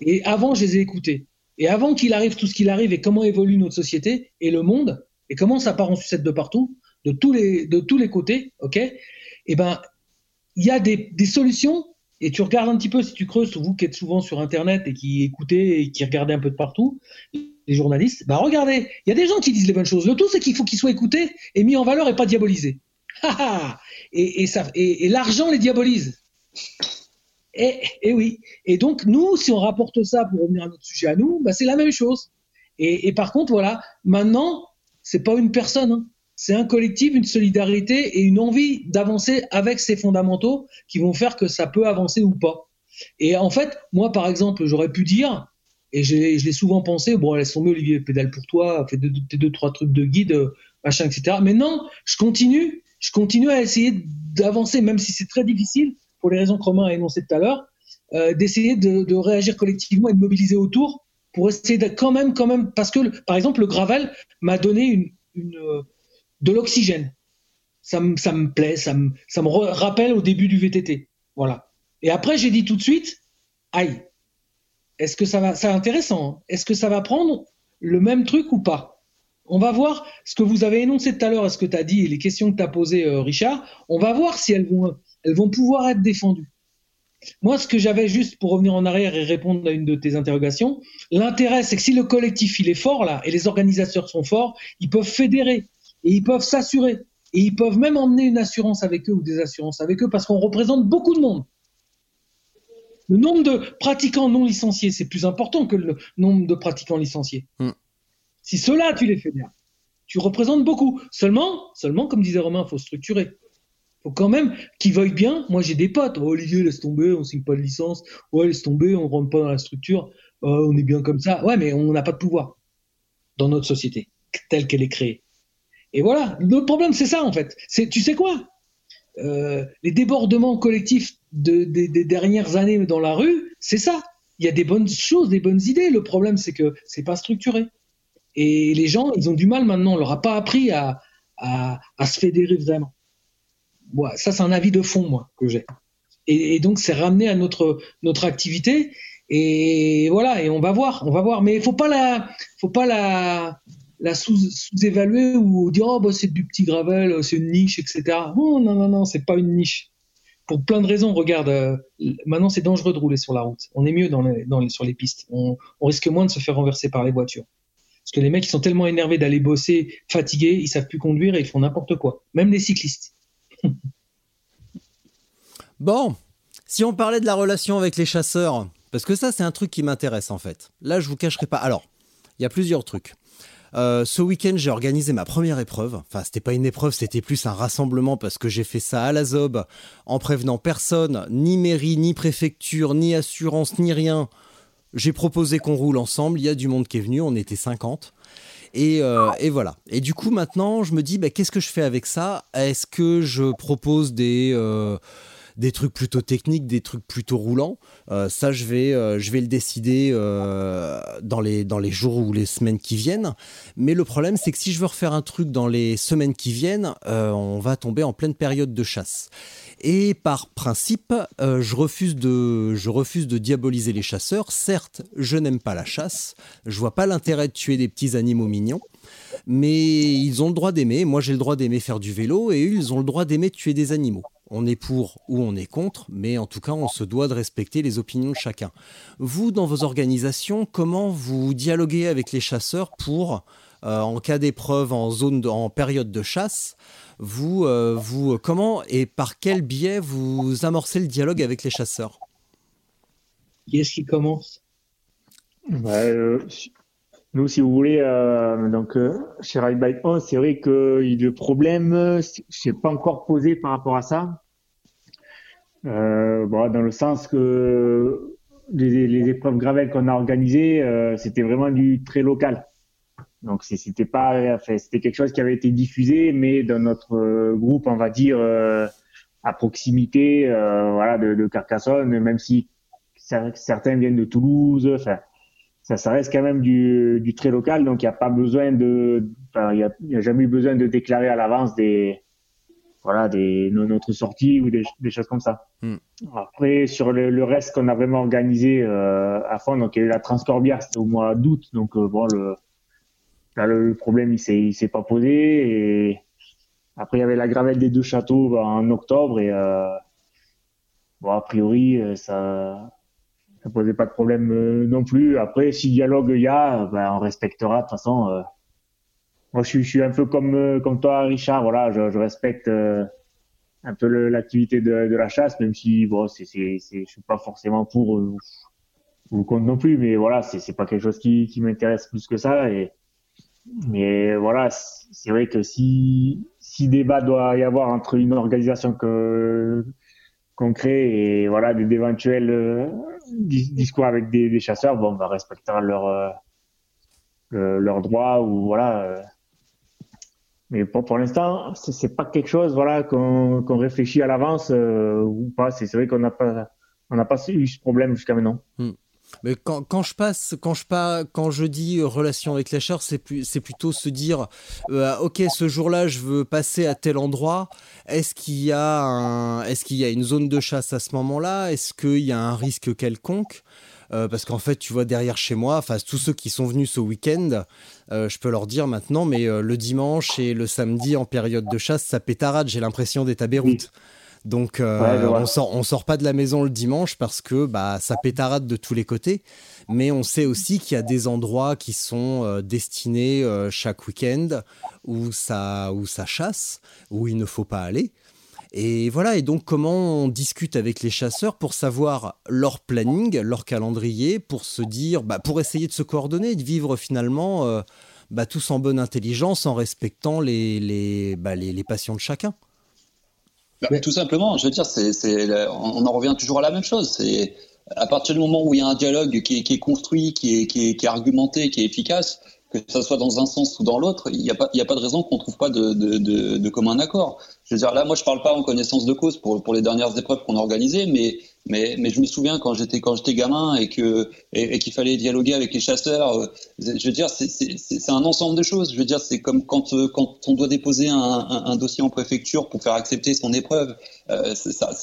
Et avant, je les ai écoutés. Et avant qu'il arrive tout ce qu'il arrive et comment évolue notre société et le monde, et comment ça part en sucette de partout, de tous les, de tous les côtés, ok Eh ben, il y a des, des solutions et tu regardes un petit peu, si tu creuses, vous qui êtes souvent sur Internet et qui écoutez et qui regardez un peu de partout, les journalistes, bah regardez, il y a des gens qui disent les bonnes choses. Le tout, c'est qu'il faut qu'ils soient écoutés et mis en valeur et pas diabolisés. et, et, l'argent les diabolise. Et, et, oui. Et donc, nous, si on rapporte ça pour revenir à notre sujet à nous, bah, c'est la même chose. Et, par contre, voilà, maintenant, c'est pas une personne, hein. C'est un collectif, une solidarité et une envie d'avancer avec ces fondamentaux qui vont faire que ça peut avancer ou pas. Et en fait, moi, par exemple, j'aurais pu dire, et je l'ai souvent pensé, bon, elles sont mieux, Olivier, pédale pour toi, fais deux, deux, trois trucs de guide, machin, etc. Mais non, je continue, je continue à essayer d'avancer, même si c'est très difficile, pour les raisons que Romain a énoncées tout à l'heure, euh, d'essayer de, de, réagir collectivement et de mobiliser autour pour essayer d'être quand même, quand même, parce que, par exemple, le gravel m'a donné une, une, euh, de l'oxygène. Ça, me plaît, ça me, ça me rappelle au début du VTT. Voilà. Et après, j'ai dit tout de suite, aïe, est-ce que ça va, c'est intéressant. Hein. Est-ce que ça va prendre le même truc ou pas? On va voir ce que vous avez énoncé tout à l'heure, ce que tu as dit et les questions que tu as posées, euh, Richard. On va voir si elles vont, elles vont pouvoir être défendues. Moi, ce que j'avais juste pour revenir en arrière et répondre à une de tes interrogations, l'intérêt, c'est que si le collectif il est fort là et les organisateurs sont forts, ils peuvent fédérer et ils peuvent s'assurer et ils peuvent même emmener une assurance avec eux ou des assurances avec eux parce qu'on représente beaucoup de monde. Le nombre de pratiquants non licenciés, c'est plus important que le nombre de pratiquants licenciés. Hmm. Si cela, tu les fais bien, tu représentes beaucoup. Seulement, seulement, comme disait Romain, il faut structurer. Il faut quand même qu'ils veuillent bien. Moi, j'ai des potes. Oh, Olivier, laisse tomber, on signe pas de licence. Ouais, laisse tomber, on rentre pas dans la structure. Oh, on est bien comme ça. Ouais, mais on n'a pas de pouvoir dans notre société telle qu'elle est créée. Et voilà, le problème, c'est ça en fait. Tu sais quoi? Euh, Les débordements collectifs de, des dernières années dans la rue, c'est ça. Il y a des bonnes choses, des bonnes idées. Le problème, c'est que c'est pas structuré. Et les gens, ils ont du mal maintenant. On leur a pas appris à, se fédérer vraiment. Ça, c'est un avis de fond, moi, que j'ai. Et, donc, c'est ramené à notre, notre activité. Et voilà, et on va voir, on va voir. Mais il faut pas la, faut pas la, la sous-évaluer ou dire oh bah, c'est du petit gravel, c'est une niche, etc. Non, non, non, c'est pas une niche. Pour plein de raisons, regarde, euh, maintenant c'est dangereux de rouler sur la route. On est mieux dans dans sur les pistes. On, risque moins de se faire renverser par les voitures. Parce que les mecs, ils sont tellement énervés d'aller bosser, fatigués, ils savent plus conduire et ils font n'importe quoi. Même les cyclistes. bon, si on parlait de la relation avec les chasseurs, parce que ça, c'est un truc qui m'intéresse en fait. Là, je vous cacherai pas. Alors, il y a plusieurs trucs. Euh, ce week-end, j'ai organisé ma première épreuve. Enfin, c'était pas une épreuve, c'était plus un rassemblement parce que j'ai fait ça à la ZOB en prévenant personne, ni mairie, ni préfecture, ni assurance, ni rien. J'ai proposé qu'on roule ensemble. Il y a du monde qui est venu, on était 50. Euh, et, voilà. Et du coup, maintenant, je me dis, bah, qu'est-ce que je fais avec ça? Est-ce que je propose des, euh, des trucs plutôt techniques, des trucs plutôt roulants. Euh, ça, je vais, euh, je vais le décider euh, dans, les, dans les jours ou les semaines qui viennent. Mais le problème, c'est que si je veux refaire un truc dans les semaines qui viennent, on va tomber en pleine période de chasse. Et par principe, je, refuse de, je refuse de diaboliser les chasseurs. Certes, je n'aime pas la chasse. Je vois pas l'intérêt de tuer des petits animaux mignons. Mais ils ont le droit d'aimer. Moi, j'ai le droit d'aimer faire du vélo et eux, ils ont le droit d'aimer tuer des animaux on est pour ou on est contre, mais en tout cas, on se doit de respecter les opinions de chacun. Vous, dans vos organisations, comment vous dialoguez avec les chasseurs pour, euh, en cas d'épreuve en zone, en période de chasse, vous, euh, vous, comment et par quel biais vous amorcez le dialogue avec les chasseurs? Qui est-ce qui commence? Bah, euh, Nous, si vous voulez, donc chez Ride Bike 1, c'est vrai que le problème, ne s'est pas encore posé par rapport à ça euh, bon, dans le sens que les, les épreuves gravel qu'on a organisées, euh, c'était vraiment du très local. Donc c'était pas, enfin, c'était quelque chose qui avait été diffusé, mais dans notre euh, groupe, on va dire euh, à proximité, euh, voilà, de, de, Carcassonne, même si certains viennent de Toulouse, enfin, ça, ça reste quand même du, du très local, donc il n'y a pas besoin de, il n'y a, a, jamais eu besoin de déclarer à l'avance des, voilà, des, notre sortie ou des, des choses comme ça. Hmm. Après, sur le, le reste qu'on a vraiment organisé euh, à fond, donc il y a eu la Transcorbière, c'était au mois d'août, donc euh, bon, le, là, le problème il s'est, il s'est pas posé. Et après, il y avait la gravelle des deux châteaux bah, en octobre et euh, bon, a priori, euh, ça ça posait pas de problème euh, non plus. Après, si dialogue il y a, bah, on respectera de toute façon moi, je je suis un peu comme, euh, comme toi, Richard. Voilà, je, je respecte euh, un peu l'activité de, de, la chasse, même si bon, c'est, c'est, je suis pas forcément pour euh, ou contre non plus, mais voilà, c'est, c'est pas quelque chose qui, qui m'intéresse plus que ça. Et mais voilà, c'est vrai que si si débat doit y avoir entre une organisation que qu'on crée et voilà d'éventuels euh, discours avec des, des, chasseurs, bon, on va respecter leur leur droit ou voilà mais pour, pour l'instant, c'est pas quelque chose voilà qu'on qu'on réfléchit à l'avance euh, ou pas. C'est vrai qu'on n'a pas on n'a pas eu ce problème jusqu'à maintenant. Hmm. Mais quand, quand, je passe, quand je pas, quand je dis euh, relation avec chasseurs, c'est plus, c'est plutôt se dire, euh, ok, ce jour-là, je veux passer à tel endroit. Est-ce qu'il y a est-ce qu'il y a une zone de chasse à ce moment-là? Est-ce qu'il y a un risque quelconque? Euh, parce qu'en fait, tu vois, derrière chez moi, enfin, tous ceux qui sont venus ce week-end, euh, je peux leur dire maintenant, mais euh, le dimanche et le samedi en période de chasse, ça pétarade, j'ai l'impression d'être à Beyrouth. Donc, on, sort, on sort pas de la maison le dimanche parce que bah, ça pétarade de tous les côtés. Mais on sait aussi qu'il y a des endroits qui sont destinés chaque week-end où ça, où ça chasse, où il ne faut pas aller. Et voilà, et donc comment on discute avec les chasseurs pour savoir leur planning, leur calendrier, pour se dire, bah, pour essayer de se coordonner, de vivre finalement euh, bah, tous en bonne intelligence, en respectant les, les, bah, les, passions de chacun. Bah, tout simplement, je veux dire, on en revient toujours à la même chose. C'est à partir du moment où il y a un dialogue qui est, construit, qui est, qui est, argumenté, qui est efficace, que ce soit dans un sens ou dans l'autre, il n'y a, pas, a pas de raison qu'on ne trouve pas de, de, de, de, commun accord. Je veux dire, là, moi, je parle pas en connaissance de cause pour, pour les dernières épreuves qu'on a organisées, mais, mais, mais je me souviens quand j'étais quand j'étais gamin et que et, qu'il fallait dialoguer avec les chasseurs. Euh, je veux dire, c'est un ensemble de choses. Je veux dire, c'est comme quand euh, quand on doit déposer un, dossier en préfecture pour faire accepter son épreuve. Euh,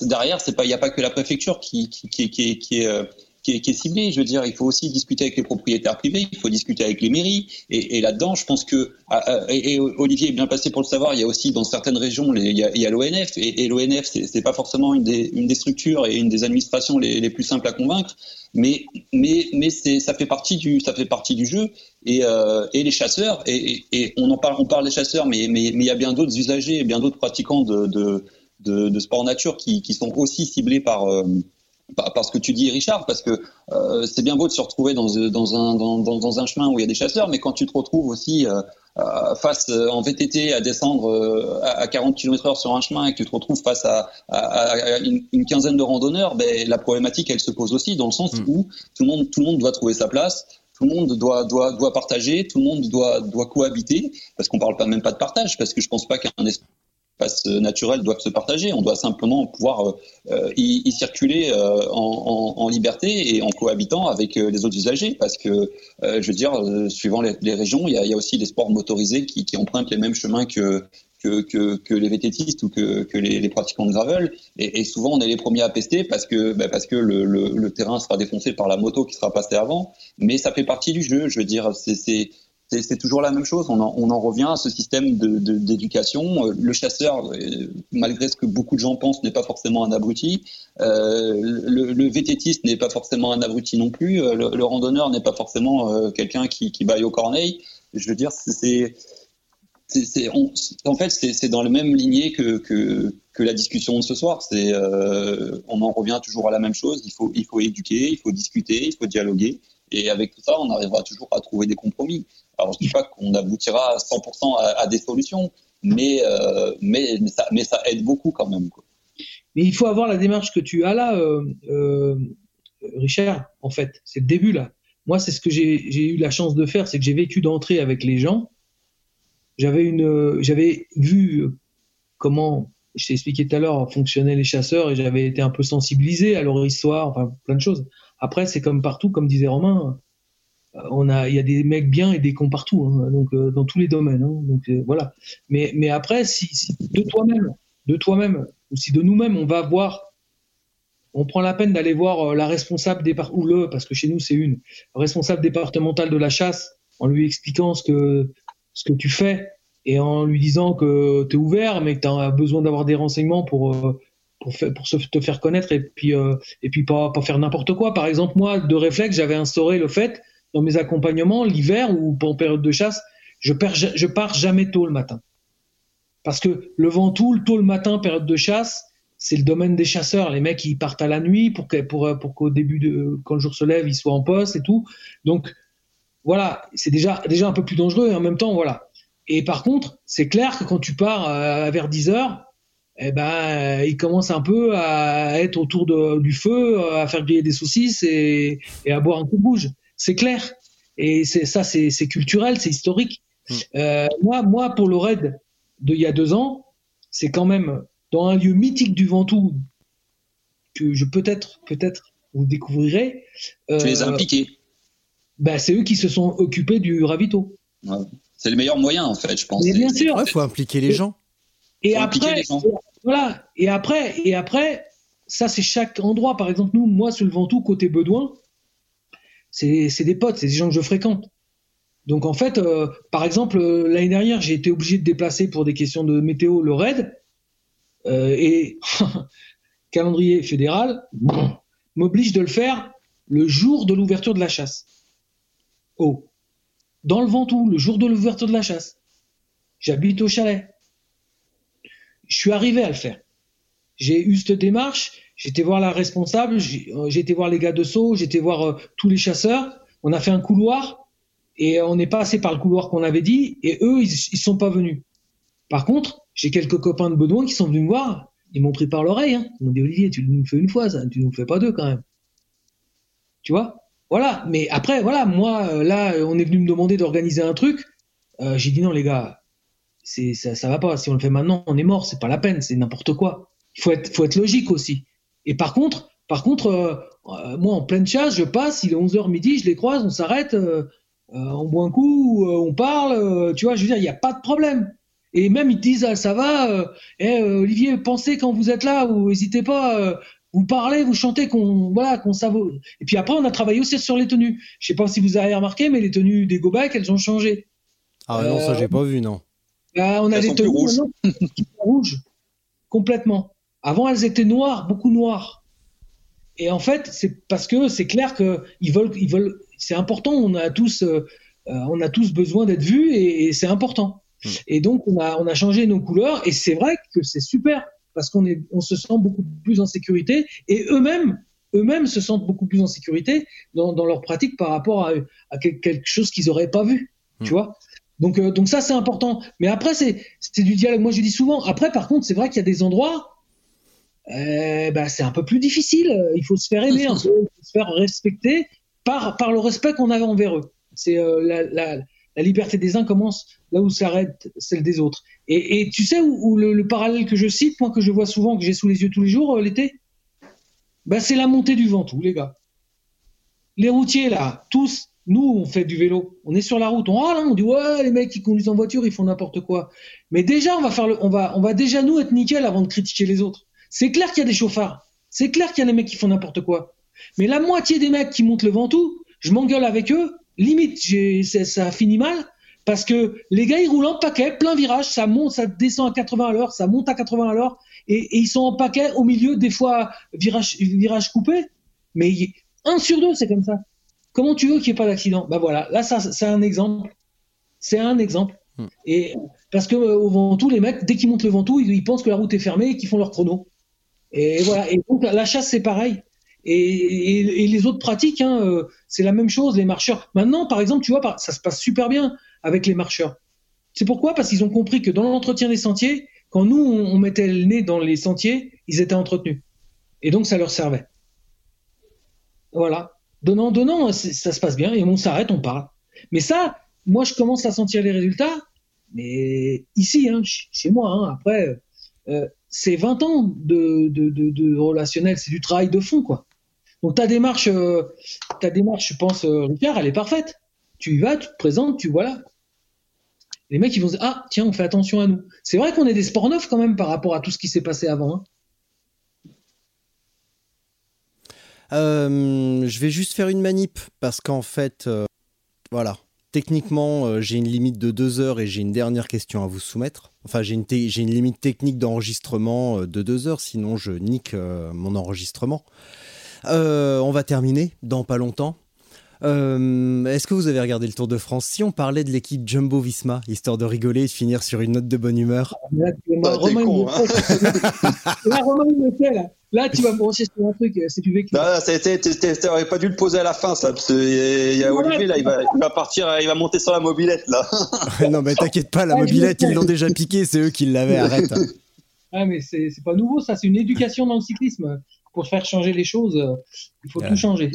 derrière, c'est pas il n'y a pas que la préfecture qui qui qui, est qui est, qui est, ciblé. Je veux dire, il faut aussi discuter avec les propriétaires privés, il faut discuter avec les mairies. Et, et là-dedans, je pense que, ah, ah, et, Olivier est bien passé pour le savoir, il y a aussi dans certaines régions, il y a, l'ONF. Et, et l'ONF, c'est pas forcément une des, structures et une des administrations les, plus simples à convaincre. Mais, ça fait partie du, jeu. Et, euh, et les chasseurs, et, et, on en parle, on parle des chasseurs, mais, il y a bien d'autres usagers, bien d'autres pratiquants de, de, de, sport nature qui, qui sont aussi ciblés par, euh, parce que tu dis, Richard, parce que euh, c'est bien beau de se retrouver dans, dans, un, dans, dans, un chemin où il y a des chasseurs, mais quand tu te retrouves aussi euh, euh face euh, en VTT à descendre euh, à 40 km/h sur un chemin et que tu te retrouves face à, à, une, une, quinzaine de randonneurs, ben, la problématique, elle se pose aussi dans le sens mm. où tout le, monde, tout le monde doit trouver sa place. Tout le monde doit, doit, doit partager, tout le monde doit, doit cohabiter, parce qu'on parle pas même pas de partage, parce que je pense pas qu'un espaces naturels doivent se partager. On doit simplement pouvoir euh, euh, y, circuler euh, en, liberté et en cohabitant avec les autres usagers. Parce que, je veux dire, suivant les, régions, il y, a, aussi des sports motorisés qui, empruntent les mêmes chemins que, que, les vététistes ou que, les, pratiquants de gravel. Et, souvent, on est les premiers à pester parce que, bah, parce que le, le, terrain sera défoncé par la moto qui sera passée avant. Mais ça fait partie du jeu. Je veux dire, c'est c'est toujours la même chose. On en, revient à ce système d'éducation. De, le chasseur, euh, malgré ce que beaucoup de gens pensent, n'est pas forcément un abruti. Euh, le, le, vététiste n'est pas forcément un abruti non plus. Euh, le, randonneur n'est pas forcément euh, quelqu'un qui, qui baille au corneille. Je veux dire, c'est en fait, c'est dans la même lignée que, la discussion de ce soir. Euh, on en revient toujours à la même chose. Il faut éduquer, il faut discuter, il faut dialoguer. Et avec tout ça, on arrivera toujours à trouver des compromis. Alors, je ne dis pas qu'on aboutira à 100% à, des solutions, mais, euh, mais, ça, aide beaucoup quand même. Mais il faut avoir la démarche que tu as là, euh, euh, Richard, en fait. C'est le début là. Moi, c'est ce que j'ai eu la chance de faire, c'est que j'ai vécu d'entrer avec les gens. J'avais vu comment, je t'ai expliqué tout à l'heure, fonctionnaient les chasseurs et j'avais été un peu sensibilisé à leur histoire, enfin plein de choses. Après, c'est comme partout, comme disait Romain, on a, il y a des mecs bien et des cons partout, hein, donc euh, dans tous les domaines. Hein, donc euh, voilà. Mais, mais après, si, de toi-même, de toi-même, ou si de nous-mêmes, on va voir, on prend la peine d'aller voir euh, la responsable des ou le, parce que chez nous c'est une responsable départementale de la chasse, en lui expliquant ce que ce que tu fais et en lui disant que tu es ouvert, mais que tu as besoin d'avoir des renseignements pour pour, pour se, te faire connaître et puis et puis pas, pas faire n'importe quoi. Par exemple, moi, de réflexe, j'avais instauré le fait dans mes accompagnements, l'hiver ou en période de chasse, je, je pars jamais tôt le matin. Parce que le Ventoux, tôt le matin, période de chasse, c'est le domaine des chasseurs. Les mecs, ils partent à la nuit pour qu'au pour, pour début de, quand le jour se lève, ils soient en poste et tout. Donc, voilà, c'est déjà, déjà un peu plus dangereux et en même temps, voilà. Et par contre, c'est clair que quand tu pars euh, vers 10 heures, eh ben, ils commencent un peu à être autour de, du feu, à faire griller des saucisses et, et à boire un coup de bouge c'est clair. Et c'est ça, c'est culturel, c'est historique. Hmm. Euh, moi, moi, pour le raid d'il y a deux ans, c'est quand même dans un lieu mythique du Ventoux que je peut-être, peut-être, vous découvrirez. Euh, tu les as impliqués. Ben, c'est eux qui se sont occupés du ravito. C'est le meilleur moyen, en fait, je pense. bien sûr. Il faut impliquer les gens. Et après, voilà. Et après, et après, ça, c'est chaque endroit. Par exemple, nous, moi, sur le Ventoux, côté Bedouin, c'est des potes, c'est des gens que je fréquente. Donc en fait, euh, par exemple, euh, l'année dernière, j'ai été obligé de déplacer pour des questions de météo le RAID euh, et calendrier fédéral m'oblige de le faire le jour de l'ouverture de la chasse. Oh, dans le Ventoux, le jour de l'ouverture de la chasse. J'habite au chalet. Je suis arrivé à le faire. j'ai eu cette démarche. J'étais voir la responsable, j'ai été voir les gars de saut, j'étais voir tous les chasseurs. On a fait un couloir et on est passé par le couloir qu'on avait dit et eux, ils, ils sont pas venus. Par contre, j'ai quelques copains de Benoît qui sont venus me voir. Ils m'ont pris par l'oreille. Hein. Ils m'ont dit Olivier, tu nous fais une fois, ça, tu nous fais pas deux quand même. Tu vois? Voilà. Mais après, voilà, moi, euh, là, on est venu me demander d'organiser un truc. Euh, j'ai dit non, les gars, c'est ça, ça va pas. Si on le fait maintenant, on est mort. C'est pas la peine. C'est n'importe quoi. Il faut être, faut être logique aussi. Et par contre, par contre, euh, moi, en pleine chasse, je passe. Il est 11h midi, je les croise, on s'arrête, on boit un coup, on parle. tu vois, je veux dire, il n'y a pas de problème. Et même ils disent ah, ça va, euh, eh, euh, Olivier, pensez quand vous êtes là, ou n'hésitez pas, euh, vous parlez, vous chantez, qu'on voilà, qu'on savoure. Et puis après, on a travaillé aussi sur les tenues. Je sais pas si vous avez remarqué, mais les tenues des go elles ont changé. Ah non, ça j'ai pas vu, non. Bah, on a des tenues rouges. rouges, complètement. Avant, elles étaient noires, beaucoup noires. Et en fait, c'est parce que c'est clair que ils veulent, ils veulent. C'est important. On a tous, on a tous besoin d'être vus et c'est important. Hmm. Et donc, on a, on a changé nos couleurs et c'est vrai que c'est super parce qu'on est, on se sent beaucoup plus en sécurité et eux-mêmes, eux-mêmes se sentent beaucoup plus en sécurité dans, dans leur pratique par rapport à, à quelque chose qu'ils auraient pas vu, hmm. tu vois. Donc, euh, donc ça, c'est important. Mais après, c'est, c'est du dialogue. Moi, je dis souvent. Après, par contre, c'est vrai qu'il y a des endroits, euh, bah, c'est un peu plus difficile. Il faut se faire aimer, il faut se faire respecter par, par le respect qu'on avait envers eux. C'est euh, la, la, la liberté des uns commence là où s'arrête celle des autres. Et, tu sais où, le, parallèle que je cite, moi que je vois souvent, que j'ai sous les yeux tous les jours euh, l'été, bah, c'est la montée du Ventoux, les gars. Les routiers là, tous, nous on fait du vélo, on est sur la route, on râle, on dit ouais les mecs qui conduisent en voiture ils font n'importe quoi. Mais déjà on va faire le, on va, on va déjà nous être nickel avant de critiquer les autres. C'est clair qu'il y a des chauffards, c'est clair qu'il y a des mecs qui font n'importe quoi. Mais la moitié des mecs qui montent le Ventoux, je m'engueule avec eux limite, ça finit mal parce que les gars, ils roulent en paquet, plein virage, ça monte, ça descend à 80 à l'heure, ça monte à 80 à l'heure, et, ils sont en paquet au milieu, des fois, virage, virage coupé. Mais un sur deux, c'est comme ça. Comment tu veux qu'il n'y ait pas d'accident? Bah voilà, là, ça, c'est un exemple. C'est un exemple. Hmm. Et parce que euh, au Ventoux, les mecs, dès qu'ils montent le Ventoux, ils, ils pensent que la route est fermée et qu'ils font leur chrono. Et voilà. Et donc la chasse, c'est pareil. Et, les autres pratiques, hein, euh, c'est la même chose, les marcheurs. Maintenant, par exemple, tu vois, ça se passe super bien avec les marcheurs. C'est pourquoi? Parce qu'ils ont compris que dans l'entretien des sentiers, quand nous, on, mettait le nez dans les sentiers, ils étaient entretenus. Et donc, ça leur servait. Voilà. Donnant, donnant, ça se passe bien et on s'arrête, on parle. Mais ça, moi, je commence à sentir les résultats. Mais ici, hein, chez moi, hein, après, euh, c'est 20 ans de, relationnel, c'est du travail de fond, quoi. Donc ta démarche, euh, ta démarche, je pense, euh, Ricard, elle est parfaite. Tu y vas, tu te présentes, tu voilà. Les mecs, ils vont dire ah tiens, on fait attention à nous. C'est vrai qu'on est des sports neufs quand même par rapport à tout ce qui s'est passé avant. Hein. Euh, je vais juste faire une manip parce qu'en fait, voilà, techniquement, j'ai une limite de deux heures et j'ai une dernière question à vous soumettre. Enfin, j'ai une, une, limite technique d'enregistrement de deux heures, sinon je nique mon enregistrement. Euh, on va terminer dans pas longtemps. Euh, est-ce que vous avez regardé le Tour de France Si on parlait de l'équipe Jumbo Visma, histoire de rigoler et de finir sur une note de bonne humeur. Là, Là, tu vas me brancher sur un truc, c'est du vécu. Non, t'aurais pas dû le poser à la fin, ça, parce qu'il y a Olivier, là, il va, il va, partir, il va monter sur la mobilette, là. non, mais t'inquiète pas, la mobilette, ils l'ont déjà piqué, c'est eux qui l'avaient, arrête. Ah, mais c'est pas nouveau, ça, c'est une éducation dans le cyclisme pour faire changer les choses, euh, il faut tout changer.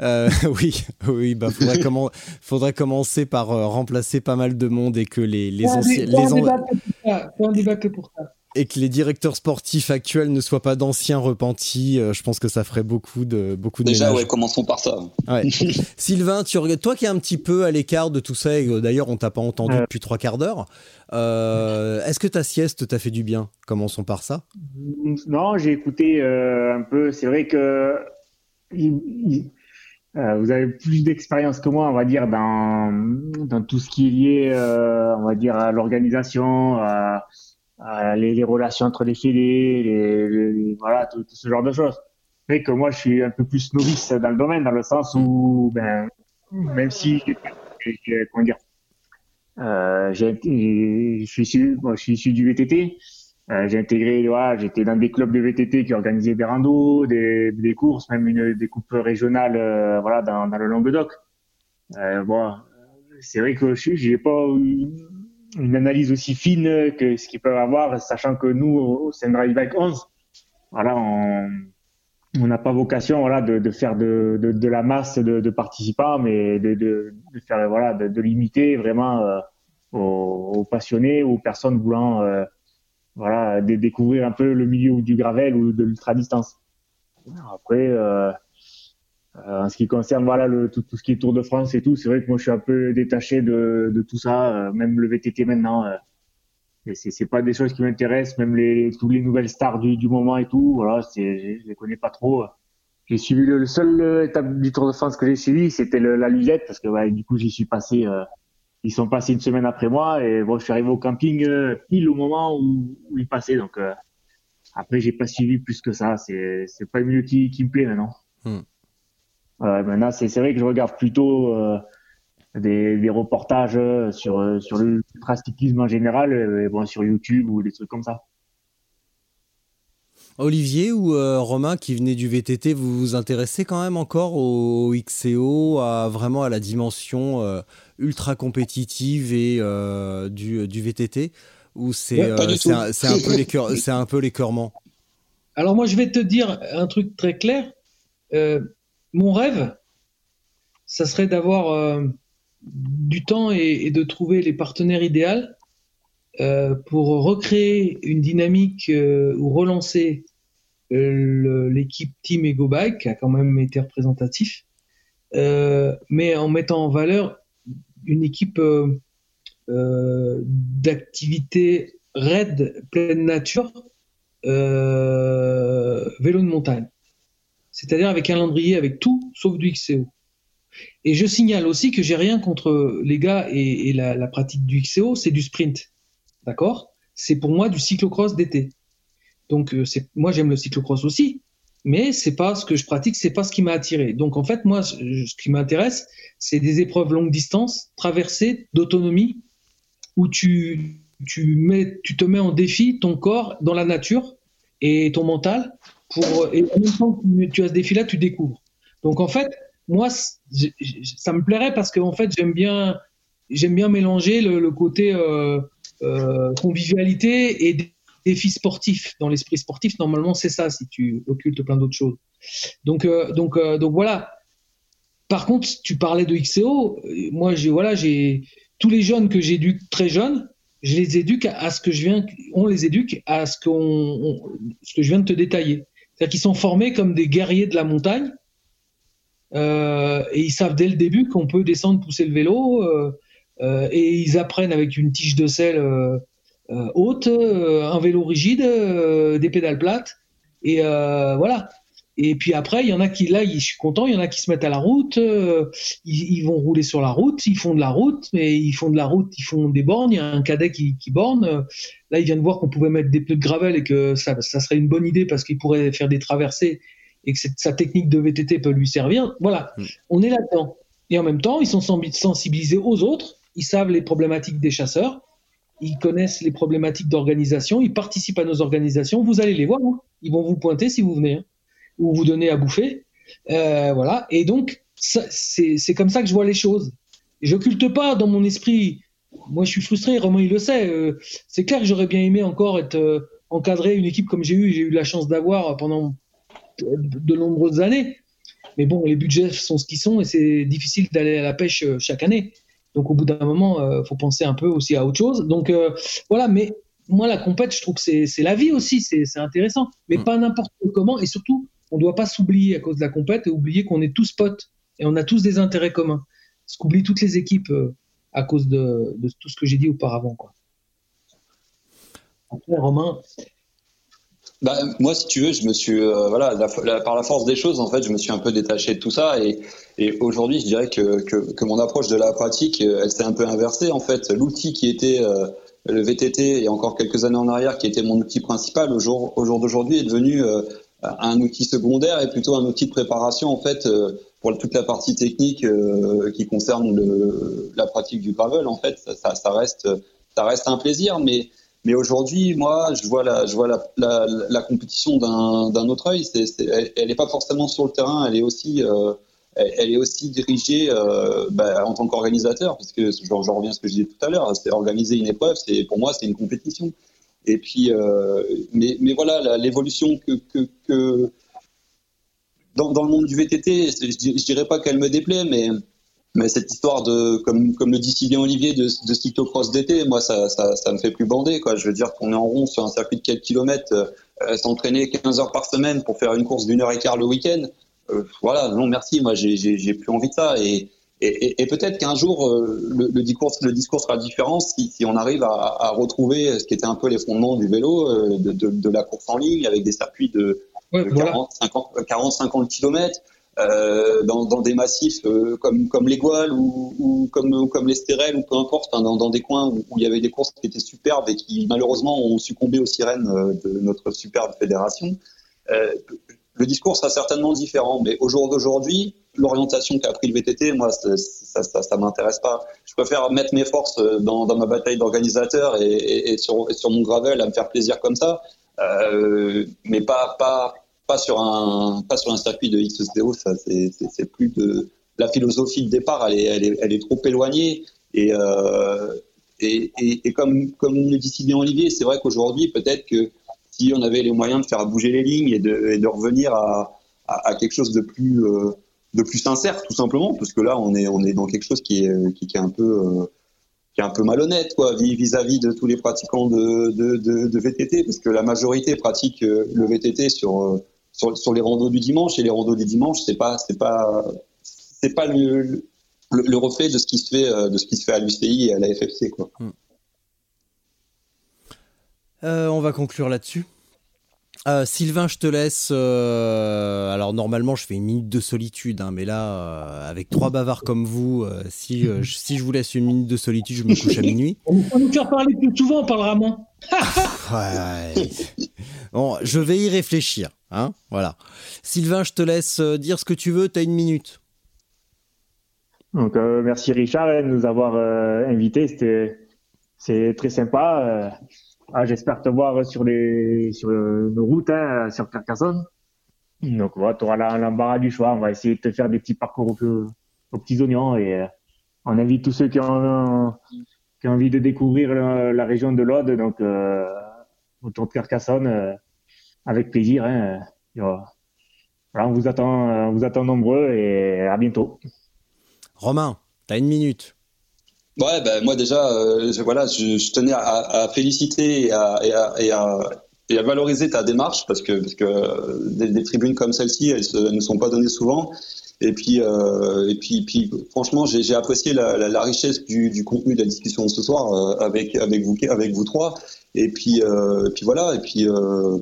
Euh, oui, oui, bah faudrait, comment, faudrait commencer par euh, remplacer pas mal de monde et que les, les anciens. Les pour ça et que les directeurs sportifs actuels ne soient pas d'anciens repentis, euh, je pense que ça ferait beaucoup de beaucoup de Déjà, ouais, commençons par ça. Sylvain, tu toi qui es un petit peu à l'écart de tout ça, et d'ailleurs on t'a pas entendu depuis trois quarts d'heure, euh, est-ce que ta sieste t'a fait du bien? Commençons par ça. Non, j'ai écouté un peu. C'est vrai que vous avez plus d'expérience que moi, on va dire, dans, dans tout ce qui est lié, on va dire, à l'organisation, à euh, les, les, relations entre les fédés, les, voilà, tout, ce genre de choses. C'est que moi, je suis un peu plus novice dans le domaine, dans le sens où, ben, même si, comment dire, euh, je suis issu, moi, je suis issu du VTT. Euh, j'ai intégré, voilà, j'étais dans des clubs de VTT qui organisaient des randos, des, courses, même une, des coupes régionales, euh, voilà, dans, le Languedoc. Euh, bon, c'est vrai que je j'ai pas une, analyse aussi fine que ce qu'ils peuvent avoir, sachant que nous, au Sendrive Bike 11, voilà, on n'a pas vocation, voilà, de, faire de, de, la masse de, participants, mais de, de, faire, voilà, de, limiter vraiment euh, aux, aux, passionnés, aux personnes voulant voilà, de découvrir un peu le milieu du gravel ou de l'ultra distance. Après, euh, euh, en ce qui concerne voilà le, tout, tout, ce qui est Tour de France et tout, c'est vrai que moi je suis un peu détaché de, de tout ça, euh, même le VTT maintenant. Euh, c'est, c'est pas des choses qui m'intéressent, même les toutes les nouvelles stars du, du moment et tout. Voilà, c'est, je les connais pas trop. J'ai suivi le, seul étape du Tour de France que j'ai suivi, c'était la Luzette parce que ouais, du coup j'y suis passé euh, ils sont passés une semaine après moi et bon, je suis arrivé au camping euh, pile au moment où, où ils passaient. Donc euh, après, j'ai pas suivi plus que ça. C'est c'est pas mieux qui, qui me plaît maintenant. Hmm. Euh, maintenant, c'est c'est vrai que je regarde plutôt euh, des, des reportages sur sur le cyclisme en général, et bon sur YouTube ou des trucs comme ça. Olivier ou Romain qui venait du VTT, vous vous intéressez quand même encore au XCO, à vraiment à la dimension ultra compétitive et euh, du, du, VTT ou c'est euh, c'est un, un, peu l'écœurement? Alors moi je vais te dire un truc très clair. Euh, mon rêve, ça serait d'avoir du temps et, de trouver les partenaires idéaux pour recréer une dynamique ou relancer l'équipe Team Ego Bike, qui a quand même été représentatif, mais en mettant en valeur une équipe euh, euh, d'activité raid pleine nature euh, vélo de montagne. C'est-à-dire avec un calendrier avec tout sauf du XCO. Et je signale aussi que j'ai rien contre les gars et, la, pratique du XCO, c'est du sprint. D'accord? C'est pour moi du cyclocross d'été. Donc moi j'aime le cyclocross aussi, mais c'est pas ce que je pratique, c'est pas ce qui m'a attiré. Donc en fait moi ce qui m'intéresse, c'est des épreuves longue distance, traversées d'autonomie, où tu, tu, te mets en défi ton corps dans la nature et ton mental. Et en même temps que tu as ce défi-là, tu découvres. Donc en fait, moi, ça me plairait parce que en fait, j'aime bien, j'aime bien mélanger le, côté euh, euh, convivialité et défi sportif. Dans l'esprit sportif, normalement, c'est ça si tu occultes plein d'autres choses. Donc, euh, donc, donc voilà. Par contre, tu parlais de XCO. Moi, j'ai voilà, j'ai tous les jeunes que j'éduque très jeunes, je les éduque à ce que je viens, on les éduque à ce que je viens de te détailler. C'est-à-dire qu'ils sont formés comme des guerriers de la montagne euh, et ils savent dès le début qu'on peut descendre, pousser le vélo euh, euh, et ils apprennent avec une tige de sel haute, un vélo rigide, des pédales plates et voilà. Et puis après, il y en a qui, là, je suis content, il y en a qui se mettent à la route, euh, ils, vont rouler sur la route, ils font de la route, mais ils font de la route, ils font des bornes, il y a un cadet qui, qui borne. Là, il vient de voir qu'on pouvait mettre des pneus de gravel et que ça, ça serait une bonne idée parce qu'il pourrait faire des traversées et que sa technique de VTT peut lui servir. Voilà, mm. on est là-dedans. Et en même temps, ils sont sensibilisés aux autres, ils savent les problématiques des chasseurs, ils connaissent les problématiques d'organisation, ils participent à nos organisations, vous allez les voir, hein. ils vont vous pointer si vous venez. Hein ou vous donner à bouffer. Euh, voilà. Et donc, c'est comme ça que je vois les choses. Je n'occulte pas dans mon esprit. Moi, je suis frustré. Romain, il le sait. Euh, c'est clair que j'aurais bien aimé encore être euh, encadré une équipe comme j'ai eu. J'ai eu la chance d'avoir pendant de nombreuses années. Mais bon, les budgets sont ce qu'ils sont et c'est difficile d'aller à la pêche chaque année. Donc, au bout d'un moment, il faut penser un peu aussi à autre chose. Donc, voilà. Mais moi, la compète, je trouve que c'est la vie aussi. C'est intéressant. Mais mm. pas n'importe comment. Et surtout, on ne doit pas s'oublier à cause de la compète et oublier qu'on est tous potes et on a tous des intérêts communs. Ce qu'oublient toutes les équipes euh, à cause de, tout ce que j'ai dit auparavant. Quoi. Romain. Bah, moi, si tu veux, je me suis, euh, voilà, par la force des choses, en fait, je me suis un peu détaché de tout ça. Et, aujourd'hui, je dirais que, mon approche de la pratique, euh, elle s'est un peu inversée. En fait, l'outil qui était le VTT, a encore quelques années en arrière, qui était mon outil principal, au jour, au jour d'aujourd'hui, est devenu un outil secondaire et plutôt un outil de préparation en fait euh, pour toute la partie technique euh, qui concerne le, la pratique du gravel. En fait, ça, ça, reste ça reste un plaisir, mais Mais aujourd'hui, moi, je vois la, je vois la, la, la compétition d'un autre œil. C'est, elle n'est pas forcément sur le terrain, elle est aussi, euh, elle, est aussi dirigée euh, bah, en tant qu'organisateur, parce que je, reviens à ce que je disais tout à l'heure, c'est organiser une épreuve, pour moi c'est une compétition. Et puis, euh, mais, mais voilà, l'évolution que, que, que dans, dans, le monde du VTT, je, je dirais pas qu'elle me déplaît, mais mais cette histoire de, comme, comme le dit si bien Olivier, de, de cyclocross d'été, moi, ça, ça, ça, me fait plus bander. Quoi. Je veux dire qu'on est en rond sur un circuit de quelques kilomètres, euh, s'entraîner 15 heures par semaine pour faire une course d'une heure et quart le week-end. Euh, voilà, non, merci. Moi, j'ai plus envie de ça. Et, et, et peut-être qu'un jour, euh, le, le, discours, le discours sera différent si, si on arrive à, à, retrouver ce qui était un peu les fondements du vélo, euh, de, de, de, la course en ligne, avec des circuits de, ouais, 40, 50, 40, 50 kilomètres. Euh, dans, des massifs euh, comme, comme les Gouales ou, comme, les ou peu importe, hein, dans, des coins où, il y avait des courses qui étaient superbes et qui malheureusement ont succombé aux sirènes euh, de notre superbe fédération. Le discours sera certainement différent, mais au jour d'aujourd'hui, l'orientation qu'a pris le VTT, moi, ça, ça, ça, m'intéresse pas. Je préfère mettre mes forces dans, ma bataille d'organisateur et, sur, mon gravel à me faire plaisir comme ça, mais pas, pas, pas sur un pas sur un circuit de XSDO, ça c'est plus de la philosophie de départ, elle est elle est, elle est trop éloignée. Et, euh, et, et, comme comme le dit si bien Olivier, c'est vrai qu'aujourd'hui peut-être que si on avait les moyens de faire bouger les lignes et de, et de revenir à, à, quelque chose de plus euh, de plus sincère tout simplement, parce que là on est on est dans quelque chose qui est qui, est un peu euh, qui est un peu malhonnête quoi vis-à-vis de tous les pratiquants de, de, VTT parce que la majorité pratique le VTT sur sur, sur, les randos du dimanche et les randos du dimanche c'est pas c'est pas c'est pas le, le, le, reflet de ce qui se fait euh, de ce qui se fait à l'UCI et à la FFC quoi. Hmm. Euh, on va conclure là-dessus. Euh, Sylvain, je te laisse. Euh, alors normalement, je fais une minute de solitude, hein, mais là, euh, avec trois bavards comme vous, euh, si je, si je vous laisse une minute de solitude, je me couche à minuit. On va nous faire parler plus souvent, on parlera moins. ouais. Bon, je vais y réfléchir. Hein, voilà. Sylvain, je te laisse dire ce que tu veux. T'as une minute. Donc, merci Richard de nous avoir invités. C'était, c'est très sympa. Ah, j'espère te voir sur les sur nos routes, hein, sur Carcassonne. Donc voilà, tu auras l'embarras du choix. On va essayer de te faire des petits parcours aux, petits oignons et euh, on invite tous ceux qui ont, qui ont envie de découvrir la, région de l'Aude, donc euh, autour de Carcassonne, euh, avec plaisir. Hein. voilà, on vous attend, on vous attend nombreux et à bientôt. Romain, tu as une minute. Ouais, ben moi déjà, euh, je, voilà, je, je tenais à, à, féliciter et à, et, à, et, à, et à, valoriser ta démarche parce que, parce que euh, des, des tribunes comme celle-ci, elles, elles, ne sont pas données souvent. Et puis, euh, et puis, puis franchement, j'ai apprécié la, la, la, richesse du, du, contenu de la discussion de ce soir euh, avec, avec, vous, avec vous trois. Et puis, euh, puis voilà, et puis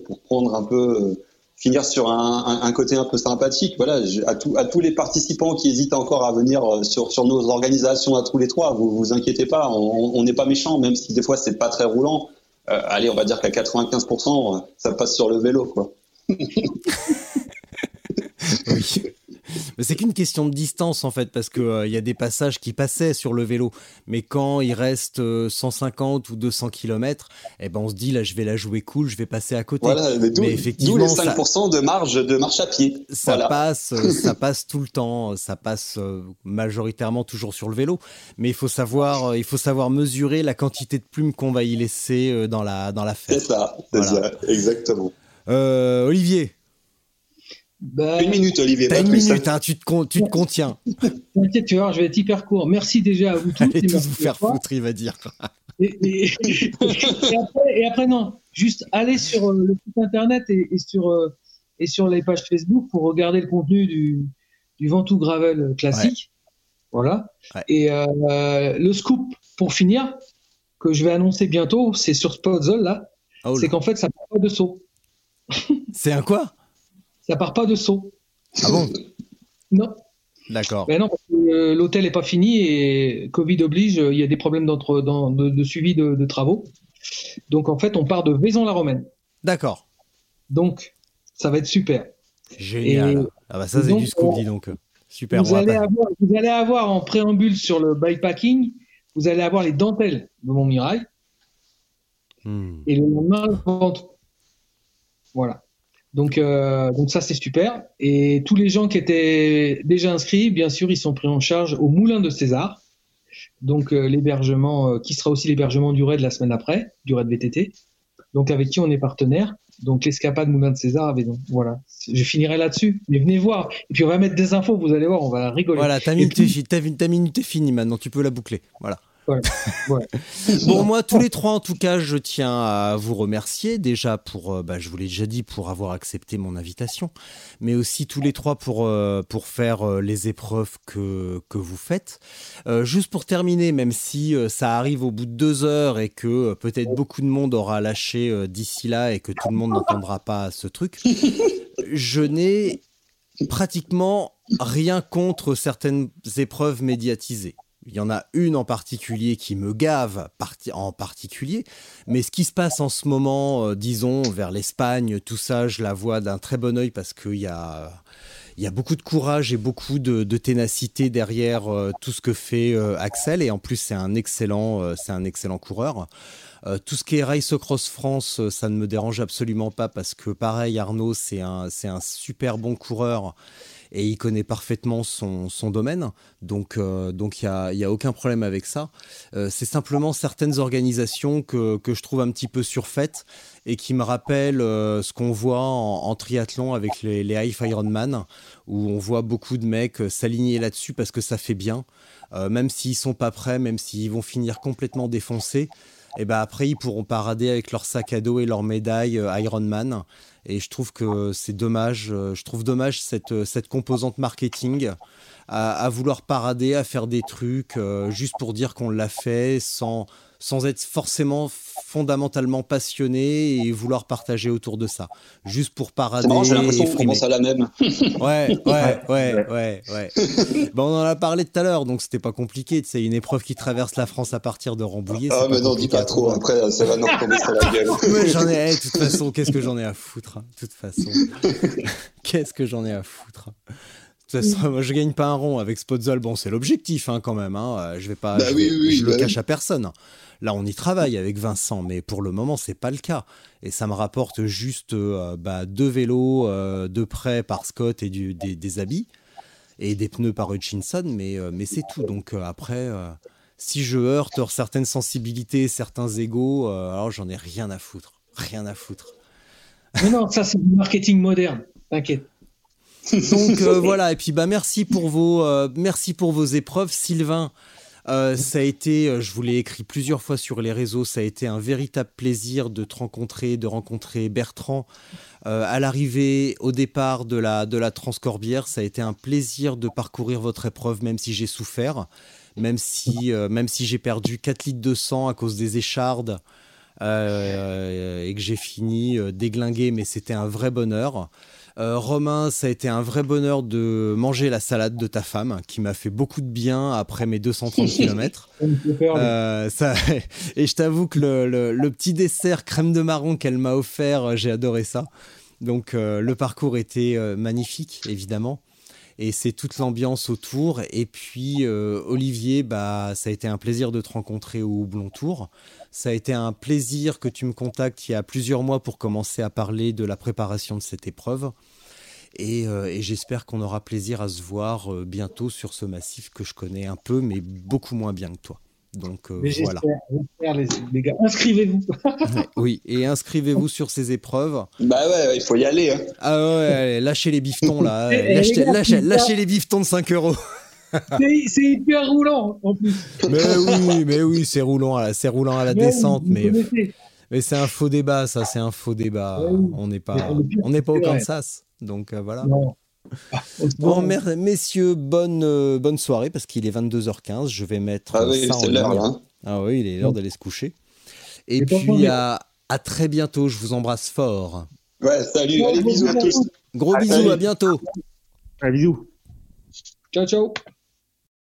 pour prendre un peu finir sur un, côté un peu sympathique. Voilà, à, à tous les participants qui hésitent encore à venir euh, sur, nos organisations, à tous les trois, vous vous inquiétez pas, on n'est pas méchant, même si des fois c'est pas très roulant. Euh, allez, on va dire qu'à 95%, euh, ça passe sur le vélo, quoi. oui. Mais c'est qu'une question de distance en fait, parce qu'il il euh, y a des passages qui passaient sur le vélo, mais quand il reste 150 euh, ou 200 km, eh ben on se dit là je vais la jouer cool, je vais passer à côté. Voilà, mais d'où, effectivement, les 5% ça, de marge de marche à pied. Ça voilà. passe, euh, ça passe tout le temps, ça passe majoritairement toujours sur le vélo, mais il faut savoir, il faut savoir mesurer la quantité de plumes qu'on va y laisser dans la dans la fête. C'est ça, c'est voilà. ça, exactement. Olivier. Ben, une minute, Olivier. T'as une minute, hein, tu, te, tu te contiens. T'inquiète, tu vois, je vais être hyper court. Merci déjà à vous tous. Allez tous vous faire foutre, il va dire. Et, et, et, après, et, après, non, juste allez sur euh, le site internet et, sur, euh, et sur les pages Facebook pour regarder le contenu du, du Ventoux Gravel classique. Ouais. Voilà. Ouais. Et euh, le scoop, pour finir, que je vais annoncer bientôt, c'est sur Spotzol, là. Oh, c'est qu'en fait, ça part pas de saut. c'est un quoi? Ça part pas de saut. Ah bon Non. D'accord. Ben non, euh, l'hôtel n'est pas fini et Covid oblige, il y a des problèmes dans, de, de, suivi de, de, travaux. Donc en fait, on part de Vaison-la-Romaine. D'accord. Donc, ça va être super. Génial. Et, ah bah ça, c'est du scoop, dis donc. Super. Vous allez, avoir, vous allez, avoir, en préambule sur le bikepacking, vous allez avoir les dentelles de Montmirail. Hmm. Et le lendemain, le ventre. Voilà. Donc, euh, donc ça, c'est super. Et tous les gens qui étaient déjà inscrits, bien sûr, ils sont pris en charge au Moulin de César. Donc, euh, l'hébergement, euh, qui sera aussi l'hébergement du raid la semaine après, du raid VTT. Donc, avec qui on est partenaire. Donc, l'escapade Moulin de César. voilà. Je finirai là-dessus. Mais venez voir. Et puis, on va mettre des infos. Vous allez voir, on va rigoler. Voilà, ta minute, ta minute est finie maintenant. Tu peux la boucler. Voilà. bon, moi, tous les trois, en tout cas, je tiens à vous remercier déjà pour, euh, bah, je vous l'ai déjà dit, pour avoir accepté mon invitation, mais aussi tous les trois pour, euh, pour faire euh, les épreuves que, que vous faites. juste pour terminer, même si ça arrive au bout de deux heures et que peut-être beaucoup de monde aura lâché d'ici là et que tout le monde n'entendra pas ce truc, je n'ai pratiquement rien contre certaines épreuves médiatisées. Il y en a une en particulier qui me gave en particulier, mais ce qui se passe en ce moment, euh, disons, vers l'Espagne, tout ça, je la vois d'un très bon oeil parce qu'il y a, il y a beaucoup de courage et beaucoup de, ténacité derrière euh, tout ce que fait euh, Axel, et en plus c'est un excellent, c'est un excellent coureur. tout ce qui est Race Cross France, ça ne me dérange absolument pas parce que pareil, Arnaud, c'est un, c'est un super bon coureur et il connaît parfaitement son, domaine. Donc euh, il n'y a, y a, aucun problème avec ça. Euh, c'est simplement certaines organisations que, je trouve un petit peu surfaites et qui me rappellent euh, ce qu'on voit en, triathlon avec les, les Ironman, où on voit beaucoup de mecs s'aligner là-dessus parce que ça fait bien. même s'ils sont pas prêts, même s'ils vont finir complètement défoncés, et ben après ils pourront parader avec leur sac à dos et leur médaille Ironman et je trouve que c'est dommage. Euh, je trouve dommage cette, euh, cette composante marketing à, vouloir parader, à faire des trucs euh, juste pour dire qu'on l'a fait sans, sans être forcément fondamentalement passionné et vouloir partager autour de ça. Juste pour parader. j'ai l'impression qu'on commence à la même. ouais, ouais, ouais, ouais, ouais. bon, on en a parlé tout à l'heure, donc c'était pas compliqué. C'est une épreuve qui traverse la France à partir de Rambouillet. Ah, mais non, dis pas trop, après, ça va nous retomber sur la gueule. mais j'en ai, de toute façon, qu'est-ce que j'en ai à foutre, hein, de toute façon. qu'est-ce que j'en ai à foutre. De toute façon, moi, je gagne pas un rond avec Spotzol. Bon, c'est l'objectif hein, quand même. Hein. Je vais pas, bah je, le bah cache à personne. Là, on y travaille avec Vincent, mais pour le moment, c'est pas le cas. Et ça me rapporte juste euh, bah, deux vélos euh, de prêt par Scott et des, habits et des pneus par Hutchinson, mais, euh, mais c'est tout. Donc après, si je heurte certaines sensibilités, certains égaux, alors j'en ai rien à foutre. Rien à foutre. Mais non, ça c'est du marketing moderne, t'inquiète. Donc voilà, et puis bah merci pour vos merci pour vos épreuves, Sylvain. Euh, ça a été, euh, je vous l'ai écrit plusieurs fois sur les réseaux, ça a été un véritable plaisir de te rencontrer, de rencontrer Bertrand. Euh, à l'arrivée, au départ de la, de la Transcorbière, ça a été un plaisir de parcourir votre épreuve, même si j'ai souffert, même si, même si j'ai perdu 4 litres de sang à cause des échardes et que j'ai fini déglingué, mais c'était un vrai bonheur. Euh, Romain, ça a été un vrai bonheur de manger la salade de ta femme, qui m'a fait beaucoup de bien après mes 230 km. Euh, et je t'avoue que le, petit dessert crème de marron qu'elle m'a offert, euh, j'ai adoré ça. Donc le parcours était magnifique, évidemment. Et c'est toute l'ambiance autour. Et puis Olivier, bah, ça a été un plaisir de te rencontrer au Houblon Tour. Ça a été un plaisir que tu me contactes il y a plusieurs mois pour commencer à parler de la préparation de cette épreuve. Et, euh, j'espère qu'on aura plaisir à se voir euh, bientôt sur ce massif que je connais un peu, mais beaucoup moins bien que toi. Donc euh, voilà. Les, les, gars, inscrivez-vous. oui, et inscrivez-vous sur ces épreuves. Bah ouais, il faut y aller. Hein. Ah ouais, allez, lâchez les biftons là. lâchez, lâchez, les biftons de 5 euros c'est hyper roulant en plus. Mais oui, mais oui, c'est roulant, à la, c'est roulant à la descente, mais mais c'est un faux débat, ça, c'est un faux débat. On n'est pas, on n'est pas au Kansas, donc euh, voilà. Bon, messieurs, bonne, euh, bonne soirée parce qu'il est 22h15. Je vais mettre ah oui, ça en l'heure, Ah oui, il est l'heure d'aller se coucher. Et puis à, à, très bientôt. Je vous embrasse fort. Ouais, salut, allez, bisous à tous. Gros bisous, à bientôt. Un bisous. Ciao, ciao.